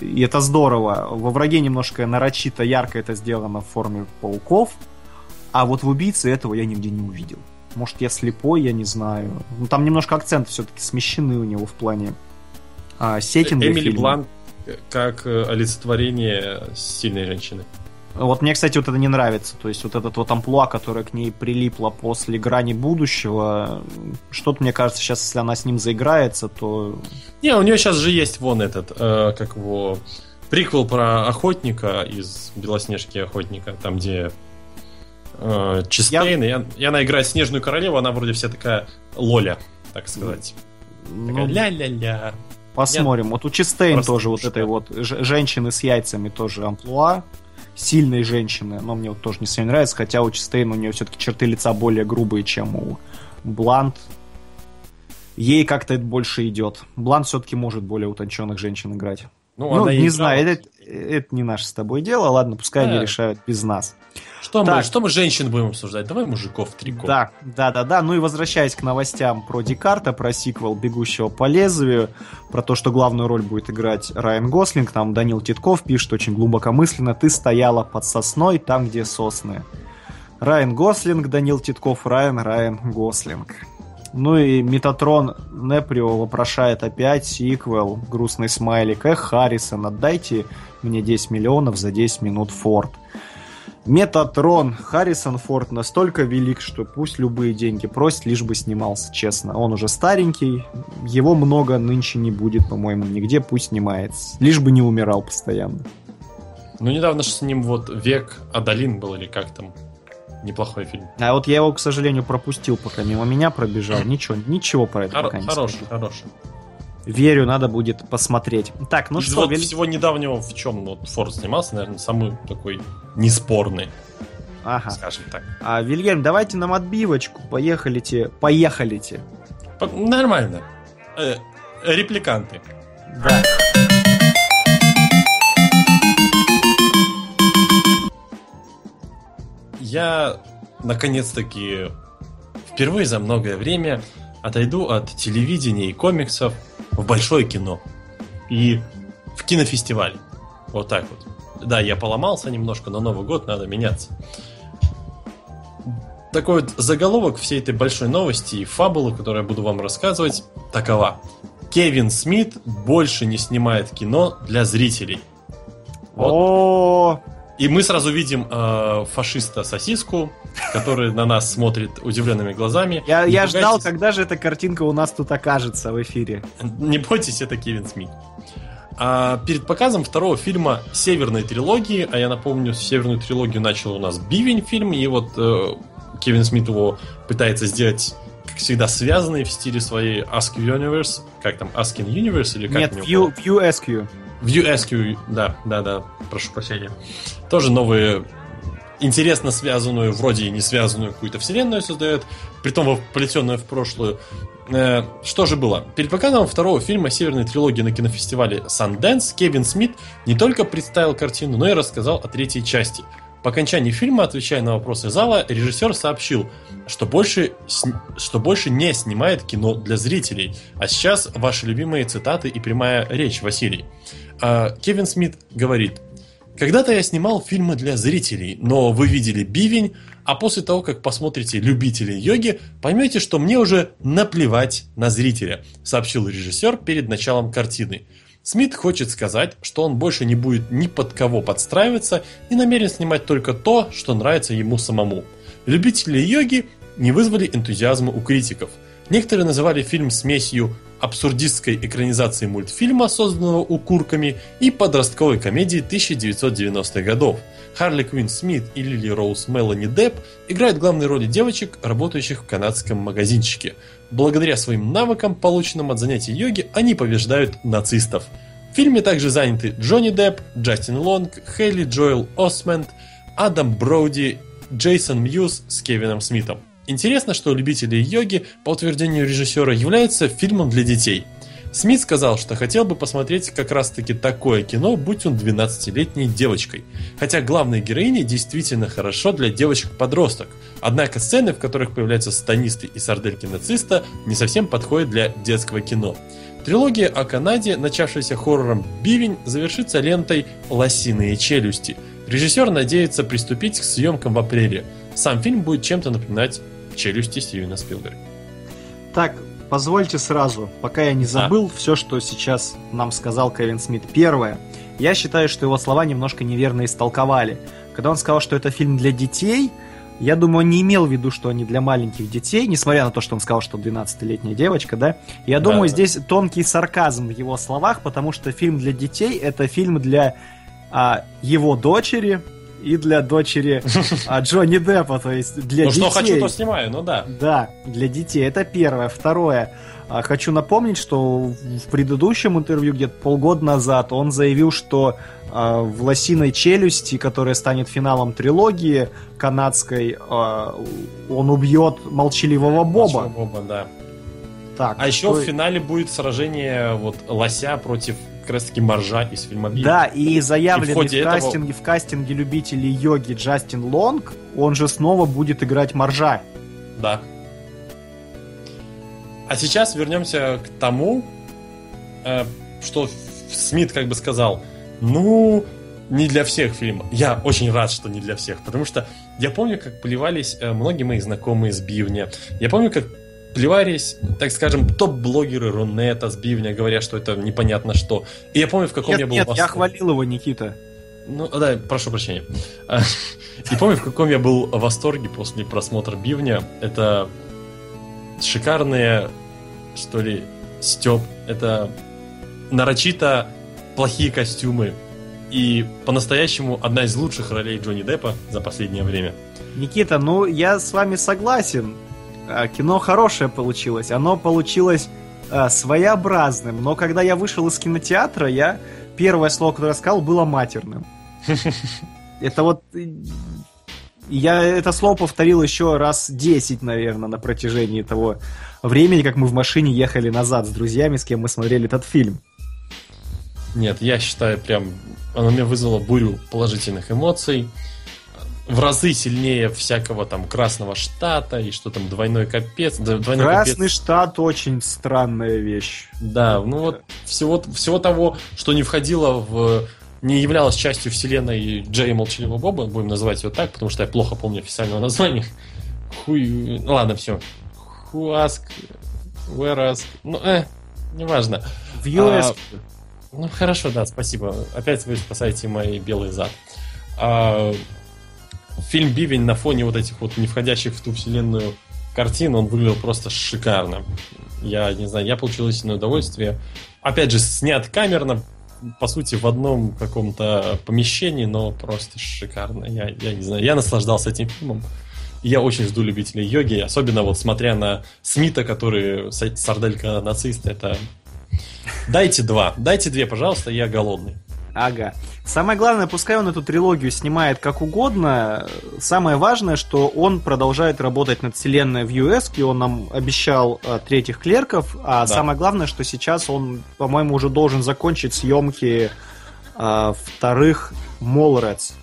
И это здорово. Во враге немножко нарочито, ярко это сделано в форме пауков. А вот в убийце этого я нигде не увидел. Может, я слепой, я не знаю. Ну, там немножко акценты все-таки смещены у него в плане а, сеттинга Эмили фильма. Блант э, как э, олицетворение сильной женщины. Вот мне, кстати, вот это не нравится. То есть вот этот вот амплуа, которое к ней прилипло после грани будущего, что-то, мне кажется, сейчас, если она с ним заиграется, то... Не, у нее сейчас же есть вон этот, э, как его, приквел про охотника из Белоснежки охотника, там где э, Честейн, и, он- и она играет Снежную Королеву, она вроде вся такая лоля, так сказать. Ну, ля-ля-ля. посмотрим. Вот у Честейн тоже вот этой вот женщины с яйцами тоже амплуа. Сильной женщины, но мне вот тоже не совсем нравится, хотя у Честейн у нее все-таки черты лица более грубые, чем у Блант. Ей как-то это больше идет. Блант все-таки может более утонченных женщин играть. Ну, и не играла. знаю, это, это не наше с тобой дело, ладно, пускай они Да. решают без нас. Что мы, Так. что мы женщин будем обсуждать? Давай мужиков трико. Да, да, да, да. Ну и возвращаясь к новостям про Декарта, про сиквел «Бегущего по лезвию», про то, что главную роль будет играть Райан Гослинг, там Данил Титков пишет очень глубокомысленно «Ты стояла под сосной, там, где сосны». Райан Гослинг, Данил Титков, Райан, Райан Гослинг. Ну и Метатрон Неприо вопрошает опять сиквел, грустный смайлик. Эх, Харрисон, отдайте мне 10 миллионов за 10 минут Форд. Метатрон Харрисон Форд настолько велик, что пусть любые деньги просит, лишь бы снимался, честно. Он уже старенький, его много нынче не будет, по-моему, нигде, пусть снимается. Лишь бы не умирал постоянно. Ну, недавно же с ним вот «Век Адалин» был, или как там. Неплохой фильм. А вот я его, к сожалению, пропустил, пока мимо меня пробежал. (clears throat) Ничего, ничего про это Хор- пока не хороший, скажу. хороший. Верю, надо будет посмотреть. Так, ну Из что, вот Виль- всего недавнего, в чем вот Форд снимался, наверное, самый такой неспорный, Ага. скажем так. А, Вильгельм, давайте нам отбивочку. Поехали-те. Поехали-те. По- Нормально. Э, репликанты. Да. Я, наконец-таки, впервые за многое время отойду от телевидения и комиксов в большое кино. И в кинофестиваль. Вот так вот. Да, я поломался немножко, но Новый год надо меняться. Такой вот заголовок всей этой большой новости и фабулы, которую я буду вам рассказывать, такова. Кевин Смит больше не снимает кино для зрителей. Вот. О, И мы сразу видим э, фашиста сосиску, который на нас смотрит удивленными глазами. я, я ждал, когда же эта картинка у нас тут окажется в эфире. Не бойтесь, это Кевин Смит. А перед показом второго фильма Северной трилогии, а я напомню, Северную трилогию начал у нас Бивень фильм, и вот э, Кевин Смит его пытается сделать, как всегда, связанный в стиле своей Ask Universe. Как там, Asking Universe или как Нет, View, View SQ. View SQ, да, да, да, прошу прощения. Тоже новые, интересно связанную, вроде и не связанную какую-то вселенную создает, притом вплетенную в прошлую. Э, что же было? Перед показом второго фильма северной трилогии на кинофестивале Sundance Кевин Смит не только представил картину, но и рассказал о третьей части. По окончании фильма, отвечая на вопросы зала, режиссер сообщил, что больше, что больше не снимает кино для зрителей. А сейчас ваши любимые цитаты и прямая речь, Василий. А, Кевин Смит говорит, когда-то я снимал фильмы для зрителей, но вы видели «Бивень», а после того, как посмотрите «Любители йоги», поймете, что мне уже наплевать на зрителя, сообщил режиссер перед началом картины. Смит хочет сказать, что он больше не будет ни под кого подстраиваться и намерен снимать только то, что нравится ему самому. Любители йоги не вызвали энтузиазма у критиков. Некоторые называли фильм смесью абсурдистской экранизации мультфильма, созданного укурками, и подростковой комедии 1990-х годов. Харли Квинн Смит и Лили Роуз Мелани Депп играют главные роли девочек, работающих в канадском магазинчике. Благодаря своим навыкам, полученным от занятий йоги, они побеждают нацистов. В фильме также заняты Джонни Депп, Джастин Лонг, Хейли Джоэл Осменд, Адам Броуди, Джейсон Мьюз с Кевином Смитом. Интересно, что «Любители йоги», по утверждению режиссера, является фильмом для детей. Смит сказал, что хотел бы посмотреть как раз-таки такое кино, будь он 12-летней девочкой. Хотя главная героиня действительно хорошо для девочек-подросток. Однако сцены, в которых появляются станисты и сардельки нациста, не совсем подходят для детского кино. Трилогия о Канаде, начавшаяся хоррором «Бивень», завершится лентой «Лосиные челюсти». Режиссер надеется приступить к съемкам в апреле. Сам фильм будет чем-то напоминать челюсти Стивена Спилберга. Так, позвольте сразу, пока я не забыл а. все, что сейчас нам сказал Кевин Смит. Первое. Я считаю, что его слова немножко неверно истолковали. Когда он сказал, что это фильм для детей, я думаю, он не имел в виду, что они для маленьких детей, несмотря на то, что он сказал, что 12-летняя девочка, да? Я да, думаю, да. здесь тонкий сарказм в его словах, потому что фильм для детей это фильм для а, его дочери, и для дочери а, Джонни Деппа, то есть для ну, детей. Ну что хочу, то снимаю, ну да. Да, для детей. Это первое. Второе. А, хочу напомнить, что в предыдущем интервью, где-то полгода назад, он заявил, что а, в «Лосиной челюсти», которая станет финалом трилогии канадской, а, он убьет молчаливого Боба. Молчаливого Боба, да. Так, а еще в финале будет сражение вот лося против раз таки Маржа из фильма Биг. Да, и заявленный и в, в, этого... кастинге, в кастинге любителей йоги Джастин Лонг, он же снова будет играть Маржа. Да. А сейчас вернемся к тому, э, что Смит как бы сказал, ну, не для всех фильм. Я очень рад, что не для всех, потому что я помню, как плевались э, многие мои знакомые с Бивня. Я помню, как плевались, так скажем, топ-блогеры Рунета с Бивня, говоря, что это непонятно что. И я помню, в каком нет, я был Нет, я хвалил его, Никита. Ну, да, прошу прощения. И помню, в каком я был в восторге после просмотра Бивня. Это шикарные, что ли, Степ. Это нарочито плохие костюмы. И по-настоящему одна из лучших ролей Джонни Деппа за последнее время. Никита, ну я с вами согласен. А, кино хорошее получилось. Оно получилось э, своеобразным. Но когда я вышел из кинотеатра, я первое слово, которое я сказал, было матерным. (laughs) Это вот... Я это слово повторил еще раз 10, наверное, на протяжении того времени, как мы в машине ехали назад с друзьями, с кем мы смотрели этот фильм. Нет, я считаю, прям оно мне вызвало бурю положительных эмоций в разы сильнее всякого там Красного Штата и что там двойной капец. Двойной Красный капец. Штат очень странная вещь. Да, ну вот всего, всего того, что не входило в не являлось частью вселенной Джея Молчаливого Боба, будем называть его так, потому что я плохо помню официального названия. Хуй... Ладно, все. Хуаск, Вераск, ну, э, неважно. В US. А, ну, хорошо, да, спасибо. Опять вы спасаете мои белые зад. А, фильм Бивень на фоне вот этих вот не входящих в ту вселенную картин, он выглядел просто шикарно. Я не знаю, я получил истинное удовольствие. Опять же, снят камерно, по сути, в одном каком-то помещении, но просто шикарно. Я, я не знаю, я наслаждался этим фильмом. Я очень жду любителей йоги, особенно вот смотря на Смита, который сарделька нацист, это... Дайте два, дайте две, пожалуйста, я голодный. Ага. Самое главное, пускай он эту трилогию снимает как угодно, самое важное, что он продолжает работать над вселенной в US, и он нам обещал а, третьих клерков, а да. самое главное, что сейчас он, по-моему, уже должен закончить съемки а, вторых Молрец.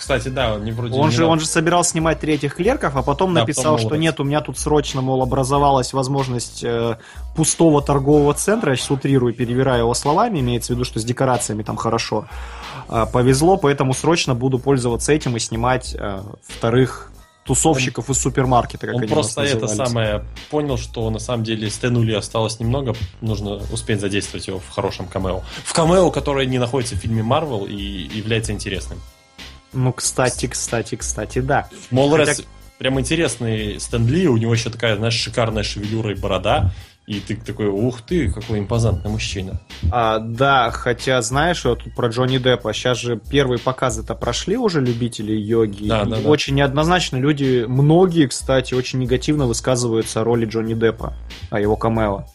Кстати, да, он не вроде Он не же, на- он же собирал снимать третьих клерков, а потом Да, написал, потом, что нет, у меня тут срочно, мол, образовалась возможность э, пустого торгового центра, я сейчас утрирую, перевираю его словами, имеется в виду, что с декорациями там хорошо. А, повезло, поэтому срочно буду пользоваться этим и снимать э, вторых тусовщиков из супермаркета, как Он они просто это самое понял, что на самом деле Стэну Ли осталось немного, нужно успеть задействовать его в хорошем камео. В камео, которое не находится в фильме Марвел и является интересным. Ну, кстати, кстати, кстати, да. Мол, Хотя- прям интересный Стэн Ли, у него еще такая, знаешь, шикарная шевелюра и борода, и ты такой, ух ты, какой импозантный мужчина. А, да, хотя, знаешь, вот про Джонни Деппа, сейчас же первые показы-то прошли уже любители йоги. Да, да, да. очень неоднозначно люди, многие, кстати, очень негативно высказываются о роли Джонни Деппа, о его камео.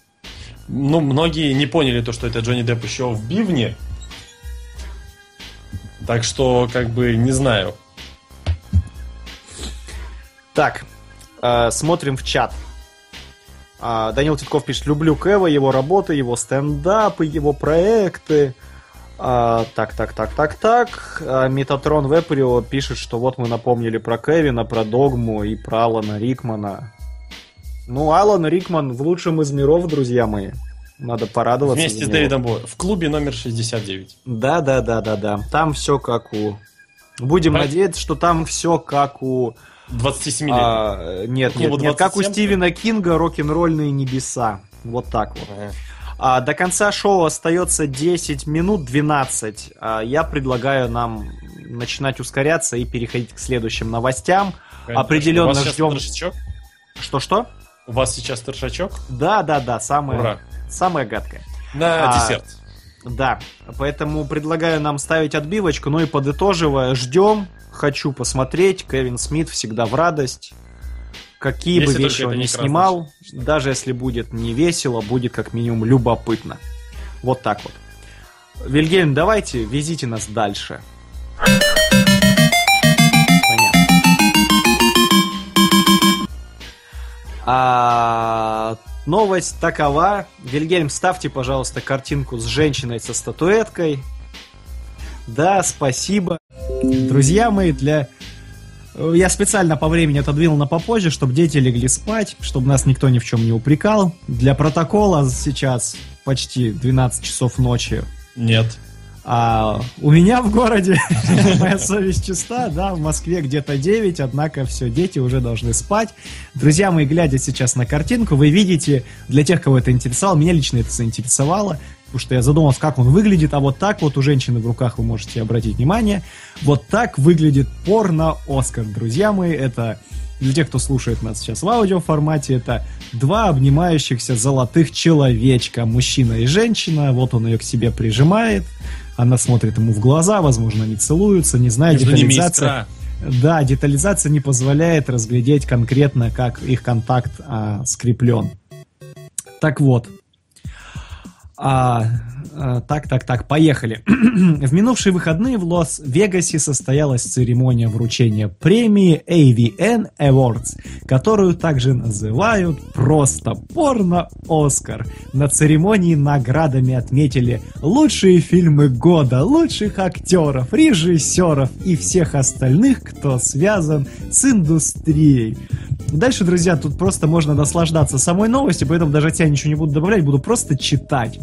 Ну, многие не поняли то, что это Джонни Депп еще в бивне. Так что, как бы, не знаю. Так, э, смотрим в чат. А, Данил Титков пишет, люблю Кэва, его работы, его стендапы, его проекты. А, так, так, так, так, так. А, Метатрон Веприо пишет, что вот мы напомнили про Кевина, про Догму и про Алана Рикмана. Ну, Алан Рикман в лучшем из миров, друзья мои. Надо порадоваться. Вместе с. Дэвидом Боуи. В клубе номер 69. Да, да, да, да, да. Там все как у. Будем Про- надеяться, что там все как у 27 лет. А, нет, нет, нет, как у 27? Стивена Кинга рок-н-ролльные небеса. Вот так вот. А, до конца шоу остается 10 минут 12. А, я предлагаю нам начинать ускоряться и переходить к следующим новостям. определенно вас сейчас ждем-? Что-что? У вас сейчас торшачок? Да, да, да, самое, Ура. самое гадкое. На А, десерт. Да, поэтому предлагаю нам ставить отбивочку, ну и подытоживая, ждем, хочу посмотреть, Кевин Смит всегда в радость. Какие Если бы вещи он не ни красный снимал, шрифт. даже если будет не весело, будет как минимум любопытно. Вот так вот. Вильгельм, давайте, везите нас дальше. А, новость такова. Вильгельм, ставьте, пожалуйста, картинку с женщиной со статуэткой. Да, спасибо. Друзья мои, для... Я специально по времени отодвинул на попозже, чтобы дети легли спать, чтобы нас никто ни в чем не упрекал. Для протокола сейчас почти 12 часов ночи. Нет. А у меня в городе (laughs) моя совесть чиста, да, в Москве где-то 9, однако все, дети уже должны спать. Друзья мои, глядя сейчас на картинку, вы видите, для тех, кого это интересовало, меня лично это заинтересовало, потому что я задумался, как он выглядит, а вот так вот у женщины в руках вы можете обратить внимание, вот так выглядит порно-Оскар, друзья мои, это для тех, кто слушает нас сейчас в аудиоформате, это два обнимающихся золотых человечка, мужчина и женщина, вот он ее к себе прижимает, она смотрит ему в глаза, возможно, они целуются, не знаю, Между детализация... Да, детализация не позволяет разглядеть конкретно, как их контакт а, скреплен. Так вот. А, а, так, так, так, поехали. (clears throat) в минувшие выходные в Лас-Вегасе состоялась церемония вручения премии AVN Awards, которую также называют просто порно-Оскар. На церемонии наградами отметили лучшие фильмы года, лучших актеров, режиссеров и всех остальных, кто связан с индустрией. Дальше, друзья, тут просто можно наслаждаться самой новостью, поэтому даже от себя ничего не буду добавлять, буду просто читать.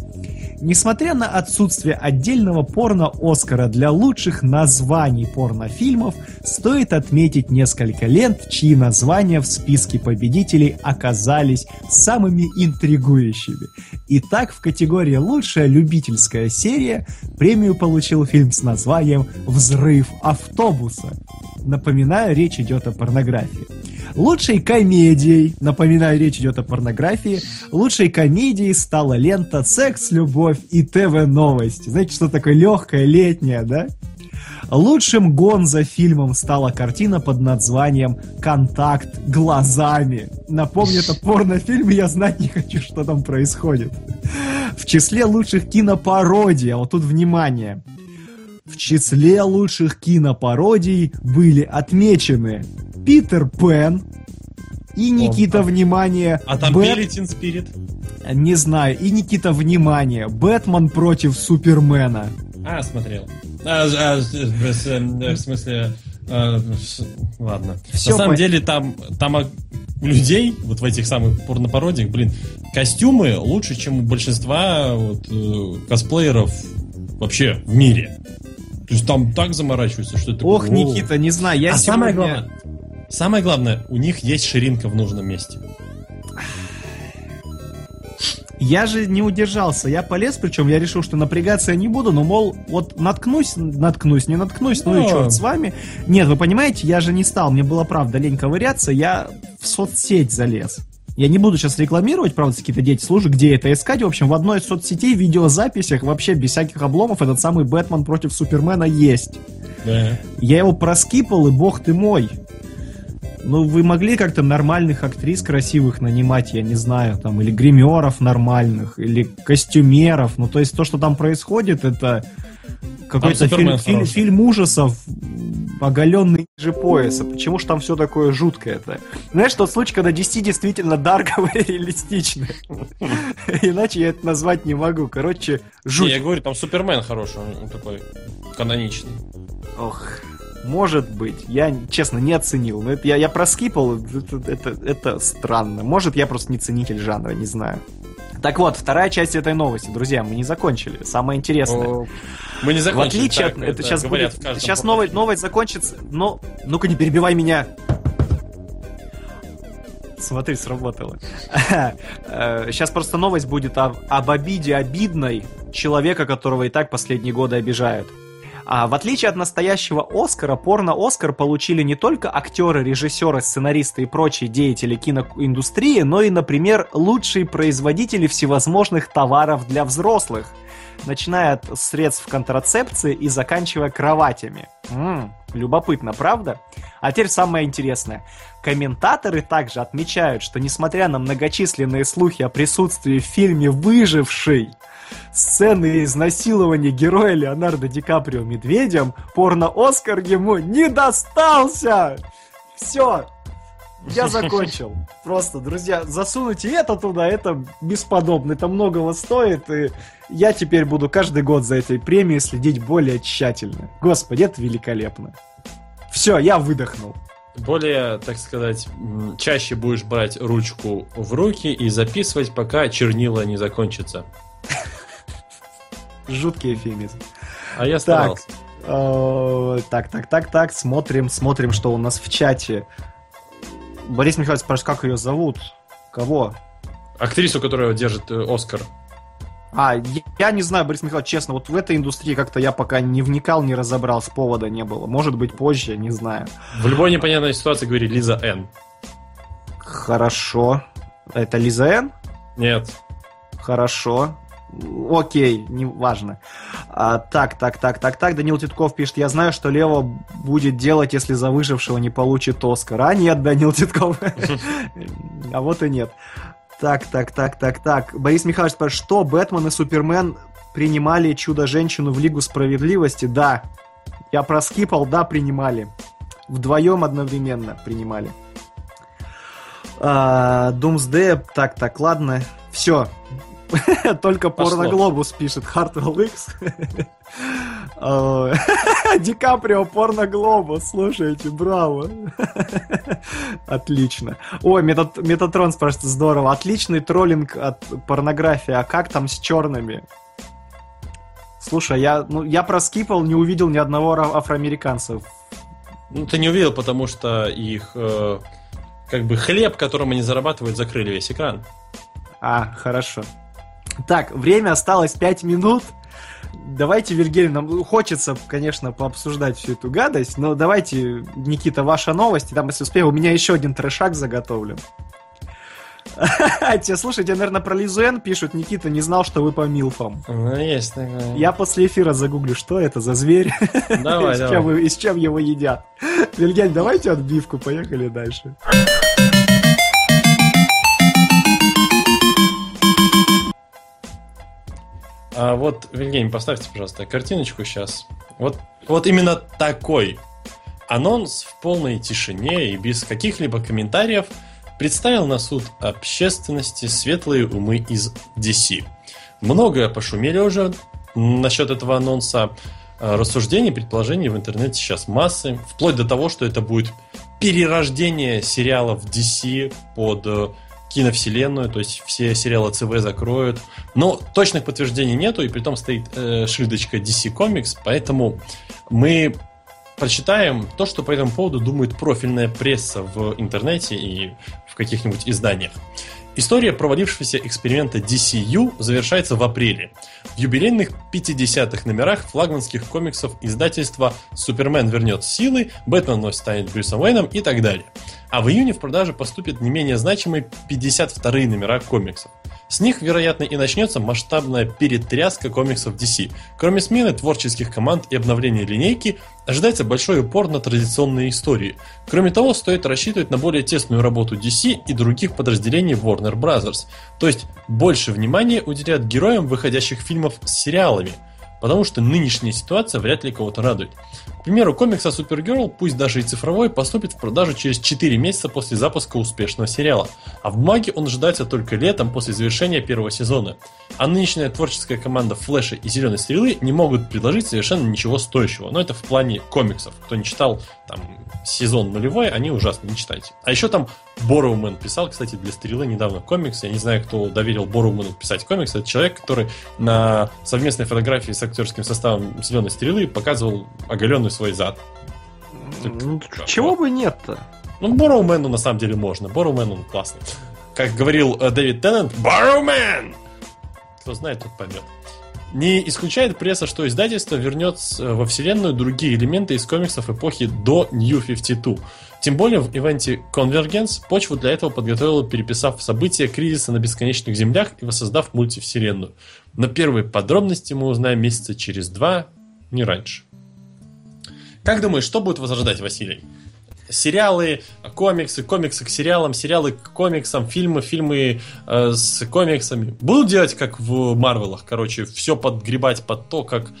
Несмотря на отсутствие отдельного порно-Оскара для лучших названий порнофильмов, стоит отметить несколько лент, чьи названия в списке победителей оказались самыми интригующими. Итак, в категории «Лучшая любительская серия» премию получил фильм с названием «Взрыв автобуса». Напоминаю, речь идет о порнографии. Лучшей комедией, напоминаю, речь идет о порнографии, лучшей комедией стала лента «Секс, любовь и ТВ-новости». Знаете, что такое легкое, летнее, да? Лучшим гонзо фильмом стала картина под названием «Контакт глазами». Напомню, это порнофильм, и я знать не хочу, что там происходит. В числе лучших кинопародий, а вот тут внимание, в числе лучших кинопародий были отмечены Питер Пен и Никита, а- внимание, А там Бэт- Spirit? не знаю, и Никита, внимание, Бэтмен против Супермена. А, смотрел. А, а, с- с- э, в смысле, Э, с- ладно. Всё На самом пон- деле там, там о- у людей, вот в этих самых порнопародиях, блин, костюмы лучше, чем у большинства вот, э, косплееров вообще в мире. То есть там так заморачиваются, что это... Ох. Никита, не знаю, я а самое сегодня- главное, самое главное, у них есть ширинка в нужном месте. Я же не удержался, я полез, причем я решил, что напрягаться я не буду, но, мол, вот наткнусь, наткнусь, не наткнусь, ну, и черт с вами. Нет, вы понимаете, я же не стал, мне было правда лень ковыряться, я в соцсеть залез. Я не буду сейчас рекламировать, правда, какие-то дети служат, где это искать. В общем, в одной из соцсетей, в видеозаписях, вообще без всяких обломов, этот самый Бэтмен против Супермена есть. Да. Я его проскипал, и бог ты мой. Ну, вы могли как-то нормальных актрис красивых нанимать, я не знаю, там, или гримеров нормальных, или костюмеров. Ну, то есть то, что там происходит, это какой-то фильм, фильм, фильм ужасов, оголенный ниже пояса. Почему же там все такое жуткое-то? Знаешь, тот случай, когда DC действительно дарковые реалистичны. (laughs) Иначе я это назвать не могу. Короче, Не, жуть. я говорю, там Супермен хороший, он такой каноничный. Ох, может быть. Я, честно, не оценил. Но это я, я проскипал, это, это, это странно. Может, я просто не ценитель жанра, не знаю. Так вот, вторая часть этой новости, друзья, мы не закончили. Самое интересное. Мы не В закончили. отличие так, от... Это, сейчас будет... в Сейчас новость, новость закончится. Но... Ну-ка, не перебивай меня. Смотри, сработало. Сейчас просто новость будет об, об обиде обидной человека, которого и так последние годы обижают. А в отличие от настоящего Оскара, порно-Оскар получили не только актеры, режиссеры, сценаристы и прочие деятели киноиндустрии, но и, например, лучшие производители всевозможных товаров для взрослых, начиная от средств контрацепции и заканчивая кроватями. М, любопытно, правда? А теперь самое интересное. Комментаторы также отмечают, что несмотря на многочисленные слухи о присутствии в фильме «Выживший», сцены изнасилования героя Леонардо Ди Каприо медведем, порно-Оскар ему не достался! Все, я закончил. (laughs) Просто, друзья, засунуть и это туда, это бесподобно, это многого стоит, и я теперь буду каждый год за этой премией следить более тщательно. Господи, это великолепно. Все, я выдохнул. Более, так сказать, чаще будешь брать ручку в руки и записывать, пока чернила не закончатся. Жуткий эфемизм. А я Так, старался. э, так, так, так, так, смотрим, смотрим, что у нас в чате. Борис Михайлович спрашивает, как ее зовут? Кого? Актрису, которая держит э, Оскар. А, я, не знаю, Борис Михайлович, честно, вот в этой индустрии как-то я пока не вникал, не разобрался, повода не было. Может быть, позже, не знаю. В любой непонятной ситуации говорит Лиза Н. Хорошо. Это Лиза Н? Нет. Хорошо. Окей, неважно. А, так, так, так, так, так. Данил Титков пишет, я знаю, что Лева будет делать, если за выжившего не получит Оскар. А нет, Данил Титков. (laughs) А вот и нет. Так, так, так, так, так. Борис Михайлович спрашивает, что Бэтмен и Супермен принимали Чудо-женщину в Лигу Справедливости? Да. Я проскипал, да, принимали. Вдвоем одновременно принимали. А, Doomsday, так, так, ладно. Все. (laughs) Только порноглобус пишет Хартвелл Икс. А, Ди Каприо порноглобус, слушайте, браво. (laughs) Отлично. Ой, Метат- Метатрон спрашивает, здорово. Отличный троллинг от порнографии. А как там с черными? Слушай, я, ну, я проскипал, не увидел ни одного афроамериканца. Ну, ты не увидел, потому что их э, как бы хлеб, которым они зарабатывают, закрыли весь экран. А, хорошо. Так, время осталось 5 минут. Давайте, Вильгельм, нам хочется, конечно, пообсуждать всю эту гадость, но давайте, Никита, ваша новость, и там, если успею, у меня еще один трешак заготовлен. (laughs) Те, слушайте, наверное, про Лизуэн пишут, Никита не знал, что вы по милфам. Ну, есть такое. Я после эфира загуглю, что это за зверь, Давай, (laughs) и, с чем, давай. вы- и с чем его едят. Вильгельм, давайте отбивку, поехали дальше. А вот, Вильгельм, поставьте, пожалуйста, картиночку сейчас. Вот, вот именно такой анонс в полной тишине и без каких-либо комментариев представил на суд общественности светлые умы из DC. Многое пошумели уже насчет этого анонса. э, рассуждений, предположений в интернете сейчас массы, вплоть до того, что это будет перерождение сериалов DC под э, киновселенную, то есть все сериалы ЦВ закроют. Но точных подтверждений нету, и при том стоит э, шильдочка DC Comics, поэтому мы прочитаем то, что по этому поводу думает профильная пресса в интернете и в каких-нибудь изданиях. История провалившегося эксперимента DCU завершается в апреле. В юбилейных 50-х номерах флагманских комиксов издательства «Супермен вернет силы», «Бэтмен вновь станет Брюсом Уэйном» и так далее. А в июне в продаже поступят не менее значимые 52-е номера комиксов. С них, вероятно, и начнется масштабная перетряска комиксов DC. Кроме смены творческих команд и обновления линейки, ожидается большой упор на традиционные истории. Кроме того, стоит рассчитывать на более тесную работу DC и других подразделений Warner Bros. То есть больше внимания уделят героям выходящих фильмов с сериалами – потому что нынешняя ситуация вряд ли кого-то радует. К примеру, комикс о Супергерл, пусть даже и цифровой, поступит в продажу через 4 месяца после запуска успешного сериала, а в бумаге он ожидается только летом после завершения первого сезона. А нынешняя творческая команда Флэша и Зеленой Стрелы не могут предложить совершенно ничего стоящего, но это в плане комиксов. Кто не читал там сезон нулевой, они ужасно не читайте. А еще там Борроумен писал, кстати, для Стрелы недавно комикс. Я не знаю, кто доверил Борроумену писать комикс. Это человек, который на совместной фотографии с актерским составом Зеленой Стрелы показывал оголенный свой зад. Ну, чего бы нет-то? Ну, Борроумену на самом деле можно. Борроумен он классный. Как говорил э, Дэвид Теннант, Борроумен! Кто знает, тот поймет. Не исключает пресса, что издательство вернет э, во вселенную другие элементы из комиксов эпохи до New 52. Тем более в ивенте Convergence почву для этого подготовила, переписав события кризиса на бесконечных землях и воссоздав мультивселенную. Но первые подробности мы узнаем месяца через два, не раньше. Как думаешь, что будет возрождать Василий? Сериалы, комиксы, комиксы к сериалам, сериалы к комиксам, фильмы, фильмы э, с комиксами. Будут делать как в Марвелах, короче, все подгребать под то, как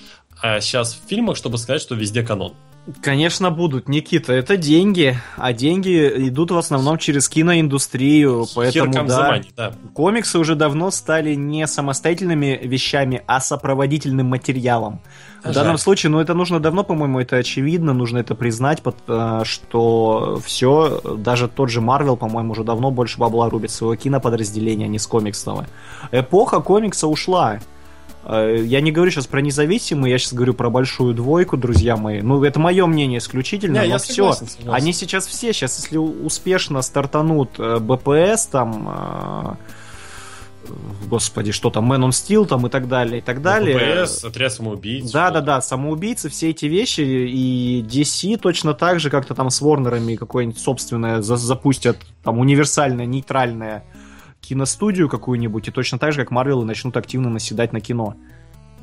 э, сейчас в фильмах, чтобы сказать, что везде канон. Конечно, будут, Никита. Это деньги, а деньги идут в основном через киноиндустрию, поэтому да, money, да. Комиксы уже давно стали не самостоятельными вещами, а сопроводительным материалом. В Жаль. данном случае, ну это нужно давно, по-моему, это очевидно, нужно это признать, э, что все, даже тот же Марвел, по-моему, уже давно больше бабла рубит своего киноподразделения, а не с комиксного. Эпоха комикса ушла. Э, я не говорю сейчас про независимые, я сейчас говорю про большую двойку, друзья мои. Ну, это мое мнение исключительно, не, но все. Согласен, согласен. Они сейчас все, сейчас, если успешно стартанут э, БПС, там, господи, что там, Man on Steel там и так далее, и так ну, далее. БПС, отряд самоубийц. Да, да, да, самоубийцы, все эти вещи, и DC точно так же как-то там с Ворнерами какое-нибудь собственное запустят, там, универсальное, нейтральное киностудию какую-нибудь, и точно так же, как Марвел, начнут активно наседать на кино.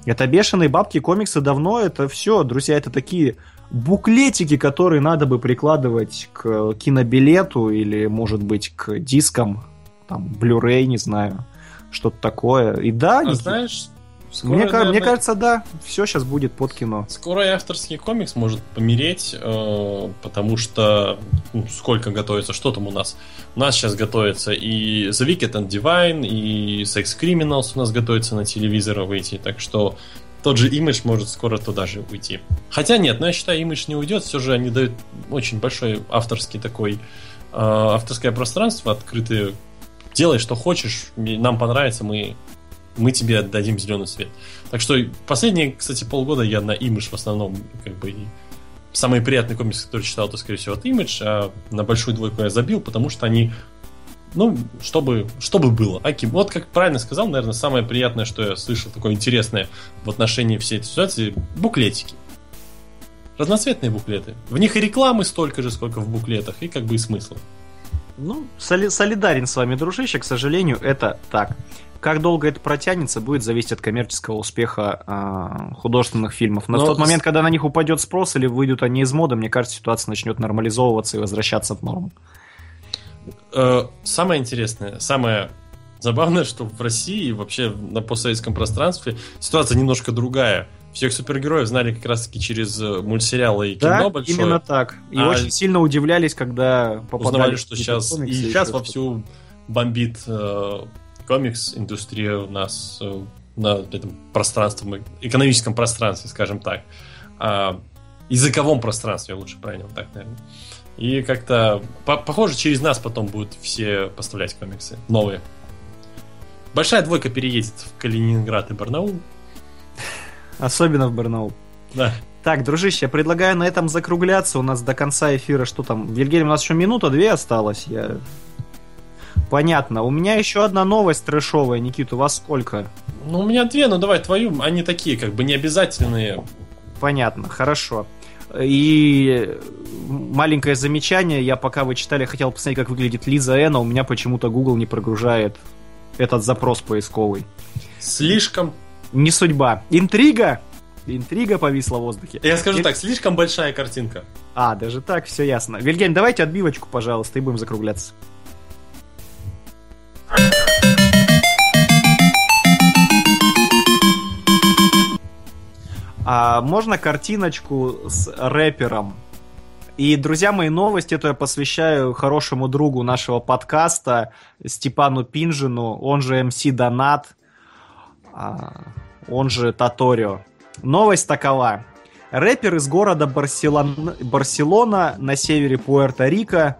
Это бешеные бабки комиксы давно, это все, друзья, это такие буклетики, которые надо бы прикладывать к кинобилету или, может быть, к дискам, там, Blu-ray, не знаю, что-то такое. И да, а знаешь, Скоро, мне, наверное, мне кажется, да, все сейчас будет под кино. Скоро и авторский комикс может помереть, э, потому что ну, сколько готовится, что там у нас? У нас сейчас готовится и The Wicked and Divine, и Sex Criminals у нас готовится на телевизор выйти, так что тот же Image может скоро туда же уйти. Хотя нет, но я считаю, Image не уйдет, все же они дают очень большой авторский такой, э, авторское пространство открытое. Делай, что хочешь, нам понравится, мы мы тебе отдадим зеленый свет. Так что последние, кстати, полгода я на Image в основном как бы самые приятные комиксы, которые читал, то, скорее всего, от Image, а на большую двойку я забил, потому что они ну, чтобы, чтобы было. Аким, вот как правильно сказал, наверное, самое приятное, что я слышал, такое интересное в отношении всей этой ситуации, буклетики. Разноцветные буклеты. В них и рекламы столько же, сколько в буклетах, и как бы и смысл. Ну, соли- солидарен с вами, дружище, к сожалению, это так. Как долго это протянется, будет зависеть от коммерческого успеха э, художественных фильмов. Но, Но в тот момент, когда на них упадет спрос или выйдут они из моды, мне кажется, ситуация начнет нормализовываться и возвращаться в норму. Э, самое интересное, самое забавное, что в России и вообще на постсоветском пространстве ситуация немножко другая. Всех супергероев знали как раз-таки через э, мультсериалы и кино да, большое. именно так. И а очень сильно удивлялись, когда попадали узнавали, что сейчас... И сейчас вовсю бомбит э, комикс-индустрия у нас э, на этом пространстве, экономическом пространстве, скажем так. а, языковом пространстве, лучше правильно вот так, наверное. И как-то, по- похоже, через нас потом будут все поставлять комиксы новые. Большая двойка переедет в Калининград и Барнаул. Особенно в Барнаул. Да. Так, дружище, я предлагаю на этом закругляться. У нас до конца эфира что там? Вильгельм, у нас еще минута-две осталось. Я... Понятно. У меня еще одна новость трэшовая. Никит, у вас сколько? Ну, у меня две, ну давай твою. Они такие, как бы, необязательные. Понятно, хорошо. И маленькое замечание, я пока вы читали, хотел посмотреть, как выглядит Лиза Эна, у меня почему-то Google не прогружает этот запрос поисковый. Слишком... Не судьба. Интрига! Интрига повисла в воздухе. Я скажу Виль- так, слишком большая картинка. А, даже так, все ясно. Вильгельм, давайте отбивочку, пожалуйста, и будем закругляться. А можно картиночку с рэпером? И, друзья мои, новость эту я посвящаю хорошему другу нашего подкаста Степану Пинжину, он же МС Донат, он же Таторио. Новость такова. Рэпер из города Барселон- Барселона на севере Пуэрто-Рико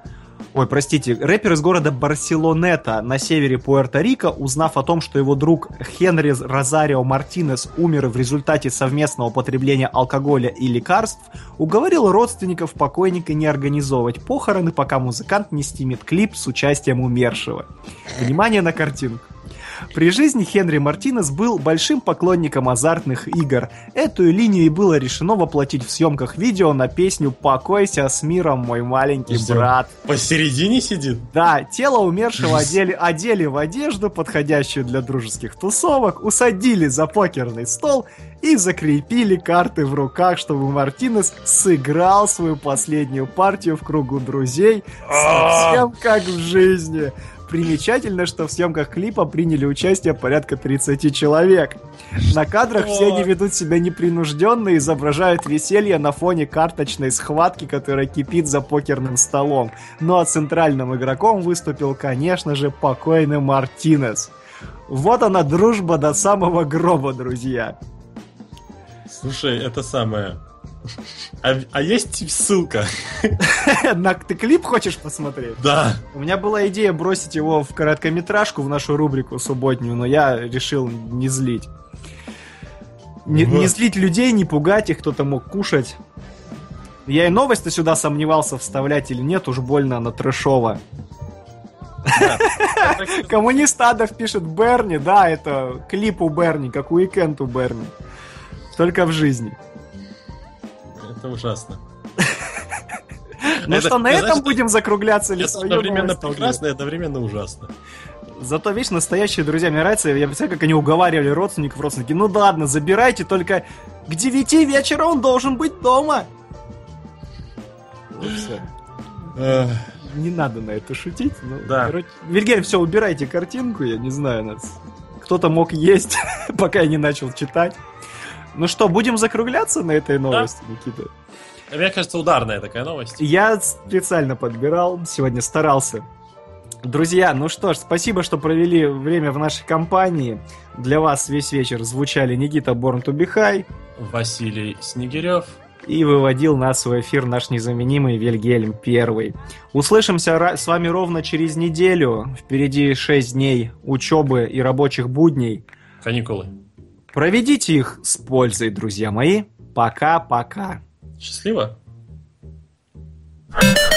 Ой, простите, рэпер из города Барселонета на севере Пуэрто-Рико, узнав о том, что его друг Хенри Розарио Мартинес умер в результате совместного употребления алкоголя и лекарств, уговорил родственников покойника не организовывать похороны, пока музыкант не снимет клип с участием умершего. Внимание на картинку. При жизни Хенри Мартинес был большим поклонником азартных игр. Эту линию и было решено воплотить в съемках видео на песню «Покойся с миром, мой маленький Всё. брат». Посередине сидит? Да, тело умершего одели, одели в одежду, подходящую для дружеских тусовок, усадили за покерный стол и закрепили карты в руках, чтобы Мартинес сыграл свою последнюю партию в кругу друзей, совсем как в жизни. Примечательно, что в съемках клипа приняли участие порядка 30 человек. На кадрах все они ведут себя непринужденно и изображают веселье на фоне карточной схватки, которая кипит за покерным столом. Ну а центральным игроком выступил, конечно же, покойный Мартинес. Вот она дружба до самого гроба, друзья. Слушай, это самое... А, а есть ссылка? (laughs) На- Ты клип хочешь посмотреть? Да. У меня была идея бросить его в короткометражку в нашу рубрику субботнюю, но я решил не злить. Не, не злить людей, не пугать их, кто-то мог кушать. Я и новость-то сюда сомневался, вставлять или нет, уж больно она трэшова. (laughs) Коммунист Адов пишет Берни, да, это клип у Берни, как уикенд у Берни. Только в жизни. Это ужасно. (laughs) Ну Это, что, на этом будем закругляться или свою одновременно прекрасно и одновременно ужасно. Зато, видишь, настоящие друзья, мне нравится, я представляю, как они уговаривали родственников, родственники, ну да ладно, забирайте, только к 9 вечера он должен быть дома. Ну. Не надо на это шутить. Ну, Да. короче, Вильгельм, все, убирайте картинку, я не знаю, нас... кто-то мог есть, (laughs) пока я не начал читать. Ну что, будем закругляться на этой новости, Никита? Мне кажется, ударная такая новость. Я специально подбирал, сегодня старался. Друзья, ну что ж, спасибо, что провели время в нашей компании. Для вас весь вечер звучали Никита be High Василий Снегирев. и выводил нас в эфир наш незаменимый Вильгельм Первый. Услышимся с вами ровно через неделю. Впереди 6 дней учебы и рабочих будней. Каникулы. Проведите их с пользой, друзья мои. Пока-пока. Счастливо. thank